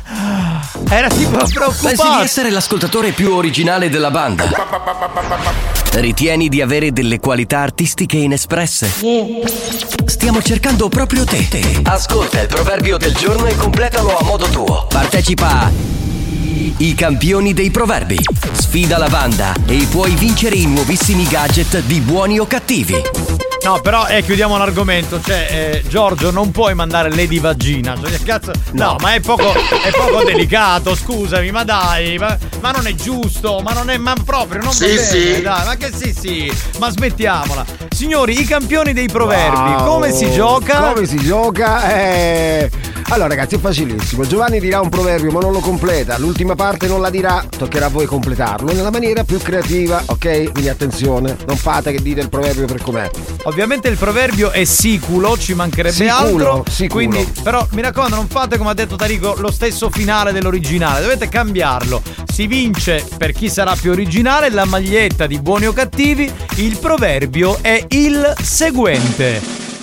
Speaker 6: Era tipo
Speaker 2: Pensi di
Speaker 6: preoccupato.
Speaker 2: essere l'ascoltatore più originale della banda? Ritieni di avere delle qualità artistiche inespresse? Stiamo cercando proprio te. Ascolta il proverbio del giorno e completalo a modo tuo. Partecipa a I campioni dei proverbi. Sfida la banda e puoi vincere i nuovissimi gadget di buoni o cattivi.
Speaker 6: No, però eh, chiudiamo l'argomento. Cioè, eh, Giorgio, non puoi mandare Lady Vagina. Cioè, cazzo. No, ma è poco, è poco delicato, scusami, ma dai. Ma, ma non è giusto, ma non è. Ma proprio, non
Speaker 37: Sì,
Speaker 6: bene,
Speaker 37: sì.
Speaker 6: Dai, ma che sì, sì. Ma smettiamola. Signori, i campioni dei proverbi,
Speaker 13: Wow.
Speaker 6: come si gioca?
Speaker 13: Come si gioca? Eh... Allora ragazzi è facilissimo. Giovanni dirà un proverbio ma non lo completa. L'ultima parte non la dirà, toccherà a voi completarlo nella maniera più creativa, ok? Quindi attenzione, non fate che dite il proverbio per com'è.
Speaker 6: Ovviamente il proverbio è siculo, ci mancherebbe
Speaker 13: Siculo,
Speaker 6: altro.
Speaker 13: siculo.
Speaker 6: Quindi, però mi raccomando, non fate come ha detto Tarico lo stesso finale dell'originale, dovete cambiarlo. Si vince per chi sarà più originale la maglietta di buoni o cattivi. Il proverbio è il seguente.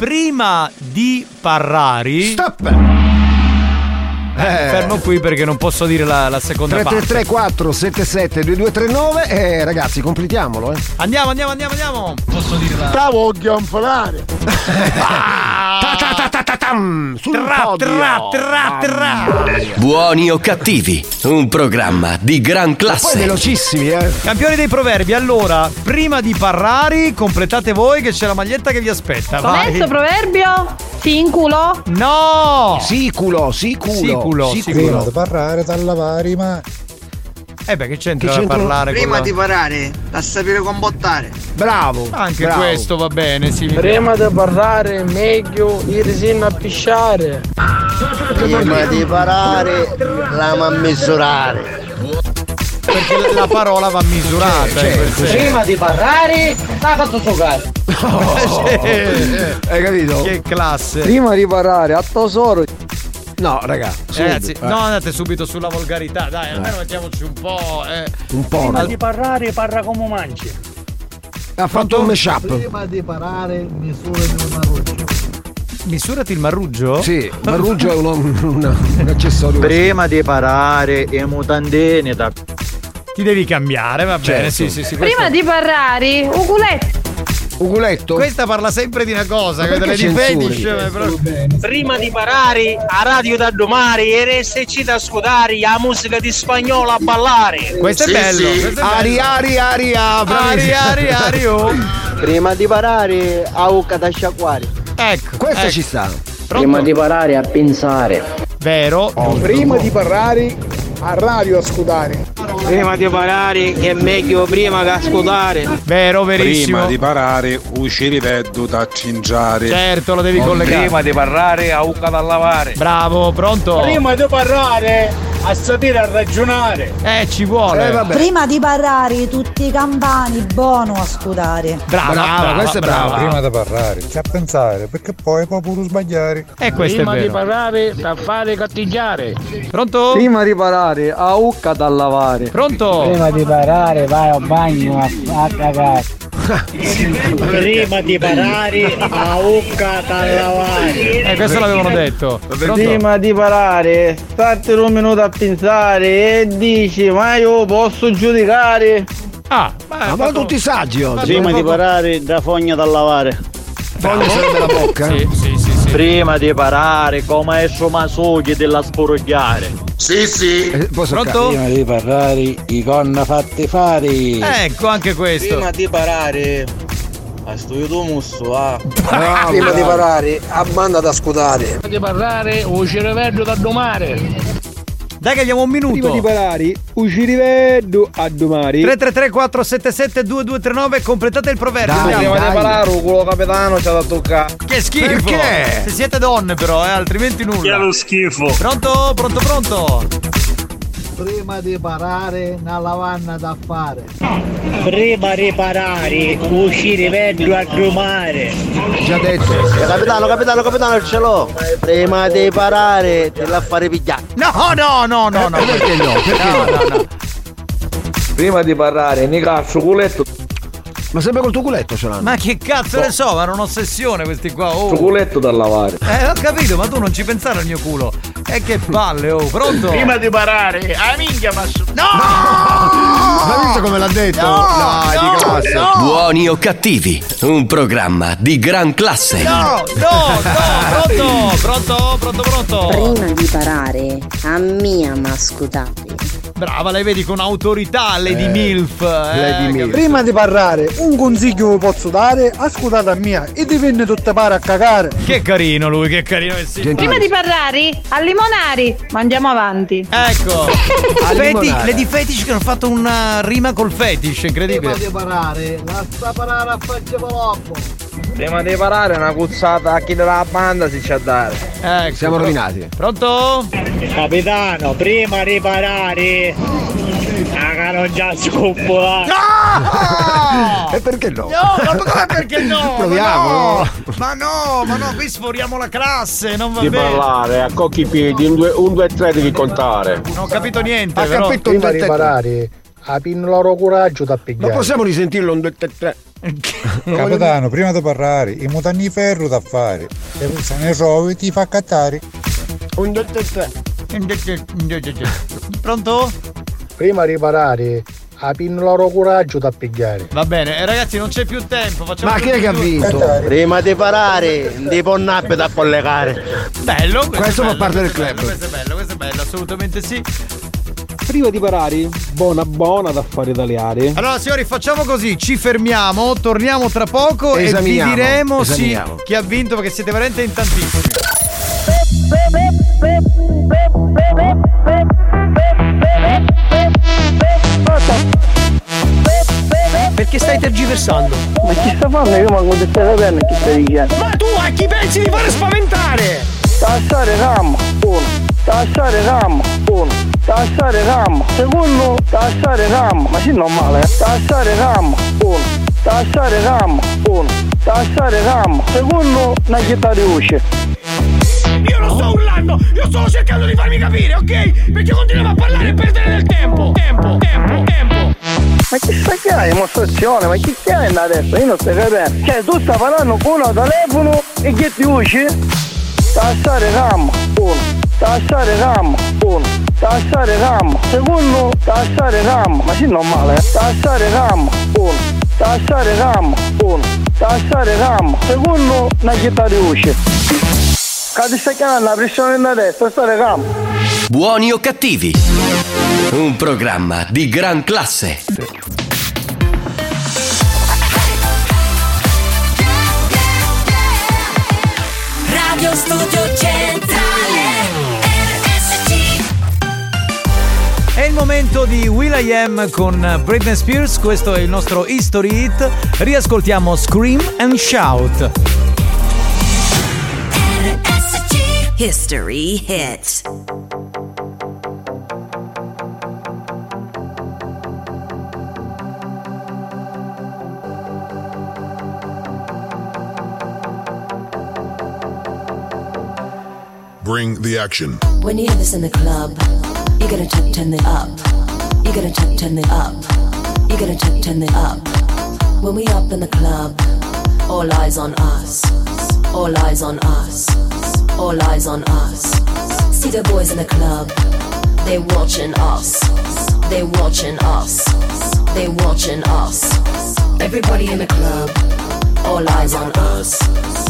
Speaker 6: Prima di parrari.
Speaker 13: Stop!
Speaker 6: Eh, fermo qui perché non posso dire la, la seconda parte.
Speaker 13: 333 477 2239 e ragazzi completiamolo, eh.
Speaker 6: Andiamo, andiamo, andiamo, andiamo. Posso dire la.
Speaker 1: Stavo a ghianfare.
Speaker 13: Ta ta ta ta ta tam, sul
Speaker 6: Tra, tra, tra, tra.
Speaker 2: Buoni o cattivi? Un programma di gran
Speaker 13: Poi
Speaker 2: classe.
Speaker 13: velocissimi, eh.
Speaker 6: Campioni dei proverbi, allora, prima di parrari, completate voi che c'è la maglietta che vi aspetta.
Speaker 15: Com'è
Speaker 6: Vai.
Speaker 15: sto proverbio? Si in culo?
Speaker 6: No!
Speaker 13: Siculo, siculo.
Speaker 6: Siculo, siculo.
Speaker 10: parlare, dalla vari, ma.
Speaker 6: Eh beh, che c'entra
Speaker 13: Che
Speaker 6: da
Speaker 13: c'entra-
Speaker 6: parlare
Speaker 37: Prima
Speaker 6: con
Speaker 37: di
Speaker 6: la...
Speaker 37: parare, da sapere combottare.
Speaker 13: Bravo.
Speaker 6: Anche
Speaker 13: bravo.
Speaker 6: questo va bene, sì.
Speaker 49: Prima di parlare meglio irsi a pisciare.
Speaker 41: Prima di parare, la ma misurare.
Speaker 6: Perché la parola va misurata. quel senso.
Speaker 49: Prima di parlare, sta fatto giocare.
Speaker 13: Hai capito?
Speaker 6: Che classe.
Speaker 41: Prima di parare, a tesoro.
Speaker 13: No, raga.
Speaker 6: Ragazzi,
Speaker 13: eh.
Speaker 6: no, andate subito sulla volgarità, dai, almeno mettiamoci un po'. Eh.
Speaker 13: Un po'.
Speaker 49: Prima di parlare, parla come mangi.
Speaker 13: Ha fatto un mashup.
Speaker 10: Prima di parare, misura il marruccio.
Speaker 6: Misurati il marruggio?
Speaker 13: Sì, marruggio è uno- un, un accessorio.
Speaker 53: Prima di parare e mutandine da
Speaker 6: Ti devi cambiare, va bene,
Speaker 13: Certo.
Speaker 6: sì, sì, sì. questo-
Speaker 15: Prima di parrari, un culetto.
Speaker 13: Uguletto?
Speaker 6: Questa parla sempre di una cosa, che delle
Speaker 13: censuri?
Speaker 6: fetish. però-
Speaker 50: Prima di parare a radio da domani e RSC da scudare la musica di spagnolo a ballare.
Speaker 6: Questo è bello. questo è
Speaker 13: Ari,
Speaker 6: bello.
Speaker 13: ari, aria,
Speaker 6: Ari, ari, ari, oh.
Speaker 37: Prima di parare a ucca da sciacquare.
Speaker 6: Ecco.
Speaker 13: Questa
Speaker 6: ecco.
Speaker 13: ci sta.
Speaker 54: Prima di parare a pensare.
Speaker 6: Vero.
Speaker 55: Prima di parlare a radio a scudare.
Speaker 50: Prima di parare è meglio prima che a scudare.
Speaker 6: Vero, verissimo.
Speaker 40: Prima di parare, uscire ripeto da cingiare.
Speaker 6: Certo, lo devi collegare.
Speaker 52: Prima di parlare a ucca da lavare.
Speaker 6: Bravo, pronto?
Speaker 55: Prima di parlare a sapere a ragionare.
Speaker 6: Eh, ci vuole.
Speaker 13: Eh, vabbè.
Speaker 28: Prima di parlare tutti i campani, buono a scudare.
Speaker 6: Brava,
Speaker 13: Brava,
Speaker 6: brava,
Speaker 13: questa è brava.
Speaker 56: Prima di parlare, c'è a pensare, perché poi può pure sbagliare.
Speaker 6: E questo
Speaker 49: Prima
Speaker 6: è
Speaker 49: di
Speaker 6: vero.
Speaker 49: parlare da fare cattiggiare.
Speaker 6: Pronto?
Speaker 37: Prima di parare a ucca da lavare.
Speaker 6: Pronto?
Speaker 55: di parare vai al bagno a, cagare. Prima di parare a ucca da lavare.
Speaker 6: Eh, questo l'avevano detto. Pronto?
Speaker 16: Prima di parare, state un minuto a pensare e dici ma io posso giudicare?
Speaker 6: Ah,
Speaker 13: Ma vanno tutti saggi oggi.
Speaker 37: Prima di parare da fogna da lavare.
Speaker 13: Voglio sarebbe la bocca.
Speaker 6: Sì, sì, sì.
Speaker 50: Prima di parare come maestro Masugli della sporogliare.
Speaker 1: Sì, sì.
Speaker 13: Eh, posso
Speaker 6: Pronto?
Speaker 55: Prima di parlare i conna fatti fare.
Speaker 6: Ecco anche questo.
Speaker 37: Prima di parare a studio tu musso ah.
Speaker 41: Prima di parare, a banda da scudare.
Speaker 49: Prima di parlare o cervello da domare.
Speaker 6: Dai che abbiamo un minuto.
Speaker 55: parare, uscire vedo a domani.
Speaker 6: 333 477 2239 completate il proverbio.
Speaker 13: Dai,
Speaker 6: Andiamo.
Speaker 13: dai.
Speaker 16: parlare, un culo capitano c'ha da toccare.
Speaker 6: Che schifo.
Speaker 13: Perché?
Speaker 6: Se siete donne però, eh, altrimenti nulla.
Speaker 52: lo schifo.
Speaker 6: Pronto? Pronto, pronto?
Speaker 55: Prima di parare una lavanna da fare. Prima di parare, uscire vedo a domare.
Speaker 13: Già detto.
Speaker 37: Capitano, capitano, capitano, ce l'ho. Prima di parare, te la fare pigliare.
Speaker 6: No, no, no, no, no.
Speaker 13: Perché no? Perché
Speaker 6: No,
Speaker 13: no?
Speaker 6: no, no.
Speaker 53: Prima di parlare, ne cazzo culetto,
Speaker 13: Ma sempre col tuo culetto ce l'hanno.
Speaker 6: Ma che cazzo ne so, ma hanno un'ossessione questi qua. Oh.
Speaker 53: culetto da lavare.
Speaker 6: Eh, ho capito, ma tu non ci pensare al mio culo. E che palle, oh, pronto?
Speaker 55: Prima di parare, a minchia ma su.
Speaker 6: No!
Speaker 13: Ma visto come l'ha detto?
Speaker 6: No,
Speaker 13: Dai,
Speaker 6: no,
Speaker 13: di classe.
Speaker 6: no.
Speaker 2: Buoni o cattivi, un programma di gran classe.
Speaker 6: No, no, no, pronto, pronto, pronto, pronto.
Speaker 48: Prima di parare, a mia mascutate.
Speaker 6: Brava, lei vedi con autorità Lady
Speaker 13: Eh,
Speaker 6: Milf. eh,
Speaker 13: Lady Milf.
Speaker 6: capito?
Speaker 55: Prima di parlare, un consiglio vi posso dare, ascoltate a mia e dipende tutte pare a cagare.
Speaker 6: Che carino lui, che carino che si.
Speaker 15: Prima di parlare, a limonari. Ma andiamo avanti.
Speaker 6: Ecco. Feti. Lady Fetish che hanno fatto una rima col fetish, incredibile.
Speaker 55: parare, lascia parare a faccia paloppo.
Speaker 16: Prima di parare una cuzzata a chi della banda si c'ha a dare.
Speaker 6: Ecco.
Speaker 13: Siamo rovinati.
Speaker 6: Pronto?
Speaker 55: Capitano, prima di parare, raga non già scoppolare.
Speaker 6: No!
Speaker 13: E perché no?
Speaker 6: No, ma come perché no?
Speaker 13: Proviamo,
Speaker 6: Ma no, ma no, ma no, qui sforiamo la classe, non va
Speaker 52: Di
Speaker 6: bene.
Speaker 52: parlare a cocchi piedi, un 2 un, due, tre devi contare.
Speaker 6: Non ho capito niente,
Speaker 13: Ha
Speaker 6: però.
Speaker 13: capito un
Speaker 55: Prima di
Speaker 13: detto.
Speaker 55: parare, a pin loro coraggio da
Speaker 13: Ma
Speaker 55: pigliare.
Speaker 13: possiamo risentirlo un 2 3
Speaker 56: Capitano, prima di parlare, i mutanni di ferro da fare. E se ne trovi ti fa cattare.
Speaker 13: Un 2 3
Speaker 6: Pronto?
Speaker 55: Prima di parare, a loro coraggio da pigliare.
Speaker 6: Va bene, eh, ragazzi, non c'è più tempo. Facciamo
Speaker 13: Ma chi è che ha vinto?
Speaker 37: Prima di parare, di ponnappe da collegare.
Speaker 6: Bello, questo,
Speaker 13: Questo
Speaker 6: è
Speaker 13: fa
Speaker 6: bello,
Speaker 13: parte del club.
Speaker 6: bello, Questo è bello, questo è bello, assolutamente sì.
Speaker 55: Prima di parare, buona buona da fare italiani.
Speaker 6: Allora, signori, facciamo così: ci fermiamo, torniamo tra poco
Speaker 13: Esaminiamo,
Speaker 6: e vi diremo sì, chi ha vinto perché siete veramente in tantissimi.
Speaker 55: Perché stai tergiversando?
Speaker 37: Ma chi sta fanno? Io manco di stare bene chi stai dicendo.
Speaker 55: Ma tu a chi pensi di fare spaventare?
Speaker 37: Tassare RAM, uno. Tassare RAM, uno. Tassare RAM, secondo. Tassare RAM, ma sì normale. eh. Tassare RAM, uno. Tassare RAM, uno. Tassare RAM, secondo. Una chitarra di usce.
Speaker 55: Io non sto urlando, io sto cercando di farmi capire, ok? Perché continuiamo a parlare e perdere del tempo. Tempo, tempo, tempo.
Speaker 37: Ma chi sta che hai dimostrazione? Ma chi stai adesso? Io non sto capendo. Cioè tu stai parlando con un telefono e che ti usci? Tassare RAM, uno. Tassare RAM, uno. Tassare RAM, secondo. Tassare RAM, ma sì normale. eh. Tassare RAM, uno. Tassare RAM, uno. tassare cammo, secondo una città di usce. Che ti stai chiamando la pressione in destra, stare cammo.
Speaker 2: Buoni o cattivi? Un programma di gran classe.
Speaker 5: Radio Studio Centrale
Speaker 6: Momento di Will.i.am con Britney Spears, questo è il nostro History Hit. Riascoltiamo Scream and Shout.
Speaker 5: History Hits
Speaker 17: Bring the action.
Speaker 57: When you hear this in the club, you gotta check, turn it up. You gotta check, turn it up. You gotta check, turn it up. When we up in the club, all eyes on us. All eyes on us. All eyes on us. See the boys in the club, they watching us. They watching us. They watching us. Everybody in the club, all eyes on us.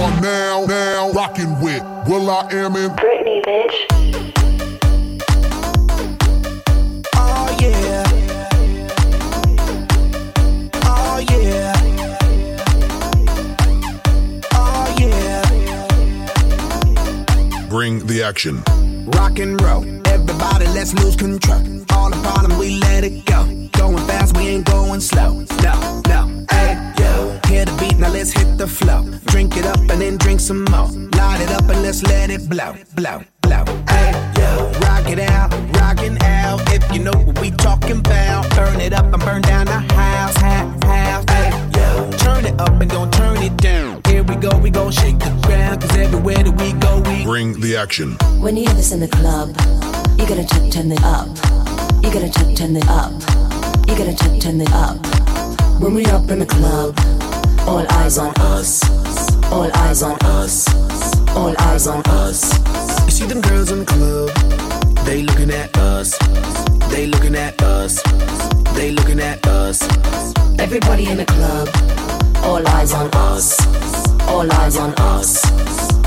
Speaker 17: You are now, now rocking with Will I Am in
Speaker 57: Britney, bitch.
Speaker 18: Oh yeah. Oh yeah. Oh yeah.
Speaker 17: Bring the action.
Speaker 18: Rock and roll. Everybody, let's lose control. All the bottom, we let it go. Going fast, we ain't going slow. No, no. Hey, yo. Hear the beat, now let's hit the flow. Drink it up and then drink some more. Light it up and let's let it blow, blow, blow. Hey, yo. Rock it out, rockin' out. If you know what we talking about. Burn it up and burn down the house, house, house. Hey, yo. Turn it up and don't turn it down. Here we go, we gon' shake the ground. Cause everywhere that we go, we
Speaker 17: Bring the action.
Speaker 57: When you hear this in the club, you gotta turn it up. You gotta turn it up. You gotta turn it up. When we up in the club, all eyes on us. All eyes on us. All eyes on us.
Speaker 18: You see them girls in the club, they looking at us. They looking at us. They looking at us.
Speaker 57: Everybody in the club, all eyes on us. All eyes on us.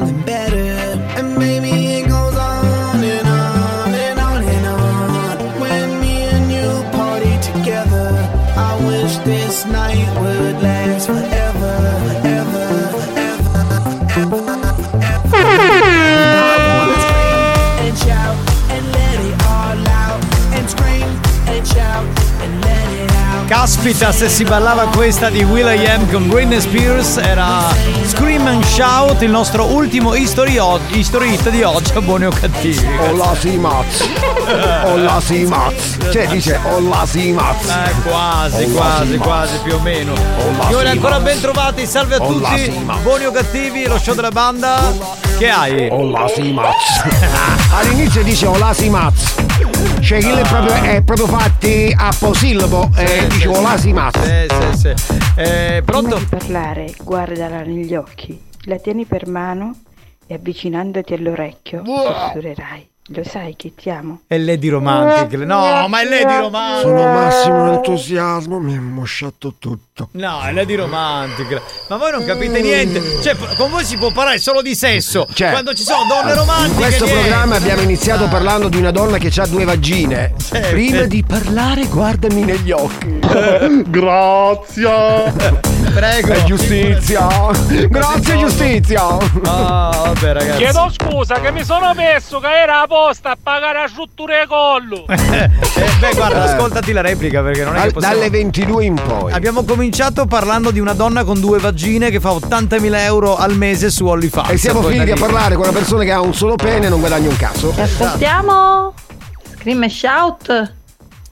Speaker 18: feeling better.
Speaker 6: Caspita, se si ballava questa di Will.i.am con Britney Spears era Scream and Shout, il nostro ultimo history, o- history hit di oggi, buoni o cattivi.
Speaker 13: Olla si mazz. Olla si mazz. Cioè dice olla si mazz.
Speaker 6: Eh, quasi,
Speaker 13: Olla
Speaker 6: quasi,
Speaker 13: si
Speaker 6: quasi, più o meno. Signori,
Speaker 13: si
Speaker 6: ancora ben trovati, salve a tutti. Buoni o cattivi, lo show della banda. Che hai?
Speaker 13: Olla si mazz. All'inizio dice olla si mazz. Cioè è proprio, è proprio fatti a posillabo e dice olla si mazz.
Speaker 6: Sì, sì, sì. Eh, pronto?
Speaker 15: Prima di parlare, guardala negli occhi. la tieni per mano e avvicinandoti all'orecchio sussurrerai. Lo sai che ti amo.
Speaker 6: È Lady Romantic. No, ma è Lady Romantic.
Speaker 13: Sono massimo entusiasmo, mi è mosciato tutto.
Speaker 6: No, è Lady Romantic. Ma voi non capite niente. Cioè, con voi si può parlare solo di sesso.
Speaker 13: Cioè,
Speaker 6: Quando ci sono donne romantiche.
Speaker 13: In questo
Speaker 6: niente.
Speaker 13: programma abbiamo iniziato parlando di una donna che ha due vagine.
Speaker 6: Certo.
Speaker 13: Prima di parlare, guardami negli occhi.
Speaker 6: Grazie. Prego.
Speaker 13: E giustizia. Grazie, giustizia.
Speaker 6: Ah, vabbè, ragazzi.
Speaker 50: Chiedo scusa che mi sono messo che era apposta a pagare la struttura e collo.
Speaker 6: Eh, beh, guarda,
Speaker 13: Eh.
Speaker 6: ascoltati la replica perché non è che
Speaker 13: Dal-
Speaker 6: possiamo...
Speaker 13: Dalle 22 in poi.
Speaker 6: Abbiamo cominciato parlando di una donna con due vagine che fa 80.000 euro al mese su OnlyFans.
Speaker 13: E siamo finiti a parlare con una persona che ha un solo pene e non guadagna un cazzo.
Speaker 15: Ti aspettiamo? Scream e shout?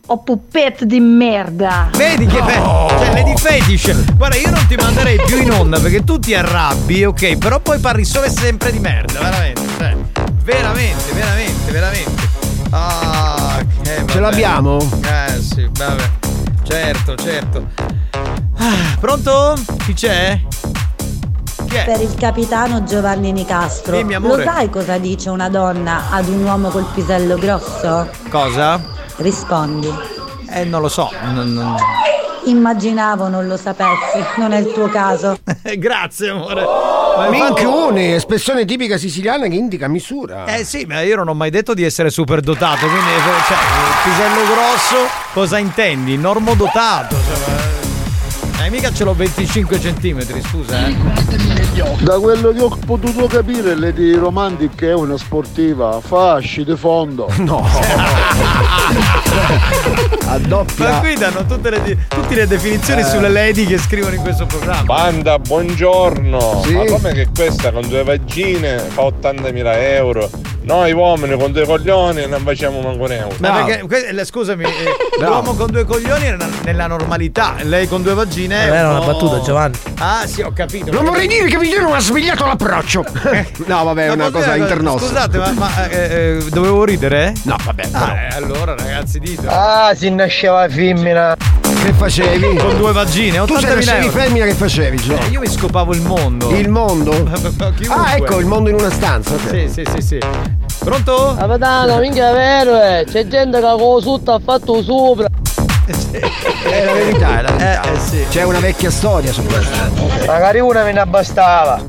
Speaker 15: O puppette di merda?
Speaker 6: Vedi che bello! Cioè, Lady Fetish! Guarda, io non ti manderei più in onda perché tu ti arrabbi, ok? Però poi parli solo e sempre di merda, veramente. Cioè, veramente, veramente, veramente. Ah, che vabbè.
Speaker 13: Ce l'abbiamo?
Speaker 6: Eh sì, vabbè. Certo, certo. Ah, pronto? Chi c'è? Chi è?
Speaker 28: Per il capitano Giovanni Nicastro,
Speaker 6: Dimmi, amore.
Speaker 28: lo sai cosa dice una donna ad un uomo col pisello grosso?
Speaker 6: Cosa?
Speaker 28: Rispondi.
Speaker 6: Eh, non lo so. non- non-
Speaker 28: Immaginavo non lo sapessi, non è il tuo caso.
Speaker 6: Grazie, amore. Ma infatti-
Speaker 13: Minchione, espressione tipica siciliana che indica misura.
Speaker 6: Eh sì, ma io non ho mai detto di essere super dotato, quindi cioè, pisello grosso, cosa intendi? Normodotato, cioè, eh, mica ce l'ho 25 centimetri, scusa, eh.
Speaker 55: Da quello che ho potuto capire, Lady Romantic è una sportiva, fasci di fondo.
Speaker 13: No. A doppia.
Speaker 6: Ma qui danno tutte le, tutte le definizioni
Speaker 53: Eh.
Speaker 6: sulle lady che scrivono in questo programma.
Speaker 53: Banda, buongiorno!
Speaker 6: Sì.
Speaker 53: Ma come che questa con due vagine fa 80.000 euro? Noi uomini con due coglioni non facciamo manco un euro.
Speaker 6: Ma perché, que- le- scusami, eh, l'uomo con due coglioni era nella normalità, lei con due vagine. è
Speaker 58: Eh, era
Speaker 6: un
Speaker 58: una battuta, Giovanni.
Speaker 6: Ah, sì, ho capito.
Speaker 13: Non vorrei dire che Vigino ha svegliato l'approccio. no, vabbè, è una cosa internossa.
Speaker 6: Scusate, ma, ma, eh, eh, dovevo ridere?
Speaker 13: No, vabbè.
Speaker 6: Ah, eh, allora, ragazzi, dito.
Speaker 37: Ah, si nasceva femmina.
Speaker 13: Che facevi?
Speaker 6: Con due vagine,
Speaker 13: Tu
Speaker 6: 80.000
Speaker 13: se nascevi
Speaker 6: euro.
Speaker 13: femmina che facevi, Gio?
Speaker 6: Eh, io mi scopavo il mondo.
Speaker 13: Il mondo? Ah, ecco, il mondo in una stanza. ok.
Speaker 6: Sì, sì, sì, sì. Pronto?
Speaker 37: Capitano, minchia è vero, eh. C'è gente che con sotto ha fatto sopra.
Speaker 13: È la verità, è la verità.
Speaker 6: Eh, sì.
Speaker 13: C'è una vecchia storia su questo.
Speaker 37: Magari una me ne abbastava.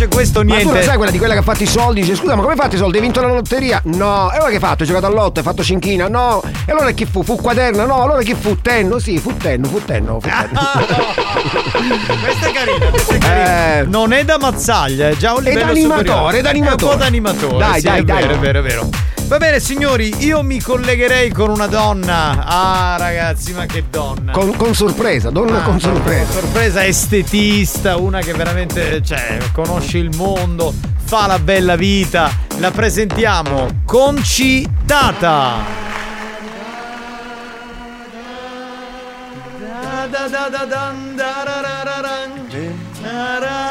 Speaker 6: Invece questo
Speaker 13: Ma tu
Speaker 6: niente.
Speaker 13: la sai quella di quella che ha fatto i soldi? Dice, scusa, ma come hai fatto i soldi? Hai vinto la lotteria? No. E allora che hai fatto? Hai giocato all'otto? Hai fatto cinchina? No. E allora chi fu? Fu quaderna? No. Allora chi fu? Tenno? Sì, fu tenno, fu tenno. Fu tenno.
Speaker 6: Questa è carina, questa è carina.
Speaker 13: Eh.
Speaker 6: Non è da mazzaglia, è già un
Speaker 13: È
Speaker 6: livello
Speaker 13: da animatore,
Speaker 6: superiore.
Speaker 13: è da animatore.
Speaker 6: un po' da animatore.
Speaker 13: Dai,
Speaker 6: sì,
Speaker 13: dai,
Speaker 6: è
Speaker 13: dai.
Speaker 6: Vero, è vero, è vero. Va bene, signori, io mi collegherei con una donna. Ah, ragazzi, ma che donna.
Speaker 13: Con, con sorpresa, donna
Speaker 6: Ah,
Speaker 13: con sorpresa.
Speaker 6: sorpresa estetista, una che veramente cioè, conosce il mondo, fa la bella vita. La presentiamo concitata.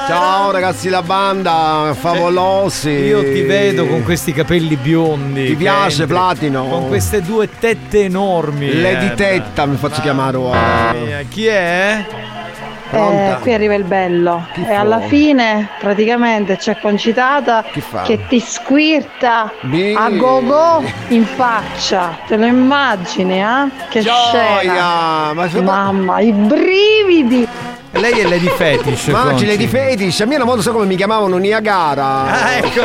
Speaker 13: Ciao ragazzi la banda, favolosi.
Speaker 6: Io ti vedo con questi capelli biondi.
Speaker 13: Ti piace,
Speaker 6: entri,
Speaker 13: Platino?
Speaker 6: Con queste due tette enormi.
Speaker 13: Lady
Speaker 6: eh.
Speaker 13: Tetta mi faccio chiamare
Speaker 6: mia, Chi è?
Speaker 15: Eh, qui arriva il bello.
Speaker 13: Chi
Speaker 15: e
Speaker 13: fa?
Speaker 15: alla fine praticamente c'è concitata che ti squirta
Speaker 13: Mi-
Speaker 15: a go go in faccia. Te lo immagini, eh? Che
Speaker 13: Gioia!
Speaker 15: scena!
Speaker 13: Ma
Speaker 15: Mamma, i brividi!
Speaker 6: Lei è Lady Fetish. Conci.
Speaker 13: Lady Fetish, a me una volta so come mi chiamavano Niagara.
Speaker 6: Ah, ecco.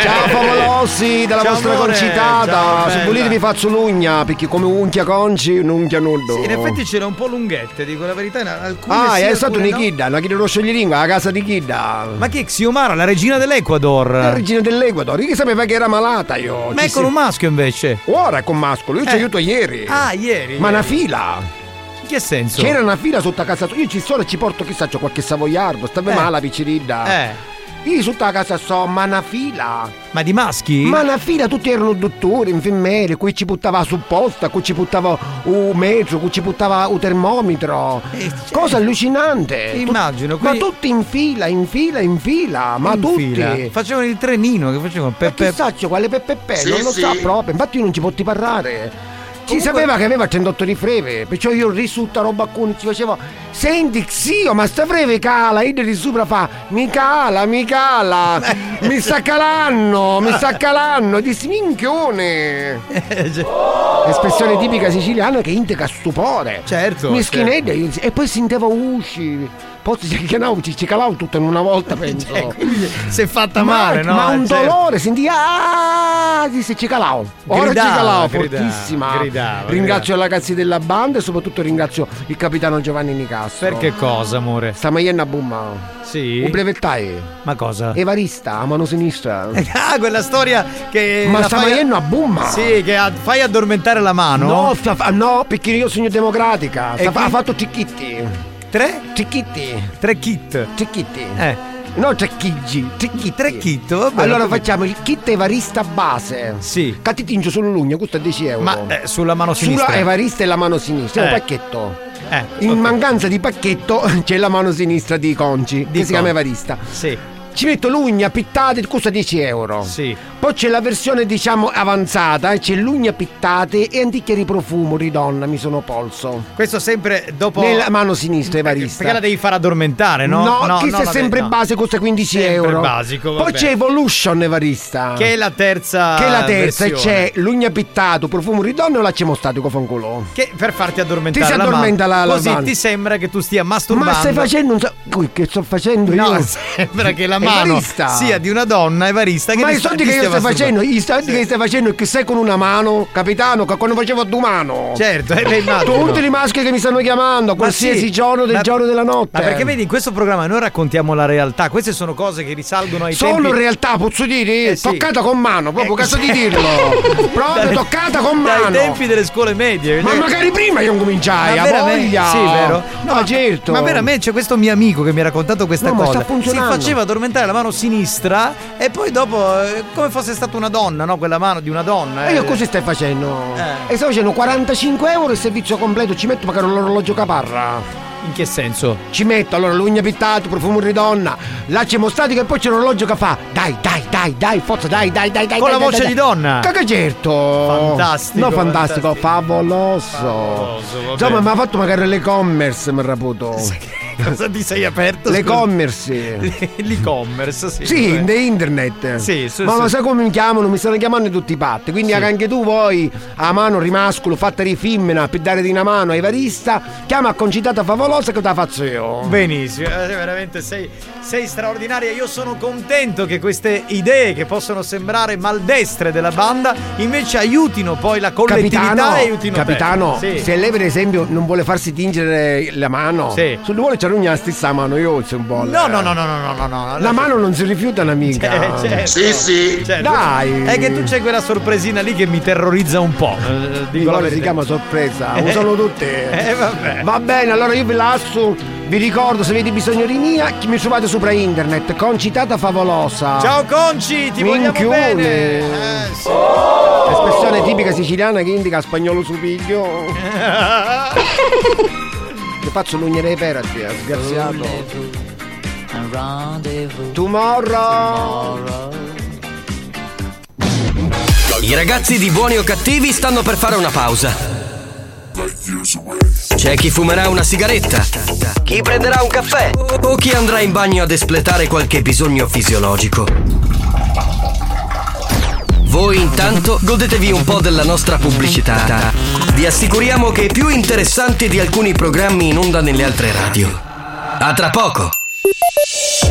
Speaker 13: Ciao favolossi della
Speaker 6: Ciao,
Speaker 13: vostra
Speaker 6: amore.
Speaker 13: concitata.
Speaker 6: Ciao,
Speaker 13: Se volete vi faccio l'ugna, perché come unchia conci, un'unchia nudo.
Speaker 6: Sì, in effetti c'era un po' lunghette, dico la verità. Alcune
Speaker 13: Ah,
Speaker 6: sì,
Speaker 13: è stato
Speaker 6: alcune no.
Speaker 13: Nikida, Nikida lo scioglilingua, la casa di Kidda.
Speaker 6: Ma chi è Xiomara, la regina dell'Ecuador?
Speaker 13: La regina dell'Ecuador, io che sapeva che era malata io.
Speaker 6: Ma
Speaker 13: Ci
Speaker 6: è con
Speaker 13: si-
Speaker 6: un maschio invece.
Speaker 13: Ora è con mascolo, io ci
Speaker 6: Eh.
Speaker 13: aiuto ieri.
Speaker 6: Ah, ieri.
Speaker 13: Ma una
Speaker 6: ieri.
Speaker 13: fila.
Speaker 6: In che senso?
Speaker 13: C'era una fila sotto a casa sua. Io ci sono e ci porto chissà, c'ho qualche savoiardo, stava
Speaker 6: Eh.
Speaker 13: male picciridda.
Speaker 6: Eh.
Speaker 13: Io sotto a casa so, ma una fila.
Speaker 6: Ma di maschi?
Speaker 13: Ma una fila, tutti erano dottori, infermieri, qui ci buttava la supposta, qui ci buttava un metro, qui ci buttava un termometro. Cosa allucinante.
Speaker 6: Eh, Immagino,
Speaker 13: Tut- Ma tutti in fila, in fila, in fila, ma
Speaker 6: In
Speaker 13: tutti.
Speaker 6: fila. Facevano il trenino che facevano
Speaker 13: Ma
Speaker 6: Peppe.
Speaker 13: chissà c'è quale Peppe Pe,
Speaker 6: Sì,
Speaker 13: non lo
Speaker 6: sì.
Speaker 13: sa proprio, infatti io non ci posso parlare. Si sapeva che aveva 38 di freve, perciò io risutta roba con ci facevo Senti zio, ma sta freve cala, e di sopra fa Mi cala, mi cala, mi sta calando, mi sta calando, dissi minchione Espressione tipica siciliana che indica stupore.
Speaker 6: Certo,
Speaker 13: Mi
Speaker 6: certo.
Speaker 13: e poi sentivo usci Poi ci chiamavo, ci ci calavo tutto in una volta penso
Speaker 6: Si è fatta male, no?
Speaker 13: Ma un
Speaker 6: Certo.
Speaker 13: dolore, senti ah, disse ci calavo Ora
Speaker 6: Gridava,
Speaker 13: ci calavo,
Speaker 6: gridava,
Speaker 13: fortissima
Speaker 6: gridava,
Speaker 13: Ringrazio i ragazzi della banda e soprattutto ringrazio il capitano Giovanni Nicastro
Speaker 6: Per che cosa, amore?
Speaker 13: Sta a bumma
Speaker 6: Sì.
Speaker 13: Un brevettai
Speaker 6: Ma cosa?
Speaker 13: Evarista, a mano sinistra
Speaker 6: Ah, quella storia che.
Speaker 13: Ma
Speaker 6: la
Speaker 13: sta
Speaker 6: fai-
Speaker 13: maiendo a bumma
Speaker 6: Sì, che a- fai addormentare la mano.
Speaker 13: No, sta- no, perché io sono democratica Sta-
Speaker 6: qui-
Speaker 13: Ha fatto ticchitti
Speaker 6: Tre?
Speaker 13: Ticchitti
Speaker 6: Tre kit.
Speaker 13: Ticchitti
Speaker 6: Eh.
Speaker 13: No, tre chiggi, tre kit.
Speaker 6: Tre kit, vabbè.
Speaker 13: Allora facciamo il kit Evarista base.
Speaker 6: Sì.
Speaker 13: Cattitingio solo l'ugna, costa 10 euro.
Speaker 6: Ma eh, sulla mano sinistra.
Speaker 13: Sulla Evarista e la mano sinistra, è
Speaker 6: Eh.
Speaker 13: un pacchetto.
Speaker 6: Eh,
Speaker 13: In
Speaker 6: ok.
Speaker 13: mancanza di pacchetto c'è la mano sinistra di Conci, che si chiama. Evarista.
Speaker 6: Sì.
Speaker 13: Ci metto l'ugna pittate, costa 10 euro.
Speaker 6: Sì.
Speaker 13: Poi c'è la versione, diciamo, avanzata, eh, c'è l'ugna pittate e antiche di profumo, ridonna, mi sono polso.
Speaker 6: Questo sempre dopo.
Speaker 13: Nella mano sinistra, Evarista.
Speaker 6: Perché la devi far addormentare, no?
Speaker 13: No, questo è
Speaker 6: vabbè,
Speaker 13: sempre
Speaker 6: no.
Speaker 13: base, costa 15
Speaker 6: Sempre
Speaker 13: euro.
Speaker 6: basico,
Speaker 13: Poi
Speaker 6: vabbè.
Speaker 13: c'è Evolution Evarista.
Speaker 6: Che è la terza.
Speaker 13: Che è la terza e
Speaker 6: versione.
Speaker 13: c'è l'ugna pittato, profumo ridonna o l'acce mostatico fanculo.
Speaker 6: Che per farti addormentare
Speaker 13: Ti si
Speaker 6: la
Speaker 13: addormenta
Speaker 6: mano.
Speaker 13: la- la
Speaker 6: Così
Speaker 13: mano.
Speaker 6: ti sembra che tu stia masturbando.
Speaker 13: Ma stai facendo un che sto facendo
Speaker 6: No,
Speaker 13: io?
Speaker 6: sembra che la mano
Speaker 13: Evarista.
Speaker 6: sia di una donna evarista che
Speaker 13: Ma i soldi che io sto facendo, i soldi che stai facendo è che sei con una mano, capitano, che quando facevo a due mano.
Speaker 6: Certo, eh.
Speaker 13: Tutti i maschi che mi stanno chiamando,
Speaker 6: Ma
Speaker 13: qualsiasi
Speaker 6: sì,
Speaker 13: giorno del
Speaker 6: ma-
Speaker 13: giorno della notte.
Speaker 6: Ma perché vedi, in questo programma noi raccontiamo la realtà. Queste sono cose che risalgono ai
Speaker 13: Solo
Speaker 6: tempi.
Speaker 13: in realtà, posso dire?
Speaker 6: Eh, sì.
Speaker 13: Toccata con mano, proprio
Speaker 6: Eh,
Speaker 13: cazzo di dirlo. proprio
Speaker 6: Dai-
Speaker 13: toccata con mano.
Speaker 6: tempi delle scuole medie.
Speaker 13: Ma magari prima io cominciai,
Speaker 6: Ma
Speaker 13: a voglia.
Speaker 6: Sì, vero?
Speaker 13: No, certo.
Speaker 6: Ma veramente c'è questo mio amico che mi ha raccontato questa
Speaker 13: No, ma
Speaker 6: cosa. Si faceva addormentare la mano sinistra e poi dopo, eh, come fosse stata una donna, no? Quella mano di una donna.
Speaker 13: E
Speaker 6: eh.
Speaker 13: io così stai facendo?
Speaker 6: Eh.
Speaker 13: E sto facendo 45 euro il servizio completo, ci metto magari l'orologio caparra.
Speaker 6: In che senso?
Speaker 13: Ci metto allora l'ugna pittato, profumo di donna, l'acce mostatico e poi c'è l'orologio che fa Dai, dai, dai, dai, forza, dai, dai, dai, dai
Speaker 6: Con la
Speaker 13: dai,
Speaker 6: voce
Speaker 13: dai,
Speaker 6: di donna.
Speaker 13: Caga certo
Speaker 6: Fantastico,
Speaker 13: No, fantastico,
Speaker 6: fantastico.
Speaker 13: favoloso. Insomma, mi ha fatto magari l'e-commerce, mi ha raputo
Speaker 6: Cosa ti sei aperto?
Speaker 13: L'e-commerce
Speaker 6: L'e-commerce, sì.
Speaker 13: Sì,
Speaker 6: vabbè.
Speaker 13: in internet.
Speaker 6: Sì, sì,
Speaker 13: Ma
Speaker 6: sì.
Speaker 13: lo sai come mi chiamano? Mi stanno chiamando tutti i patti. Quindi
Speaker 6: Sì.
Speaker 13: anche tu vuoi a mano rimascolo fatta di femmina per dare di una mano ai varista, chiama concitata favolosa che te la faccio io.
Speaker 6: Benissimo, eh, veramente sei, sei straordinaria. Io sono contento che queste idee che possono sembrare maldestre della banda invece aiutino poi la collettività
Speaker 13: Capitano,
Speaker 6: e aiutino
Speaker 13: capitano
Speaker 6: Sì.
Speaker 13: se lei per esempio non vuole farsi tingere la mano,
Speaker 6: Sì.
Speaker 13: se vuole c'è la stessa mano, io un po'.
Speaker 6: No, no, no, no, no, no, no, no.
Speaker 13: La mano non si rifiuta un'amica.
Speaker 6: Eh, certo. Certo.
Speaker 13: Dai.
Speaker 6: È che tu c'hai quella sorpresina lì che mi terrorizza un po'. eh,
Speaker 13: Di
Speaker 6: dico la
Speaker 13: si chiama sorpresa?
Speaker 6: Eh.
Speaker 13: Lo sono tutte.
Speaker 6: Eh, vabbè.
Speaker 13: Va bene, allora io vi lascio. Vi ricordo, se avete bisogno di mia, mi trovate sopra internet. Concitata favolosa.
Speaker 6: Ciao Conci, ti vogliamo
Speaker 13: Minchione.
Speaker 6: bene. Eh, sì.
Speaker 13: Espressione tipica siciliana che indica spagnolo su piglio. Che faccio l'ugna dei perati, eh, sgraziato. Tomorrow.
Speaker 2: I ragazzi di buoni o cattivi stanno per fare una pausa. C'è chi fumerà una sigaretta, chi prenderà un caffè o chi andrà in bagno ad espletare qualche bisogno fisiologico. Voi intanto godetevi un po' della nostra pubblicità. Vi assicuriamo che è più interessante di alcuni programmi in onda nelle altre radio. A tra poco!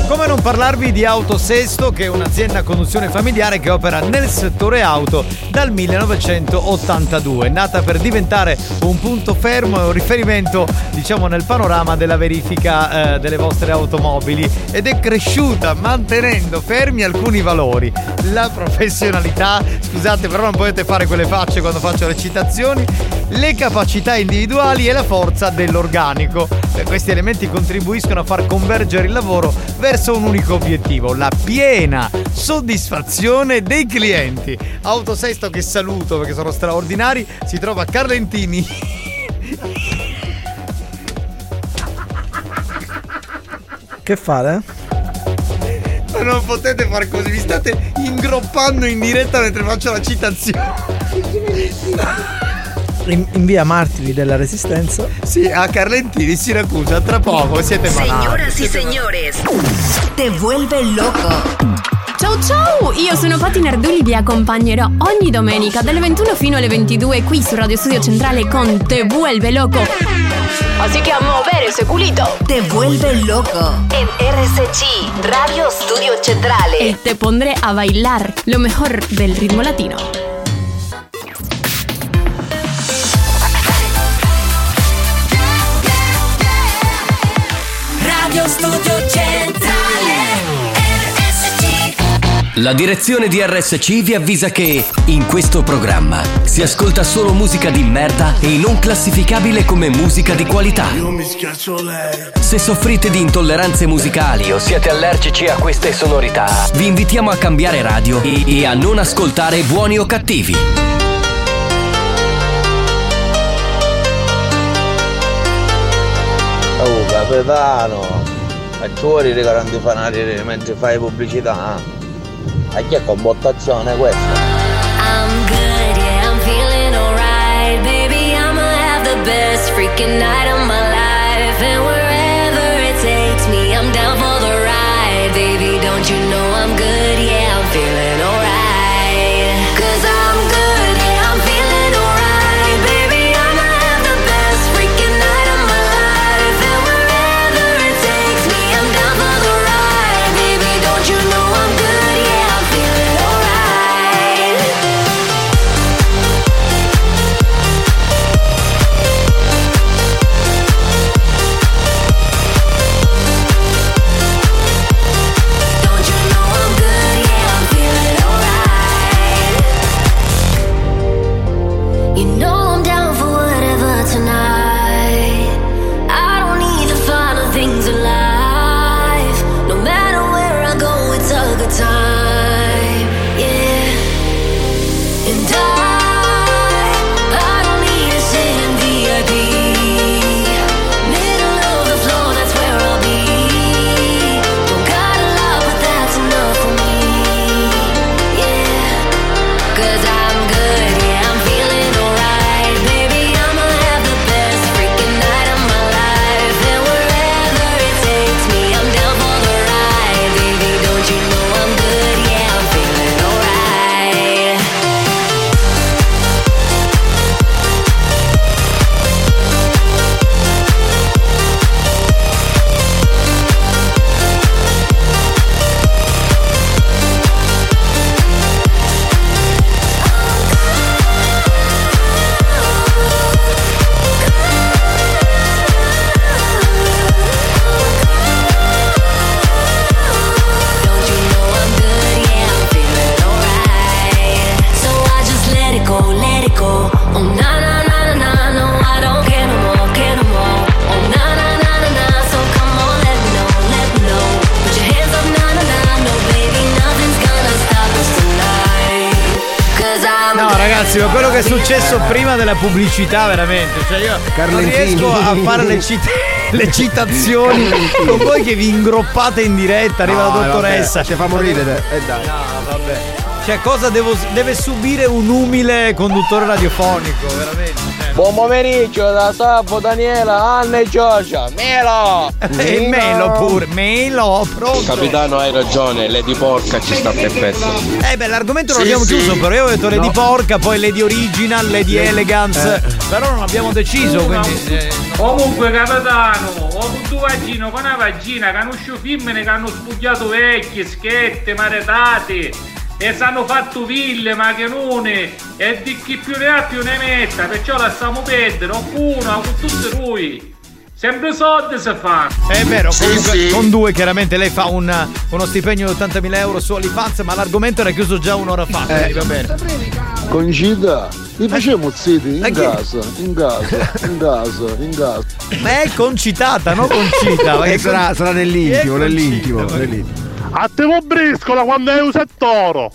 Speaker 6: Come non parlarvi di Autosesto, che è un'azienda a conduzione familiare che opera nel settore auto dal 1982, nata per diventare un punto fermo e un riferimento, diciamo, nel panorama della verifica eh, delle vostre automobili. Ed è cresciuta mantenendo fermi alcuni valori, la professionalità, scusate, però non potete fare quelle facce quando faccio le citazioni, le capacità individuali e la forza dell'organico. Questi elementi contribuiscono a far convergere il lavoro verso un unico obiettivo, la piena soddisfazione dei clienti. Autosesto che saluto perché sono straordinari, si trova a Carlentini.
Speaker 58: Che fate?
Speaker 6: Ma non potete far così, vi state ingroppando in diretta mentre faccio la citazione.
Speaker 7: In, in via Martiri della Resistenza.
Speaker 6: Sì, a Carlentini, Siracusa, tra poco siete malati.
Speaker 59: Señoras y señores, te vuelve loco.
Speaker 5: Ciao ciao, io sono Patti Nardulli, vi accompagnerò ogni domenica dalle 21 fino alle 22 qui su Radio Studio Centrale con Te Vuelve Loco. Así que a mover ese culito.
Speaker 59: Te vuelve loco. En RSC, Radio Studio Centrale.
Speaker 5: Y te pondré a bailar lo mejor del ritmo latino.
Speaker 2: La direzione di RSC vi avvisa che in questo programma si ascolta solo musica di merda e non classificabile come musica di qualità. Se soffrite di intolleranze musicali o siete allergici a queste sonorità, vi invitiamo a cambiare radio e, e a non ascoltare buoni o cattivi.
Speaker 41: Oh capitano, facciori dei grandi fanatici mentre fai pubblicità. A chi è questa?
Speaker 27: I'm good, yeah, I'm feeling alright. Baby, I'ma have the best freaking night of my
Speaker 6: Ma quello che è successo prima della pubblicità veramente, cioè io non
Speaker 13: Carlentini.
Speaker 6: riesco a fare le, cit- le citazioni con voi che vi ingroppate in diretta, arriva
Speaker 13: No,
Speaker 6: la dottoressa.
Speaker 13: vabbè, ci fa morire. Eh, dai.
Speaker 6: No. Cioè cosa devo, deve subire un umile conduttore radiofonico, veramente. cioè.
Speaker 41: Buon pomeriggio da Sabo, Daniela, Anna e Giorgia. Melo!
Speaker 6: E Melo pure, Melo, pronto.
Speaker 46: Capitano, hai ragione, Lady Porca ci sta perfetto.
Speaker 6: Eh beh, l'argomento non
Speaker 46: Sì,
Speaker 6: l'abbiamo
Speaker 46: sì.
Speaker 6: chiuso, però io ho detto Lady
Speaker 46: No.
Speaker 6: Porca, poi Lady Original, Lady
Speaker 46: Lady-
Speaker 6: Elegance,
Speaker 46: eh.
Speaker 6: però non abbiamo deciso, quindi... eh,
Speaker 16: Comunque capitano, ho avuto vagino con una vagina che hanno uscito femmine che hanno spugliato vecchie, schette, maretate e si hanno fatto ville, ma che non è, e di chi più ne ha più ne metta, perciò lasciamo perdere, oppure con tutti noi. Sempre soldi si fa.
Speaker 6: È vero, comunque con due chiaramente lei fa un- uno stipendio di 80.000 euro su OnlyFans, ma l'argomento era chiuso già un'ora fa, quindi va bene.
Speaker 1: Concita, li facciamo zitti in
Speaker 6: chi-
Speaker 1: casa, in casa, in casa, in casa.
Speaker 6: Ma è concitata, non concita. ma
Speaker 13: Eh, sarà-
Speaker 6: con-
Speaker 13: sarà nell'intimo, nell'intimo, nell'intimo.
Speaker 17: A te briscola quando hai usato toro.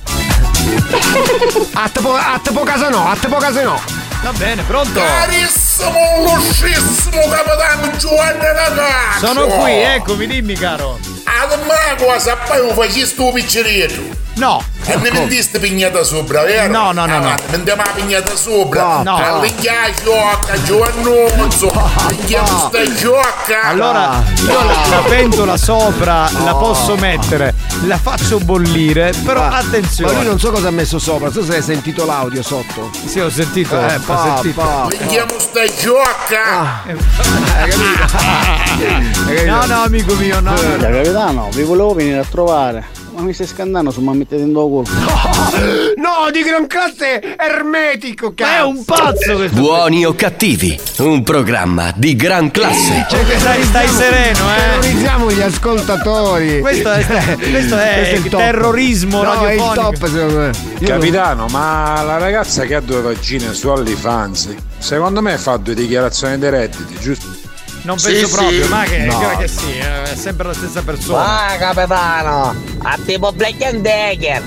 Speaker 13: A te po, a te po casa no, a te po casa no.
Speaker 6: Va bene, pronto?
Speaker 45: Carissimo, luscissimo capitano Giovanni ragazzo!
Speaker 6: Sono qui, eccomi, dimmi caro.
Speaker 45: Ad me cosa poi lo facessi tu piccerino?
Speaker 6: No.
Speaker 17: E mi vendiste pignata sopra, vero?
Speaker 6: No, no, no, no.
Speaker 17: Ah, Vendiamo la pignata sopra.
Speaker 6: No.
Speaker 17: Tra l'inghià giocca, Giovannuzzo. L'inghià sta giocca.
Speaker 6: Allora io la, la pentola sopra la posso mettere, la faccio bollire, però
Speaker 13: Ma
Speaker 6: attenzione.
Speaker 13: lui non so cosa ha messo sopra, non so se hai sentito l'audio sotto.
Speaker 6: Sì, ho sentito.
Speaker 13: Eh,
Speaker 6: ho
Speaker 13: pa,
Speaker 6: sentito.
Speaker 13: pa.
Speaker 17: L'inghià sta giocca.
Speaker 6: No, no, amico mio, no. no, no.
Speaker 46: capitano, vi volevo venire a trovare. Ma mi stai scandando su ma mettete in culo.
Speaker 13: No, di gran classe ermetico, cazzo!
Speaker 6: è un pazzo questo.
Speaker 2: Buoni o cattivi, un programma di gran classe.
Speaker 6: Cioè, stai, stai sereno, eh.
Speaker 13: Terrorizziamo gli ascoltatori.
Speaker 6: Questo è, questo è
Speaker 13: il top.
Speaker 6: terrorismo
Speaker 13: No, è il
Speaker 6: radiofonico.
Speaker 13: top secondo me. Io
Speaker 60: Capitano, ma la ragazza che ha due vagine su OnlyFans, secondo me fa due dichiarazioni dei redditi, giusto?
Speaker 6: Non
Speaker 60: Sì,
Speaker 6: penso
Speaker 60: sì.
Speaker 6: proprio, ma che,
Speaker 60: No.
Speaker 6: che- che sì, è sempre la stessa persona.
Speaker 50: Ah, capitano, a tipo Black and Decker.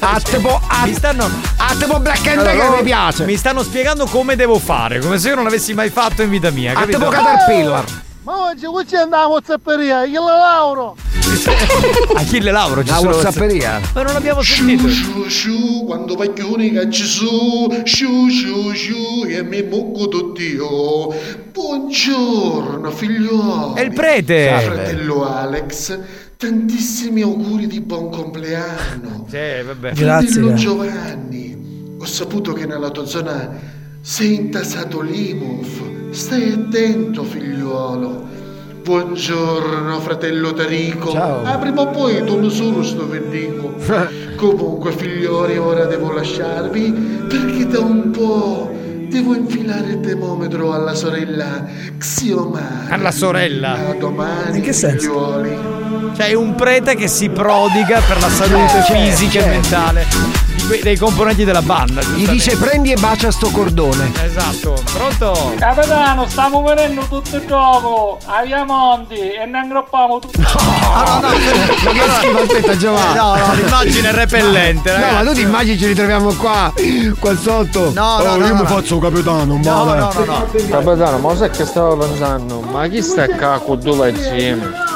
Speaker 13: A tipo, a,
Speaker 6: mi stanno
Speaker 13: a tipo Black and
Speaker 6: Allora,
Speaker 13: Decker mi piace.
Speaker 6: Mi stanno spiegando come devo fare, come se io non l'avessi mai fatto in vita mia,
Speaker 13: A
Speaker 6: capito?
Speaker 13: tipo Caterpillar.
Speaker 55: Ma oggi qui c'è andata la whatsapperia, io la lauro.
Speaker 6: Achille Lauro ci
Speaker 13: La
Speaker 6: sono
Speaker 13: whatsapperia.
Speaker 6: Ma non l'abbiamo sentito.
Speaker 17: Sciu sciu, quando paglioni cacci su, sciu sciu sciu, e mi mucco tutti io. Buongiorno figliuolo.
Speaker 6: È il prete.
Speaker 17: Fratello Alex, tantissimi auguri di buon compleanno.
Speaker 6: Sì, vabbè.
Speaker 17: Fratello Giovanni, ho saputo che nella tua zona sei intasato l'IMUF. Stai attento, figliuolo. Buongiorno, fratello Tarico.
Speaker 13: Ciao.
Speaker 17: Ah, prima o poi non sono sto vendico. Comunque, figlioli, ora devo lasciarvi perché da un po' devo infilare il termometro alla sorella Xiomara.
Speaker 6: Alla sorella?
Speaker 17: A domani,
Speaker 58: In che senso?
Speaker 17: figlioli.
Speaker 6: Cioè, è un prete che si prodiga per la salute
Speaker 13: Certo,
Speaker 6: fisica e
Speaker 13: certo.
Speaker 6: mentale dei componenti della banda.
Speaker 13: Gli dice prendi e bacia sto cordone.
Speaker 6: Esatto, pronto?
Speaker 49: Capitano, stiamo venendo tutto il gioco a Viamonti e ne ingroppiamo tutto.
Speaker 6: Ah, no, no,
Speaker 13: Ma che schifo, aspetta Giovanni.
Speaker 6: Eh, no, no, l'immagine è repellente,
Speaker 13: No, ma tu ti immagini ci ritroviamo qua, qua sotto.
Speaker 6: No, no,
Speaker 13: oh,
Speaker 6: no,
Speaker 13: io
Speaker 6: no.
Speaker 13: mi faccio capitano,
Speaker 6: No,
Speaker 13: ma
Speaker 6: no, no, no.
Speaker 60: Capitano, ma sai che stavo pensando? Ma chi sta qua con due vagine?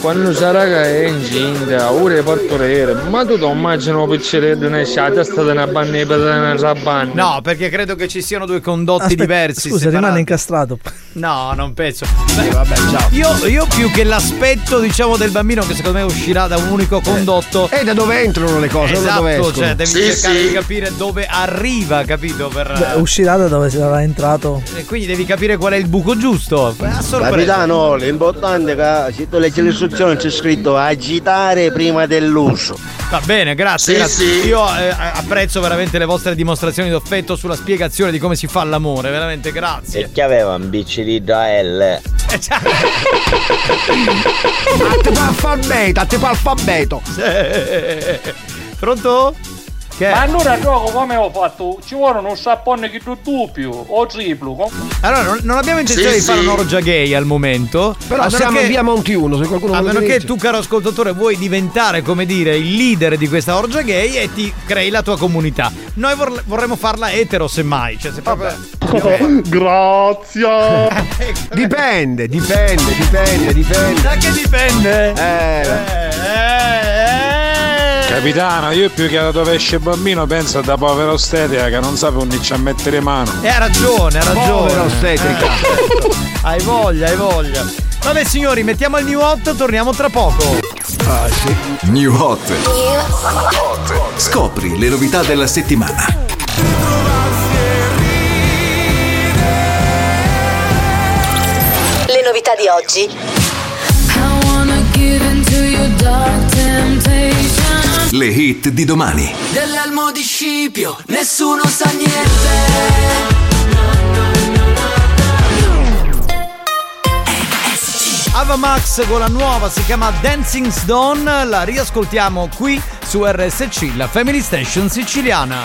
Speaker 60: Quando sarà che è incinta, ora è partoriere, ma tu ti immagini un picciretto ne scia, testa di una banna e una sabana?
Speaker 6: No, perché credo che ci siano due condotti
Speaker 58: Aspetta,
Speaker 6: diversi.
Speaker 58: Scusa,
Speaker 6: separati.
Speaker 58: rimane incastrato.
Speaker 6: No, non penso. Beh, vabbè, ciao. Io, io più che l'aspetto, diciamo, del bambino che secondo me uscirà da un unico condotto.
Speaker 13: E da dove entrano le cose, dove
Speaker 6: Esatto,
Speaker 13: escono.
Speaker 6: cioè devi
Speaker 13: Sì,
Speaker 6: cercare
Speaker 13: sì.
Speaker 6: di capire dove arriva, capito? Per,
Speaker 58: Beh, uscirà da dove sarà entrato.
Speaker 6: e quindi devi capire qual è il buco giusto. Beh, A sorpresa.
Speaker 61: Capitano, l'importante è che se tu leggi le istruzioni c'è scritto agitare prima dell'uso.
Speaker 6: Va bene, grazie.
Speaker 61: Sì,
Speaker 6: grazie.
Speaker 61: sì.
Speaker 6: Io eh, apprezzo veramente le vostre dimostrazioni d'affetto sulla spiegazione di come si fa l'amore, veramente grazie.
Speaker 50: E che aveva un bicicletta L.
Speaker 6: Eh, cioè,
Speaker 13: A tipo alfabeto, a tipo alfabeto.
Speaker 6: Pronto? Che?
Speaker 49: Ma allora gioco come ho fatto? Ci vuole un sappone che tu doppio o triplo. com-
Speaker 6: Allora, non, non abbiamo intenzione
Speaker 61: Sì,
Speaker 6: di fare
Speaker 61: sì.
Speaker 6: un'orgia gay al momento.
Speaker 13: Però
Speaker 6: a
Speaker 13: siamo
Speaker 6: che-
Speaker 13: via Monti 1, se qualcuno
Speaker 6: A meno che tu, caro ascoltatore, vuoi diventare, come dire, il leader di questa orgia gay e ti crei la tua comunità. Noi vor- vorremmo farla etero, semmai. Cioè, se proprio.
Speaker 17: Grazie.
Speaker 13: Dipende, dipende, dipende, dipende.
Speaker 6: Da che dipende?
Speaker 13: Eh,
Speaker 6: Eh,
Speaker 60: Capitano, io più che da dove esce il bambino penso da povera ostetrica che non sa per unirci a mettere mano.
Speaker 6: E ha ragione, ha ragione.
Speaker 13: Povera ostetrica.
Speaker 6: Eh. Hai voglia, hai voglia. Vabbè, signori, mettiamo il new hot, torniamo tra poco.
Speaker 62: New Hot. Scopri le novità della settimana.
Speaker 5: Le novità di oggi.
Speaker 62: Le hit di domani.
Speaker 57: Dell'elmo di Scipio, nessuno sa niente.
Speaker 6: Ava Max con la nuova si chiama Dancing Stone, la riascoltiamo qui su RSC, la Family Station siciliana.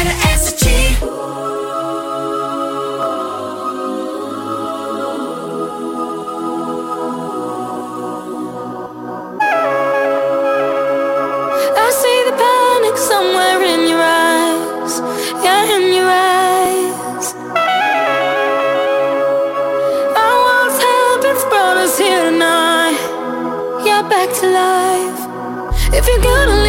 Speaker 63: I have been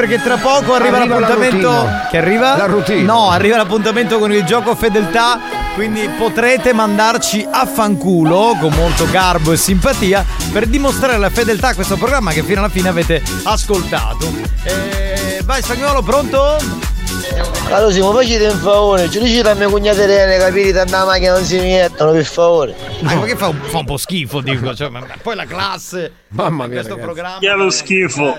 Speaker 6: perché tra poco arriva,
Speaker 13: Arriva la
Speaker 6: l'appuntamento.
Speaker 13: routine.
Speaker 6: Che arriva?
Speaker 13: La routine.
Speaker 6: No, arriva l'appuntamento con il gioco fedeltà. Quindi potrete mandarci a fanculo con molto garbo e simpatia per dimostrare la fedeltà a questo programma che fino alla fine avete ascoltato. Eh, vai spagnolo, pronto?
Speaker 64: Allora Simo, facete un favore, ci dicete a mia cognata Irene, capire tanta macchina non si mettono, per favore.
Speaker 6: Ma che fa un, fa un po' schifo, dico. Cioè, ma- ma poi la classe.
Speaker 13: Mamma mia,
Speaker 6: Questo programma.
Speaker 2: Che lo schifo.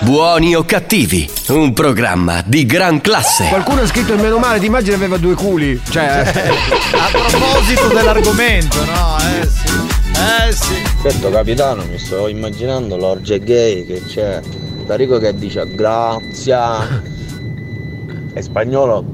Speaker 2: Buoni o cattivi, un programma di gran classe.
Speaker 13: Qualcuno ha scritto il meno male, ti immagini aveva due culi. Cioè.
Speaker 6: A proposito dell'argomento, no? Eh sì. Eh sì.
Speaker 61: Certo capitano, mi sto immaginando l'orge gay che c'è Tarico che dice grazie. È spagnolo.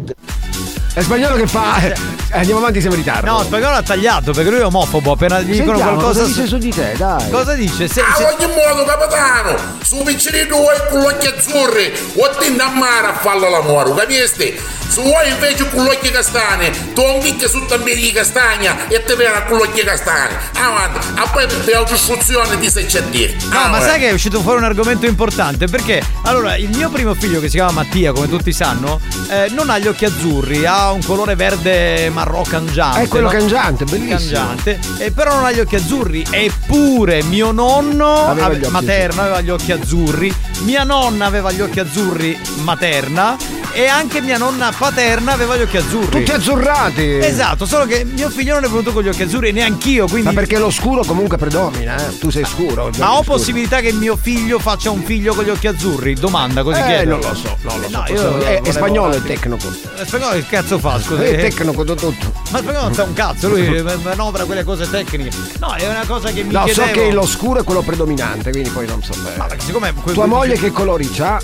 Speaker 13: È spagnolo che fa. Eh, andiamo avanti, siamo in ritardo.
Speaker 6: No, spagnolo ha tagliato perché lui è omofobo. Appena gli dicono
Speaker 13: Sentiamo,
Speaker 6: qualcosa.
Speaker 13: cosa dice su di te, dai.
Speaker 6: Cosa dice? Se,
Speaker 45: A
Speaker 6: se-
Speaker 45: ogni modo, capitano, su piccerino vuoi con gli occhi azzurri, o ti innamara a farlo l'amore, capisti? Se vuoi invece con gli occhi castani, tu un picchio su tamberi di castagna e ti viene con gli occhi castani. Avanti, a poi per altre istruzioni ti sai c'è dire.
Speaker 6: No, ma
Speaker 45: Ah,
Speaker 6: sai
Speaker 45: eh.
Speaker 6: che è uscito fuori un argomento importante? Perché allora il mio primo figlio, che si chiama Mattia, come tutti sanno, eh, non ha gli occhi azzurri, ha un colore verde marrò cangiante.
Speaker 13: È quello
Speaker 6: no?
Speaker 13: cangiante, bellissimo.
Speaker 6: Cangiante, eh, però non ha gli occhi azzurri. Eppure mio nonno
Speaker 13: Aveva
Speaker 6: ave- materno aveva gli occhi azzurri, mia nonna aveva gli occhi azzurri materna e anche mia nonna paterna aveva gli occhi azzurri.
Speaker 13: Tutti azzurrati.
Speaker 6: Esatto, solo che mio figlio non è venuto con gli occhi azzurri, neanch'io, quindi
Speaker 13: Ma perché lo scuro comunque predomina, eh? Tu sei scuro.
Speaker 6: ma ho
Speaker 13: scuro.
Speaker 6: possibilità che mio figlio faccia un figlio con gli occhi azzurri? Domanda così
Speaker 13: Eh,
Speaker 6: chiedo.
Speaker 13: non lo so, non lo so.
Speaker 6: No, io
Speaker 13: è, è
Speaker 6: volevo-
Speaker 13: spagnolo il tecnico.
Speaker 6: Eh, Spagnolo che cazzo fa, scusa?
Speaker 13: È tecnico tutto. Tutto.
Speaker 6: Ma spagnolo non sa un cazzo, lui manovra quelle cose tecniche. No, è una cosa che mi
Speaker 13: No,
Speaker 6: chiedevo.
Speaker 13: so che lo scuro è quello predominante, quindi poi non so bene.
Speaker 6: Ma perché siccome que-
Speaker 13: Tua moglie che colori c'ha?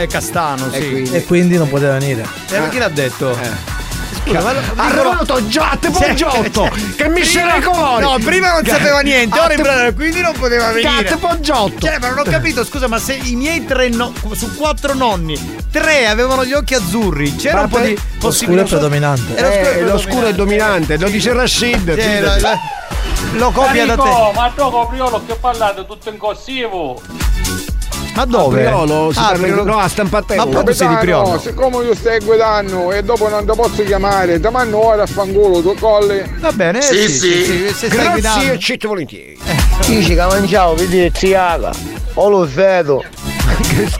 Speaker 6: Eh, castano, sì.
Speaker 13: E quindi?
Speaker 58: E quindi non poteva venire.
Speaker 6: Eh, ma chi l'ha detto? Scusa, ma
Speaker 13: Giatte
Speaker 6: Cioè,
Speaker 13: Poggiotto! che colori!
Speaker 6: No, prima non sapeva niente, ora in quindi non poteva venire.
Speaker 13: Gatte Poggiotto!
Speaker 6: Cioè, ma non ho capito, scusa, ma se i miei tre no- su quattro nonni, tre avevano gli occhi azzurri, c'era
Speaker 13: Ma
Speaker 6: un po' di possibilità.
Speaker 58: è predominante.
Speaker 6: Eh, lo scuro è
Speaker 13: Eh, dominante, lo dice Rashid.
Speaker 6: Sì,
Speaker 13: fidati.
Speaker 6: lo- copia da te.
Speaker 49: Enrico, ma tu copriolo che parlate tutto in corsivo.
Speaker 6: Ma dove?
Speaker 13: Priolo, si
Speaker 6: Ah,
Speaker 13: parla no, a stampatello.
Speaker 6: Ma proprio sei di Priolo.
Speaker 65: siccome io stai guidando e dopo non ti posso chiamare, ti mando ora a fanculo, tu colli.
Speaker 6: Va bene,
Speaker 65: Sì,
Speaker 6: sì, sì,
Speaker 65: sì.
Speaker 6: sì, se
Speaker 13: Grazie, accetto volentieri.
Speaker 64: Dici che mangiavo, vedi triaga, o lo vedo.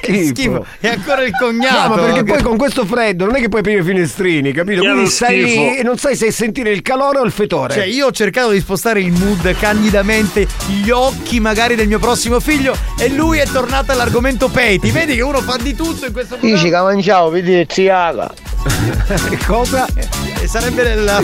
Speaker 13: Che schifo.
Speaker 6: E ancora il cognato.
Speaker 13: No, ma perché
Speaker 6: che-
Speaker 13: poi con questo freddo non è che puoi aprire i finestrini, capito? Quindi stai lì
Speaker 6: schifo.
Speaker 13: e non sai se sentire il calore o il fetore.
Speaker 6: Cioè, io ho cercato di spostare il mood candidamente, gli occhi magari del mio prossimo figlio, e lui è tornato all'argomento peti. Vedi che uno fa di tutto in questo
Speaker 64: Dici che mangiavo, vedi, ziaga.
Speaker 13: Cosa?
Speaker 6: Eh, Sarebbe la,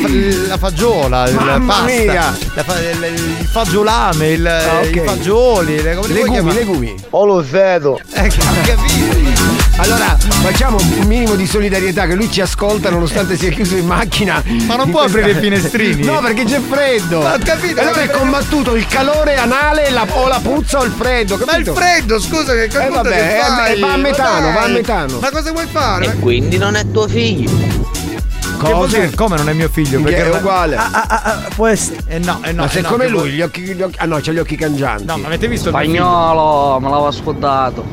Speaker 6: la fagiola, la
Speaker 13: Mamma
Speaker 6: pasta,
Speaker 13: mia.
Speaker 6: la fa- il, il fagiolame, il,
Speaker 13: Ah, ok.
Speaker 6: i fagioli, le,
Speaker 13: Legumi, legumi.
Speaker 64: O lo feto.
Speaker 6: Eh, capito?
Speaker 13: Allora, facciamo un minimo di solidarietà che lui ci ascolta nonostante sia chiuso in macchina.
Speaker 6: Ma non può aprire i finestrini?
Speaker 13: No, perché c'è freddo.
Speaker 6: Ma ho capito,
Speaker 13: E allora è combattuto il calore anale la- o la puzza o il freddo,
Speaker 6: Ma il
Speaker 13: capito?
Speaker 6: freddo, scusa, che
Speaker 13: Eh
Speaker 6: cosa
Speaker 13: vabbè,
Speaker 6: che
Speaker 13: eh,
Speaker 6: fai?
Speaker 13: va a metano, va a metano.
Speaker 6: Ma cosa vuoi fare?
Speaker 61: E quindi non è tuo figlio.
Speaker 6: Dire? Come non è mio figlio? Perché
Speaker 13: è uguale.
Speaker 58: Ah, ah, ah, può essere.
Speaker 6: Eh no, eh no.
Speaker 13: ma se
Speaker 6: eh no,
Speaker 13: lui, gli occhi, gli occhi- Ah no, c'ha gli occhi cangianti.
Speaker 6: No, ma avete visto?
Speaker 46: Spagnolo, me l'avevo scordato.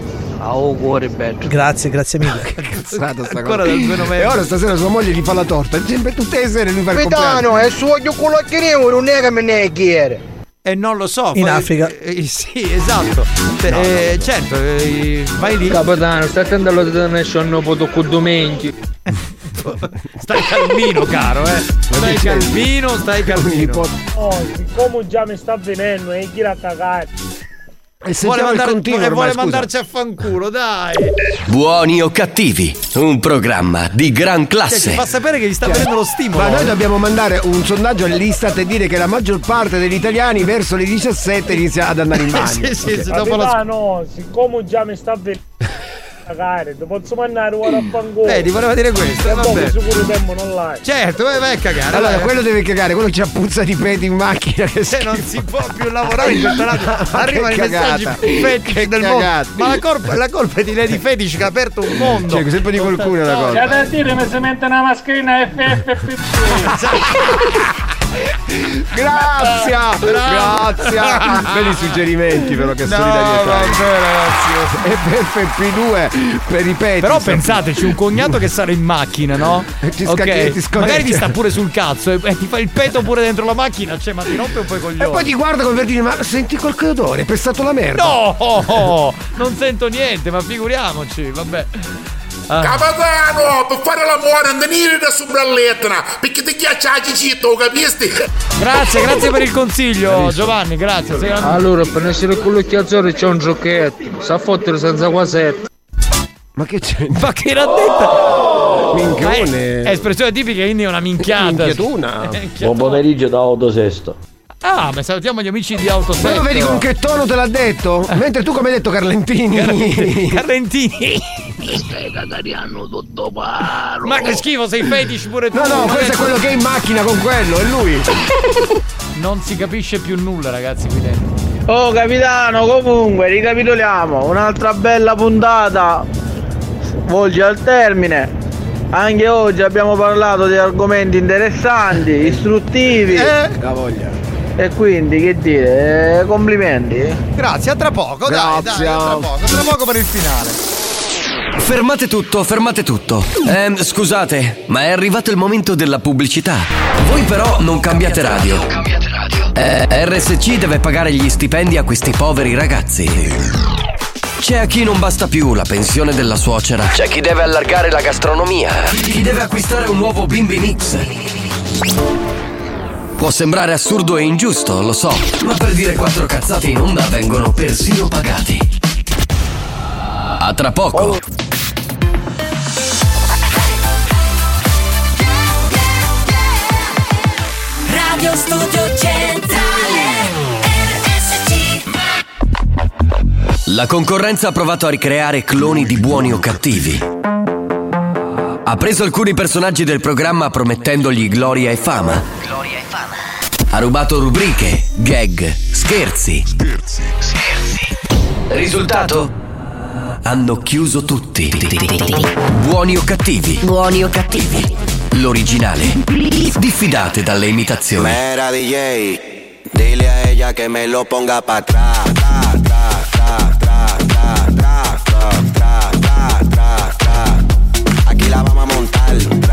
Speaker 46: Ah, oh, cuore bello.
Speaker 58: Grazie, grazie mille.
Speaker 13: Cazzata sta
Speaker 6: Ancora
Speaker 13: cosa.
Speaker 6: dal 2 novembre.
Speaker 13: E ora stasera sua moglie gli fa la torta. Sempre tutte le sere lui fa il compleanno.
Speaker 64: Capitano, è suo culo che ne non è che me ne chiede.
Speaker 6: Eh non lo so.
Speaker 58: In Africa.
Speaker 6: eh, sì, esatto. Eh, certo, eh, vai lì.
Speaker 60: Capitano, stai attento alla detonation non posso con domenica.
Speaker 6: Stai calmino, caro, eh. Stai calmino, stai calmino.
Speaker 55: Oh, siccome già mi sta venendo e chi la cagare.
Speaker 13: E
Speaker 6: Vuole,
Speaker 13: sentiamo il
Speaker 6: mandare-
Speaker 13: continuo ormai,
Speaker 6: vuole
Speaker 13: scusa.
Speaker 6: mandarci a fanculo, dai.
Speaker 2: Buoni o cattivi, un programma di gran
Speaker 6: Cioè,
Speaker 2: classe.
Speaker 6: ti fa sapere che gli sta venendo lo stimolo.
Speaker 13: Ma noi dobbiamo mandare un sondaggio all'Istat e dire che la maggior parte degli italiani verso le 17 inizia ad andare in bagno.
Speaker 6: sì, sì,
Speaker 13: Ok.
Speaker 6: sì, dopo la
Speaker 55: Capitano, siccome già mi sta venendo cagare, ti posso mandare ora a fanculo.
Speaker 6: Vedi, voleva dire questo,
Speaker 55: E
Speaker 6: vabbè.
Speaker 55: sicuro tempo non l'hai.
Speaker 6: Certo, vai, vai a cagare.
Speaker 13: Allora,
Speaker 6: vai.
Speaker 13: quello deve cagare, quello che c'ha puzza di peti in macchina. Che
Speaker 6: Se non si può più lavorare in questa radio,
Speaker 13: Ma
Speaker 6: arrivano i
Speaker 13: che
Speaker 6: messaggi
Speaker 13: cagata.
Speaker 6: più fetici
Speaker 13: Che
Speaker 6: del
Speaker 13: cagata.
Speaker 6: mondo. Ma la colpa, la colpa è di Lady Fetici che ha aperto un mondo.
Speaker 13: Cioè, sempre di qualcuno è la
Speaker 55: C'è
Speaker 13: cosa.
Speaker 55: da dire mi si mette una mascherina FFP2.
Speaker 13: Grazie!
Speaker 6: Bravo.
Speaker 13: Grazie! Belli suggerimenti però che
Speaker 6: No,
Speaker 13: solidarietà.
Speaker 6: vabbè, ragazzi.
Speaker 13: E per FP2 per i peti.
Speaker 6: Però pensateci, un cognato che sale in macchina, no?
Speaker 13: E ti
Speaker 6: Ok,
Speaker 13: scacchi- ti scorreggia.
Speaker 6: magari ti sta pure sul cazzo e, e ti fa il peto pure dentro la macchina, cioè, ma ti rompe un po' i coglioni.
Speaker 13: E poi ti guarda come per dire, ma senti qualche odore, è pestato la merda.
Speaker 6: No! Non sento niente, ma figuriamoci, vabbè. Ah.
Speaker 45: Capitano, per fare l'amore non venire da sobrallettera, perché ti ghiaccia la cicito, capisti?
Speaker 6: Grazie, grazie per il consiglio, Giovanni, grazie. Sei
Speaker 60: Allora, per essere con l'occhio azzurro c'è un giochetto. Sa fottere senza quasetta.
Speaker 13: Ma che c'è?
Speaker 6: Ma che era detta?
Speaker 13: Minchione.
Speaker 6: È, è espressione tipica, quindi è una minchiata.
Speaker 13: Minchiatuna.
Speaker 46: Buon pomeriggio da Autosesto.
Speaker 6: Ah, ma salutiamo gli amici di
Speaker 13: Ma
Speaker 6: Autosetto.
Speaker 13: lo vedi con che tono te l'ha detto? Mentre tu come hai detto Carlentini.
Speaker 6: Carlentini. Ma che schifo, sei fetish pure tu.
Speaker 13: No, no, questo è quello che è in macchina con quello, è lui.
Speaker 6: Non si capisce più nulla, ragazzi, qui dentro.
Speaker 46: Oh capitano, comunque ricapitoliamo, un'altra bella puntata volge al termine. Anche oggi abbiamo parlato di argomenti interessanti, istruttivi.
Speaker 13: La voglia.
Speaker 46: E quindi che dire, eh, complimenti.
Speaker 6: Grazie, a tra poco, dai,
Speaker 13: Grazie.
Speaker 6: dai, a tra poco, tra poco per il finale.
Speaker 2: Fermate tutto, fermate tutto. Ehm, scusate, ma è arrivato il momento della pubblicità. Voi però non cambiate radio. Eh, RSC deve pagare gli stipendi a questi poveri ragazzi. C'è a chi non basta più la pensione della suocera. C'è chi deve allargare la gastronomia. Chi deve acquistare un nuovo bimbi mix. Può sembrare assurdo e ingiusto, lo so, ma per dire quattro cazzate in onda vengono persino pagati. A tra poco.
Speaker 63: Radio Studio Centrale RSC
Speaker 2: La concorrenza ha provato a ricreare cloni di buoni o cattivi. Ha preso alcuni personaggi del programma promettendogli gloria e fama ha rubato rubriche, gag, scherzi. Scherzi. Scherzi. Risultato? Hanno chiuso tutti. Buoni o cattivi?
Speaker 5: Buoni o cattivi?
Speaker 2: L'originale. Diffidate dalle imitazioni.
Speaker 66: Mera DJ, dile a ella che me lo ponga pa' atrás. Aquí la vamos a montar.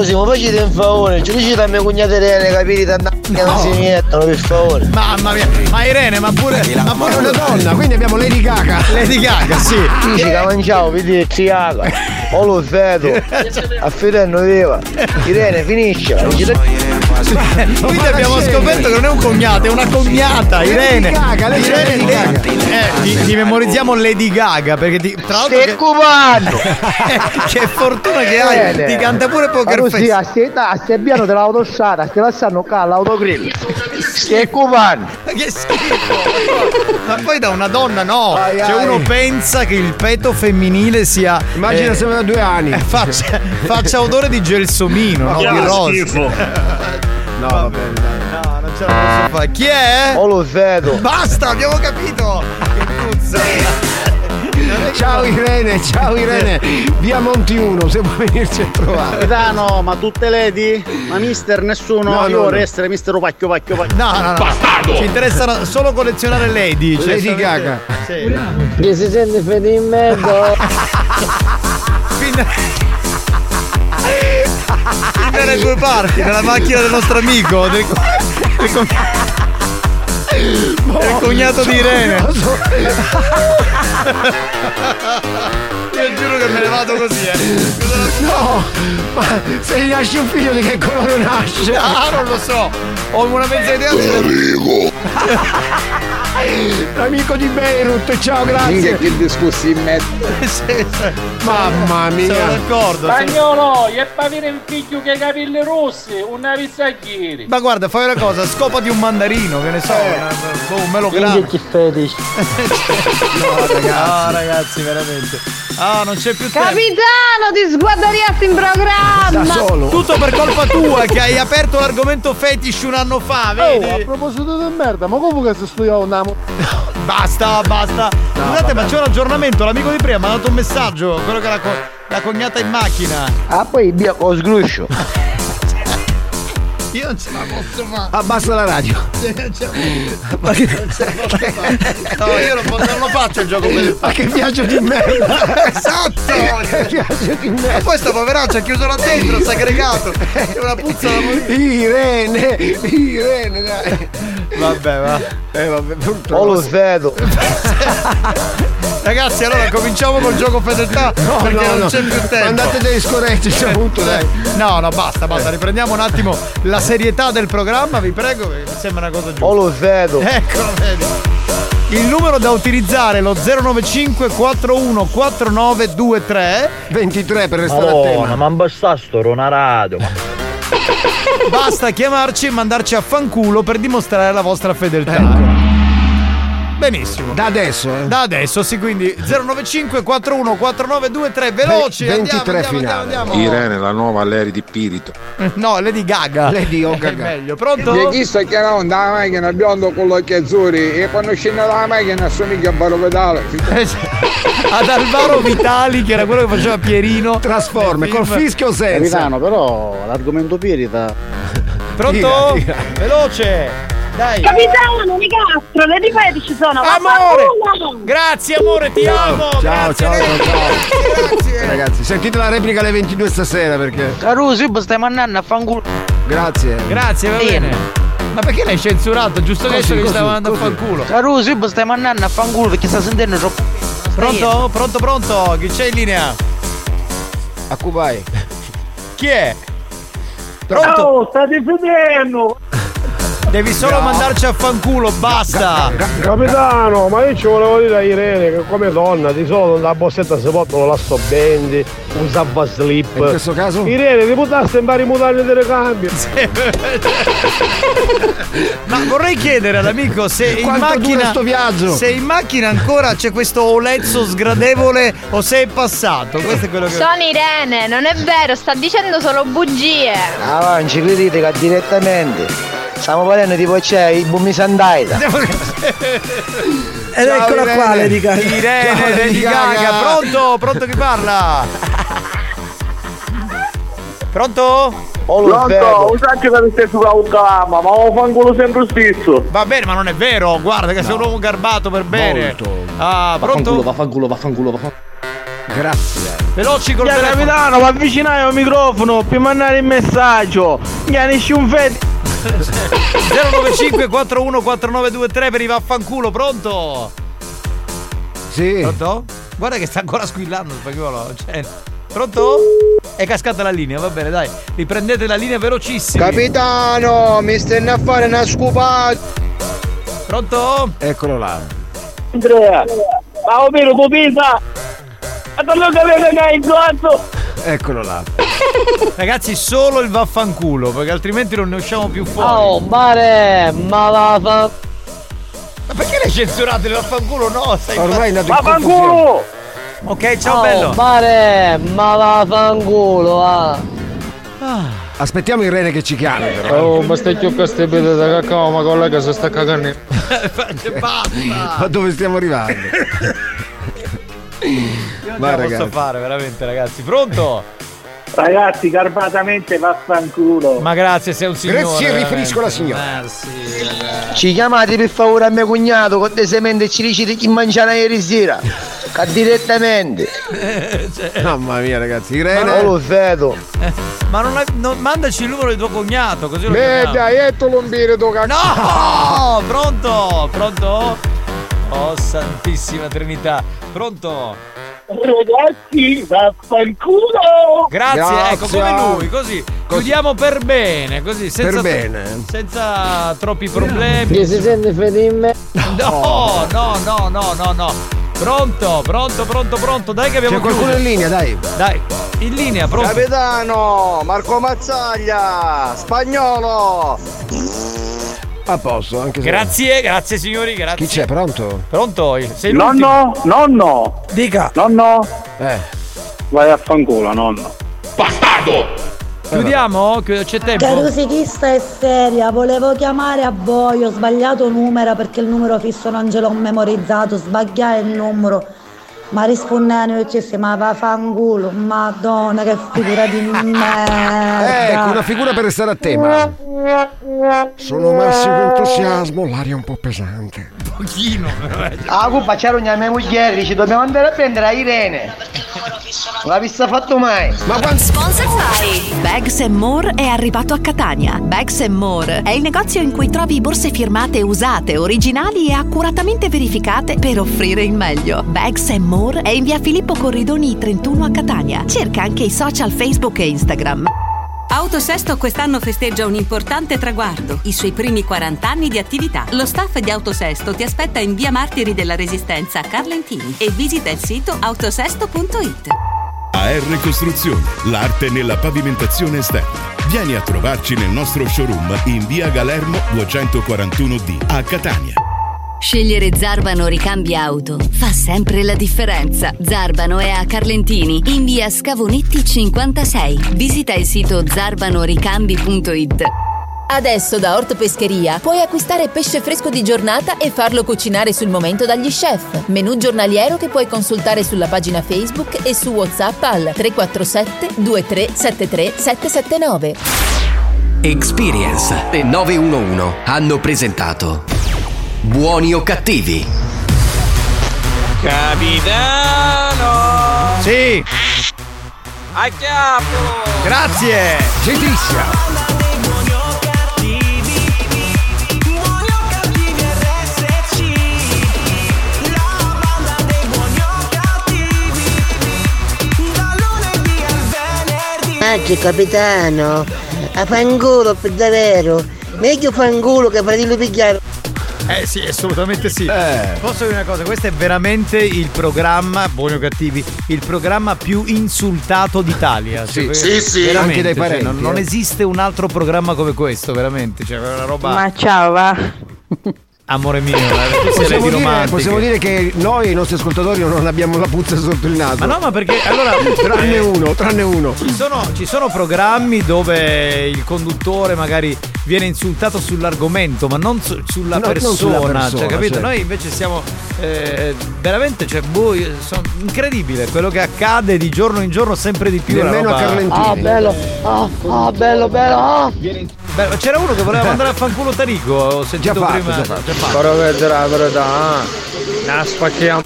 Speaker 64: Mi facete un favore, ci dici a mia cognata Irene, capire tanto che non si mettono, per favore.
Speaker 6: Mamma mia, ma Irene, ma pure. Ma pure
Speaker 13: una donna, quindi abbiamo Lady Gaga.
Speaker 6: Lady Gaga, sì.
Speaker 64: Dici che mangiavo, vedi, triaga. O lo vedo. Affidando viva. Irene, finisce.
Speaker 6: Quindi abbiamo scoperto che non è un cognato, è una cognata, Irene.
Speaker 13: Lady Gaga, lei
Speaker 6: Irene,
Speaker 13: Lady Gaga.
Speaker 6: Eh, ti, ti memorizziamo Lady Gaga perché ti, tra l'altro.
Speaker 64: Stai cubando!
Speaker 6: che fortuna che hai, ti canta pure Poker
Speaker 64: Ma così,
Speaker 6: Face.
Speaker 64: a stai a stai piano dell'autostrada, stai lasciando qua l'autogrill. Cubando!
Speaker 6: Ma che schifo! Ma poi da una donna no!
Speaker 13: Ai,
Speaker 6: cioè
Speaker 13: ai.
Speaker 6: uno pensa che il peto femminile sia.
Speaker 13: Immagina se aveva due anni.
Speaker 6: eh, faccia, faccia odore di gelsomino, no?
Speaker 13: che
Speaker 6: Di rosa.
Speaker 13: schifo. No, vabbè.
Speaker 6: No, non ce la posso fare. Chi è?
Speaker 64: O lo vedo.
Speaker 6: Basta, abbiamo capito! Che puzza!
Speaker 13: Ciao Irene, ciao Irene. Via Monti 1, se vuoi venirci a trovare.
Speaker 50: Capitano, ma tutte ledi? Ma mister nessuno?
Speaker 13: No,
Speaker 50: Io
Speaker 13: no,
Speaker 50: vorrei
Speaker 13: no.
Speaker 50: essere mister Pacchio Pacchio Pacchio.
Speaker 6: No, no, no. Ci interessano solo collezionare lady. cioè,
Speaker 13: Lady Gaga.
Speaker 6: Sì.
Speaker 64: Che si sente fede in mezzo.
Speaker 6: Fin- fin dalle due parti, nella macchina del nostro amico, del, del cogn- del cognato di Irene. Io giuro che me ne vado così, eh.
Speaker 13: No, ma se gli nasce un figlio di che colore nasce?
Speaker 6: Ah, non lo so. Ho una mezza idea. se-
Speaker 13: L'amico di Beirut, ciao, grazie.
Speaker 65: che discorsi in mezzo.
Speaker 6: Sì, sì.
Speaker 13: Mamma
Speaker 6: Sono
Speaker 13: mia.
Speaker 6: d'accordo. sono-
Speaker 49: Spagnolo, e per avere un figlio che ha i capelli rossi, una pizzaglieri.
Speaker 6: Ma guarda, fai una cosa, scopati un mandarino, che ne so, una- boh, un melograno.
Speaker 64: Che fetish.
Speaker 6: No, ragazzi. No, ragazzi, veramente. Ah, non c'è più tempo.
Speaker 67: Capitano, ti sguardariasti in programma!
Speaker 6: Tutto per colpa tua che hai aperto l'argomento fetish un anno fa, vedi?
Speaker 65: Oh, a proposito di merda, ma come che se studiavo un amo?
Speaker 6: Basta, basta. Scusate, ma c'è un aggiornamento. L'amico di prima mi ha mandato un messaggio, quello che co- l'ha cognata in macchina.
Speaker 64: Ah, poi via con sgruscio.
Speaker 6: Io non ce la posso fare.
Speaker 13: Abbassa la radio.
Speaker 6: No, io non, posso- non lo faccio il gioco per
Speaker 13: Ma che viaggio di merda!
Speaker 6: Esatto!
Speaker 13: Che viaggio di merda!
Speaker 6: poi sto poveraccio ha chiuso là dentro, segregato. È una puzza da morire.
Speaker 13: Irene, Irene, dai.
Speaker 6: Vabbè, va.
Speaker 13: Eh, vabbè,
Speaker 64: O
Speaker 13: purtroppo.
Speaker 64: lo vedo.
Speaker 6: Ragazzi, allora cominciamo col gioco fedeltà
Speaker 13: No,
Speaker 6: perché
Speaker 13: no,
Speaker 6: non
Speaker 13: no.
Speaker 6: c'è più tempo.
Speaker 13: Andate dei scorretti, c'è appunto, dai.
Speaker 6: No, no, basta, basta. Riprendiamo un attimo la serietà del programma, vi prego, perché mi sembra una cosa giusta.
Speaker 64: O lo vedo.
Speaker 6: Eccolo, vedi. Il numero da utilizzare è lo 095 41 4923
Speaker 13: 23 per restare a tema.
Speaker 55: ma basta sto una radio.
Speaker 6: Basta chiamarci e mandarci a fanculo per dimostrare la vostra fedeltà.
Speaker 13: Ecco.
Speaker 6: Benissimo.
Speaker 13: Da adesso, eh.
Speaker 6: Da adesso, sì, quindi 095 41 4923 veloci.
Speaker 13: Ve-
Speaker 6: andiamo,
Speaker 13: 23
Speaker 6: andiamo,
Speaker 13: finale.
Speaker 6: andiamo, andiamo.
Speaker 65: Irene, la nuova Leri di Pirito.
Speaker 6: No, Lady Gaga.
Speaker 13: Lady Gaga.
Speaker 6: meglio. Pronto?
Speaker 65: E chi sta chiamando dalla macchina biondo con gli occhi azzurri e quando scende dalla macchina assomiglia a Baro Pedale.
Speaker 6: Ad Alvaro Vitali, che era quello che faceva Pierino.
Speaker 13: Trasforme, col fischio senza?
Speaker 50: Capitano, però l'argomento pirita.
Speaker 6: Pronto?
Speaker 13: Dica, dica.
Speaker 6: Veloce. Dai.
Speaker 67: Capitano, Nicastro, le ripeti ci sono.
Speaker 6: Amore! Grazie amore, ti amo.
Speaker 13: Ciao,
Speaker 6: Grazie,
Speaker 13: ciao, ciao, ciao.
Speaker 6: Grazie.
Speaker 13: Ragazzi, sentite la replica alle 22 stasera perché.
Speaker 55: Caruso, io stai mandando a fanculo.
Speaker 13: Grazie.
Speaker 6: Grazie, va bene. Ma perché l'hai censurato? Giusto
Speaker 13: Così,
Speaker 6: adesso che
Speaker 13: così,
Speaker 6: stava andando a fanculo.
Speaker 55: Caruso, io stai mandando a fanculo perché sta sentendo troppo.
Speaker 6: Pronto? Pronto, pronto? Chi c'è in linea?
Speaker 13: A Kubai.
Speaker 6: Chi è? Pronto?
Speaker 46: Oh, state finendo!
Speaker 6: Devi solo mandarci a fanculo, basta.
Speaker 64: Capitano, ma io ci volevo dire a Irene che come donna di solito nella bossetta si portano la bendi, usava slip.
Speaker 13: In questo caso?
Speaker 64: Irene, ti buttaste in vari mutande di ricambio.
Speaker 6: Ma vorrei chiedere all'amico se in
Speaker 13: Quanto dura
Speaker 6: macchina
Speaker 13: sto viaggio?
Speaker 6: Se in macchina ancora c'è questo olezzo sgradevole o se è passato. Questo è quello che
Speaker 15: Sono Irene, non è vero, sta dicendo solo bugie.
Speaker 64: Ah, non ci credete che direttamente. Stiamo parlando tipo c'è i bummi sandaita.
Speaker 7: Ed eccola qua, Lady Gaga.
Speaker 6: Irene,
Speaker 7: Ciao,
Speaker 6: Lady Gaga. Pronto? Pronto chi parla? Pronto?
Speaker 46: Pronto, un sacco che mi stai su autolama, ma lo fanculo sempre stesso.
Speaker 6: Va bene, ma non è vero. Guarda che sei un uomo garbato per bene. Ah, pronto?
Speaker 46: vaffanculo, vaffanculo, vaffanculo.
Speaker 13: Grazie.
Speaker 6: Veloci col
Speaker 46: Ya,
Speaker 6: telefono.
Speaker 46: capitano, ma avvicinai al microfono per mandare il messaggio. Glianisci un fetto.
Speaker 6: 095 41 4923 per i vaffanculo, pronto?
Speaker 13: Sì.
Speaker 6: Pronto? Guarda che sta ancora squillando il spagnolo. Cioè, pronto? È cascata la linea, va bene, dai. Riprendete la linea velocissimi.
Speaker 16: Capitano, mi stai a fare una scupata.
Speaker 6: Pronto?
Speaker 13: Eccolo là.
Speaker 46: Andrea, ma ho vero tu pisa. Ma non capire che hai il cazzo.
Speaker 13: Eccolo là.
Speaker 6: Ragazzi, solo il vaffanculo, perché altrimenti non ne usciamo più fuori.
Speaker 46: Oh, mare, ma la fa...
Speaker 6: Ma perché le censurate il vaffanculo? No, stai
Speaker 13: Ormai in
Speaker 46: Vaffanculo!
Speaker 6: Ok, ciao
Speaker 46: oh,
Speaker 6: bello.
Speaker 46: mare, ma la fanculo, ah.
Speaker 13: Aspettiamo Irene che ci chiami però.
Speaker 68: Oh, ma stai chiocca ste pede da cacao, ma collega si sta cagando.
Speaker 13: Ma dove stiamo arrivando?
Speaker 6: Io non
Speaker 13: Vai,
Speaker 6: ce la posso
Speaker 13: ragazzi.
Speaker 6: fare, veramente, ragazzi. Pronto?
Speaker 46: Ragazzi, garbatamente vaffanculo.
Speaker 6: Ma grazie, sei un signore.
Speaker 13: Grazie, riferisco la signora.
Speaker 6: Ragazzi.
Speaker 64: Ci chiamate per favore a mio cognato con dei sementi e ci dicete chi mangiare ieri sera. Che direttamente.
Speaker 6: Cioè,
Speaker 13: Mamma mia ragazzi, Irene.
Speaker 64: lo vedo.
Speaker 6: ma non, hai- non- mandaci il numero di tuo cognato, così lo
Speaker 1: Media,
Speaker 6: chiamiamo.
Speaker 1: e tu lombire tu cazzo.
Speaker 6: No! Pronto? Pronto? Oh, santissima Trinità. Pronto?
Speaker 46: Ragazzi, vaffanculo!
Speaker 6: Grazie,
Speaker 13: Grazie.
Speaker 6: ecco come lui, così. Chiudiamo per bene, così, senza,
Speaker 13: Per bene.
Speaker 6: senza troppi problemi.
Speaker 46: si sente fede in me?
Speaker 6: No, no, no, no, no, no. Pronto, pronto, pronto, pronto. Dai che abbiamo
Speaker 13: C'è qualcuno
Speaker 6: chiuso.
Speaker 13: in linea, dai.
Speaker 6: Dai, in linea, pronto.
Speaker 16: Capitano, Marco Mazzaglia, spagnolo.
Speaker 13: A posto, anche se.
Speaker 6: Grazie, grazie signori, grazie.
Speaker 13: Chi c'è, pronto?
Speaker 6: Pronto? Sei l'ultimo.
Speaker 46: Nonno, nonno,
Speaker 7: Dica.
Speaker 46: nonno,
Speaker 13: Eh.
Speaker 46: vai a fanculo, nonno.
Speaker 6: Chiudiamo? Chi- C'è tempo?
Speaker 28: Carusichista è seria, volevo chiamare a voi, ho sbagliato numero perché il numero fisso non ce l'ho memorizzato, sbagliai il numero. Ma rispondendo ci si ma va fanculo, madonna che figura di merda.
Speaker 13: Ecco, una figura per restare a tema. Sono massimo entusiasmo, l'aria è un po' pesante.
Speaker 6: Pochino, però. eh.
Speaker 64: Ah, cuppa c'era una mia moglie, ci dobbiamo andare a prendere a Irene. Non l'ha vista fatto mai.
Speaker 13: Ma quando.
Speaker 5: Sponsor by Bags More è arrivato a Catania. Bags More è il negozio in cui trovi borse firmate usate, originali e accuratamente verificate per offrire il meglio. Bags More è in via Filippo Corridoni 31 a Catania. Cerca anche i social Facebook e Instagram.
Speaker 26: Autosesto quest'anno festeggia un importante traguardo, i suoi primi 40 anni di attività. Lo staff di Autosesto ti aspetta in via Martiri della Resistenza a Carlentini e visita il sito autosesto.it.
Speaker 69: AR Costruzioni, l'arte nella pavimentazione esterna. Vieni a trovarci nel nostro showroom in via Galermo 241D a Catania.
Speaker 26: Scegliere Zarbano Ricambi Auto fa sempre la differenza. Zarbano è a Carlentini, in via Scavonetti 56. Visita il sito zarbanoricambi.it.
Speaker 70: Adesso da Orto Pescheria puoi acquistare pesce fresco di giornata e farlo cucinare sul momento dagli chef. Menù giornaliero che puoi consultare sulla pagina Facebook e su WhatsApp al 347 2373 779.
Speaker 2: Experience e 911 hanno presentato Buoni o cattivi?
Speaker 6: Capitano! Sì!
Speaker 46: A chiappo!
Speaker 6: Grazie!
Speaker 13: Gentilissima.
Speaker 18: Oggi capitano,
Speaker 64: a fangolo per davvero. Meglio fangolo che fratello pigliare.
Speaker 6: Eh sì, assolutamente sì. Posso dire una cosa, questo è veramente il programma, buoni o cattivi, il programma più insultato d'Italia.
Speaker 13: Sì,
Speaker 6: Cioè,
Speaker 13: sì, sì.
Speaker 6: veramente,
Speaker 13: Anche dai
Speaker 6: cioè,
Speaker 13: parenti,
Speaker 6: non, non
Speaker 13: eh.
Speaker 6: esiste un altro programma come questo, veramente. Cioè, è una roba.
Speaker 15: Ma ciao, va.
Speaker 6: Amore mio, eh,
Speaker 13: Possiamo dire, possiamo dire che noi, i nostri ascoltatori, non abbiamo la puzza sotto il naso.
Speaker 6: Ma no, ma perché allora.
Speaker 13: tranne
Speaker 6: eh,
Speaker 13: uno, tranne uno.
Speaker 6: Ci sono, ci sono programmi dove il conduttore magari viene insultato sull'argomento, ma non su- sulla,
Speaker 13: No, non
Speaker 6: persona,
Speaker 13: sulla persona,
Speaker 6: cioè, capito?
Speaker 13: certo.
Speaker 6: Noi invece siamo eh, veramente, cioè, boh, sono incredibile quello che accade di giorno in giorno sempre di più.
Speaker 13: Nemmeno a
Speaker 6: roba-
Speaker 13: Carlentini.
Speaker 64: Ah, bello. Ah, ah, bello, bello. Ah.
Speaker 6: Beh, ma c'era uno che voleva mandare a fanculo Tarico, ho sentito
Speaker 13: Già fatto,
Speaker 6: prima.
Speaker 13: già fatto.
Speaker 71: Però vedere la verità, la spacchiamo.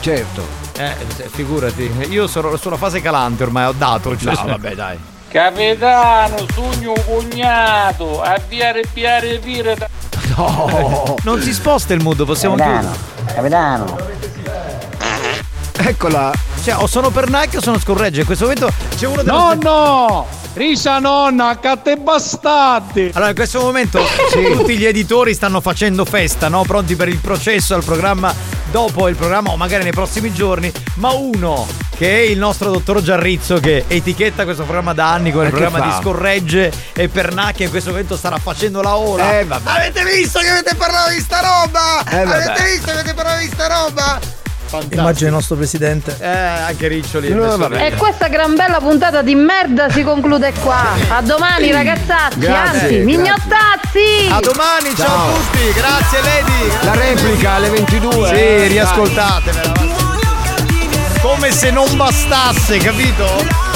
Speaker 13: Certo.
Speaker 6: Eh, figurati, io sono sulla fase calante ormai, ho dato. Cioè,
Speaker 16: No,
Speaker 6: vabbè, dai.
Speaker 16: Capitano, sogno cognato, avviare piare vire da...
Speaker 6: No, non si sposta il mood, possiamo
Speaker 64: Capitano,
Speaker 6: chiudere.
Speaker 64: capitano.
Speaker 13: Eccola.
Speaker 6: Cioè, o sono per Nike o sono scorregge. In questo momento c'è uno dello
Speaker 71: Nonno! Risa nonna, catte bastardi!
Speaker 6: Allora, in questo momento tutti gli editori stanno facendo festa, no? Pronti per il processo al programma dopo il programma o magari nei prossimi giorni. Ma uno che è il nostro dottor Giarrizzo che etichetta questo programma da anni come il programma
Speaker 13: fa?
Speaker 6: di scorregge e Pernacchia in questo momento starà facendo la ora.
Speaker 13: Eh, vabbè.
Speaker 6: Avete visto che avete parlato di sta roba?
Speaker 13: Eh,
Speaker 6: avete visto che avete parlato di sta roba? Fantastico.
Speaker 7: Immagino il nostro presidente.
Speaker 6: Eh, anche Riccioli.
Speaker 13: No.
Speaker 15: E questa gran bella puntata di merda si conclude qua. A domani ragazzazzi,
Speaker 13: Grazie,
Speaker 15: anzi,
Speaker 13: grazie.
Speaker 15: mignottazzi!
Speaker 6: A domani, ciao,
Speaker 13: Ciao.
Speaker 6: a tutti, grazie Lady.
Speaker 13: La replica alle 22.
Speaker 6: Sì,
Speaker 13: eh.
Speaker 6: riascoltatevela. Come se non bastasse, capito?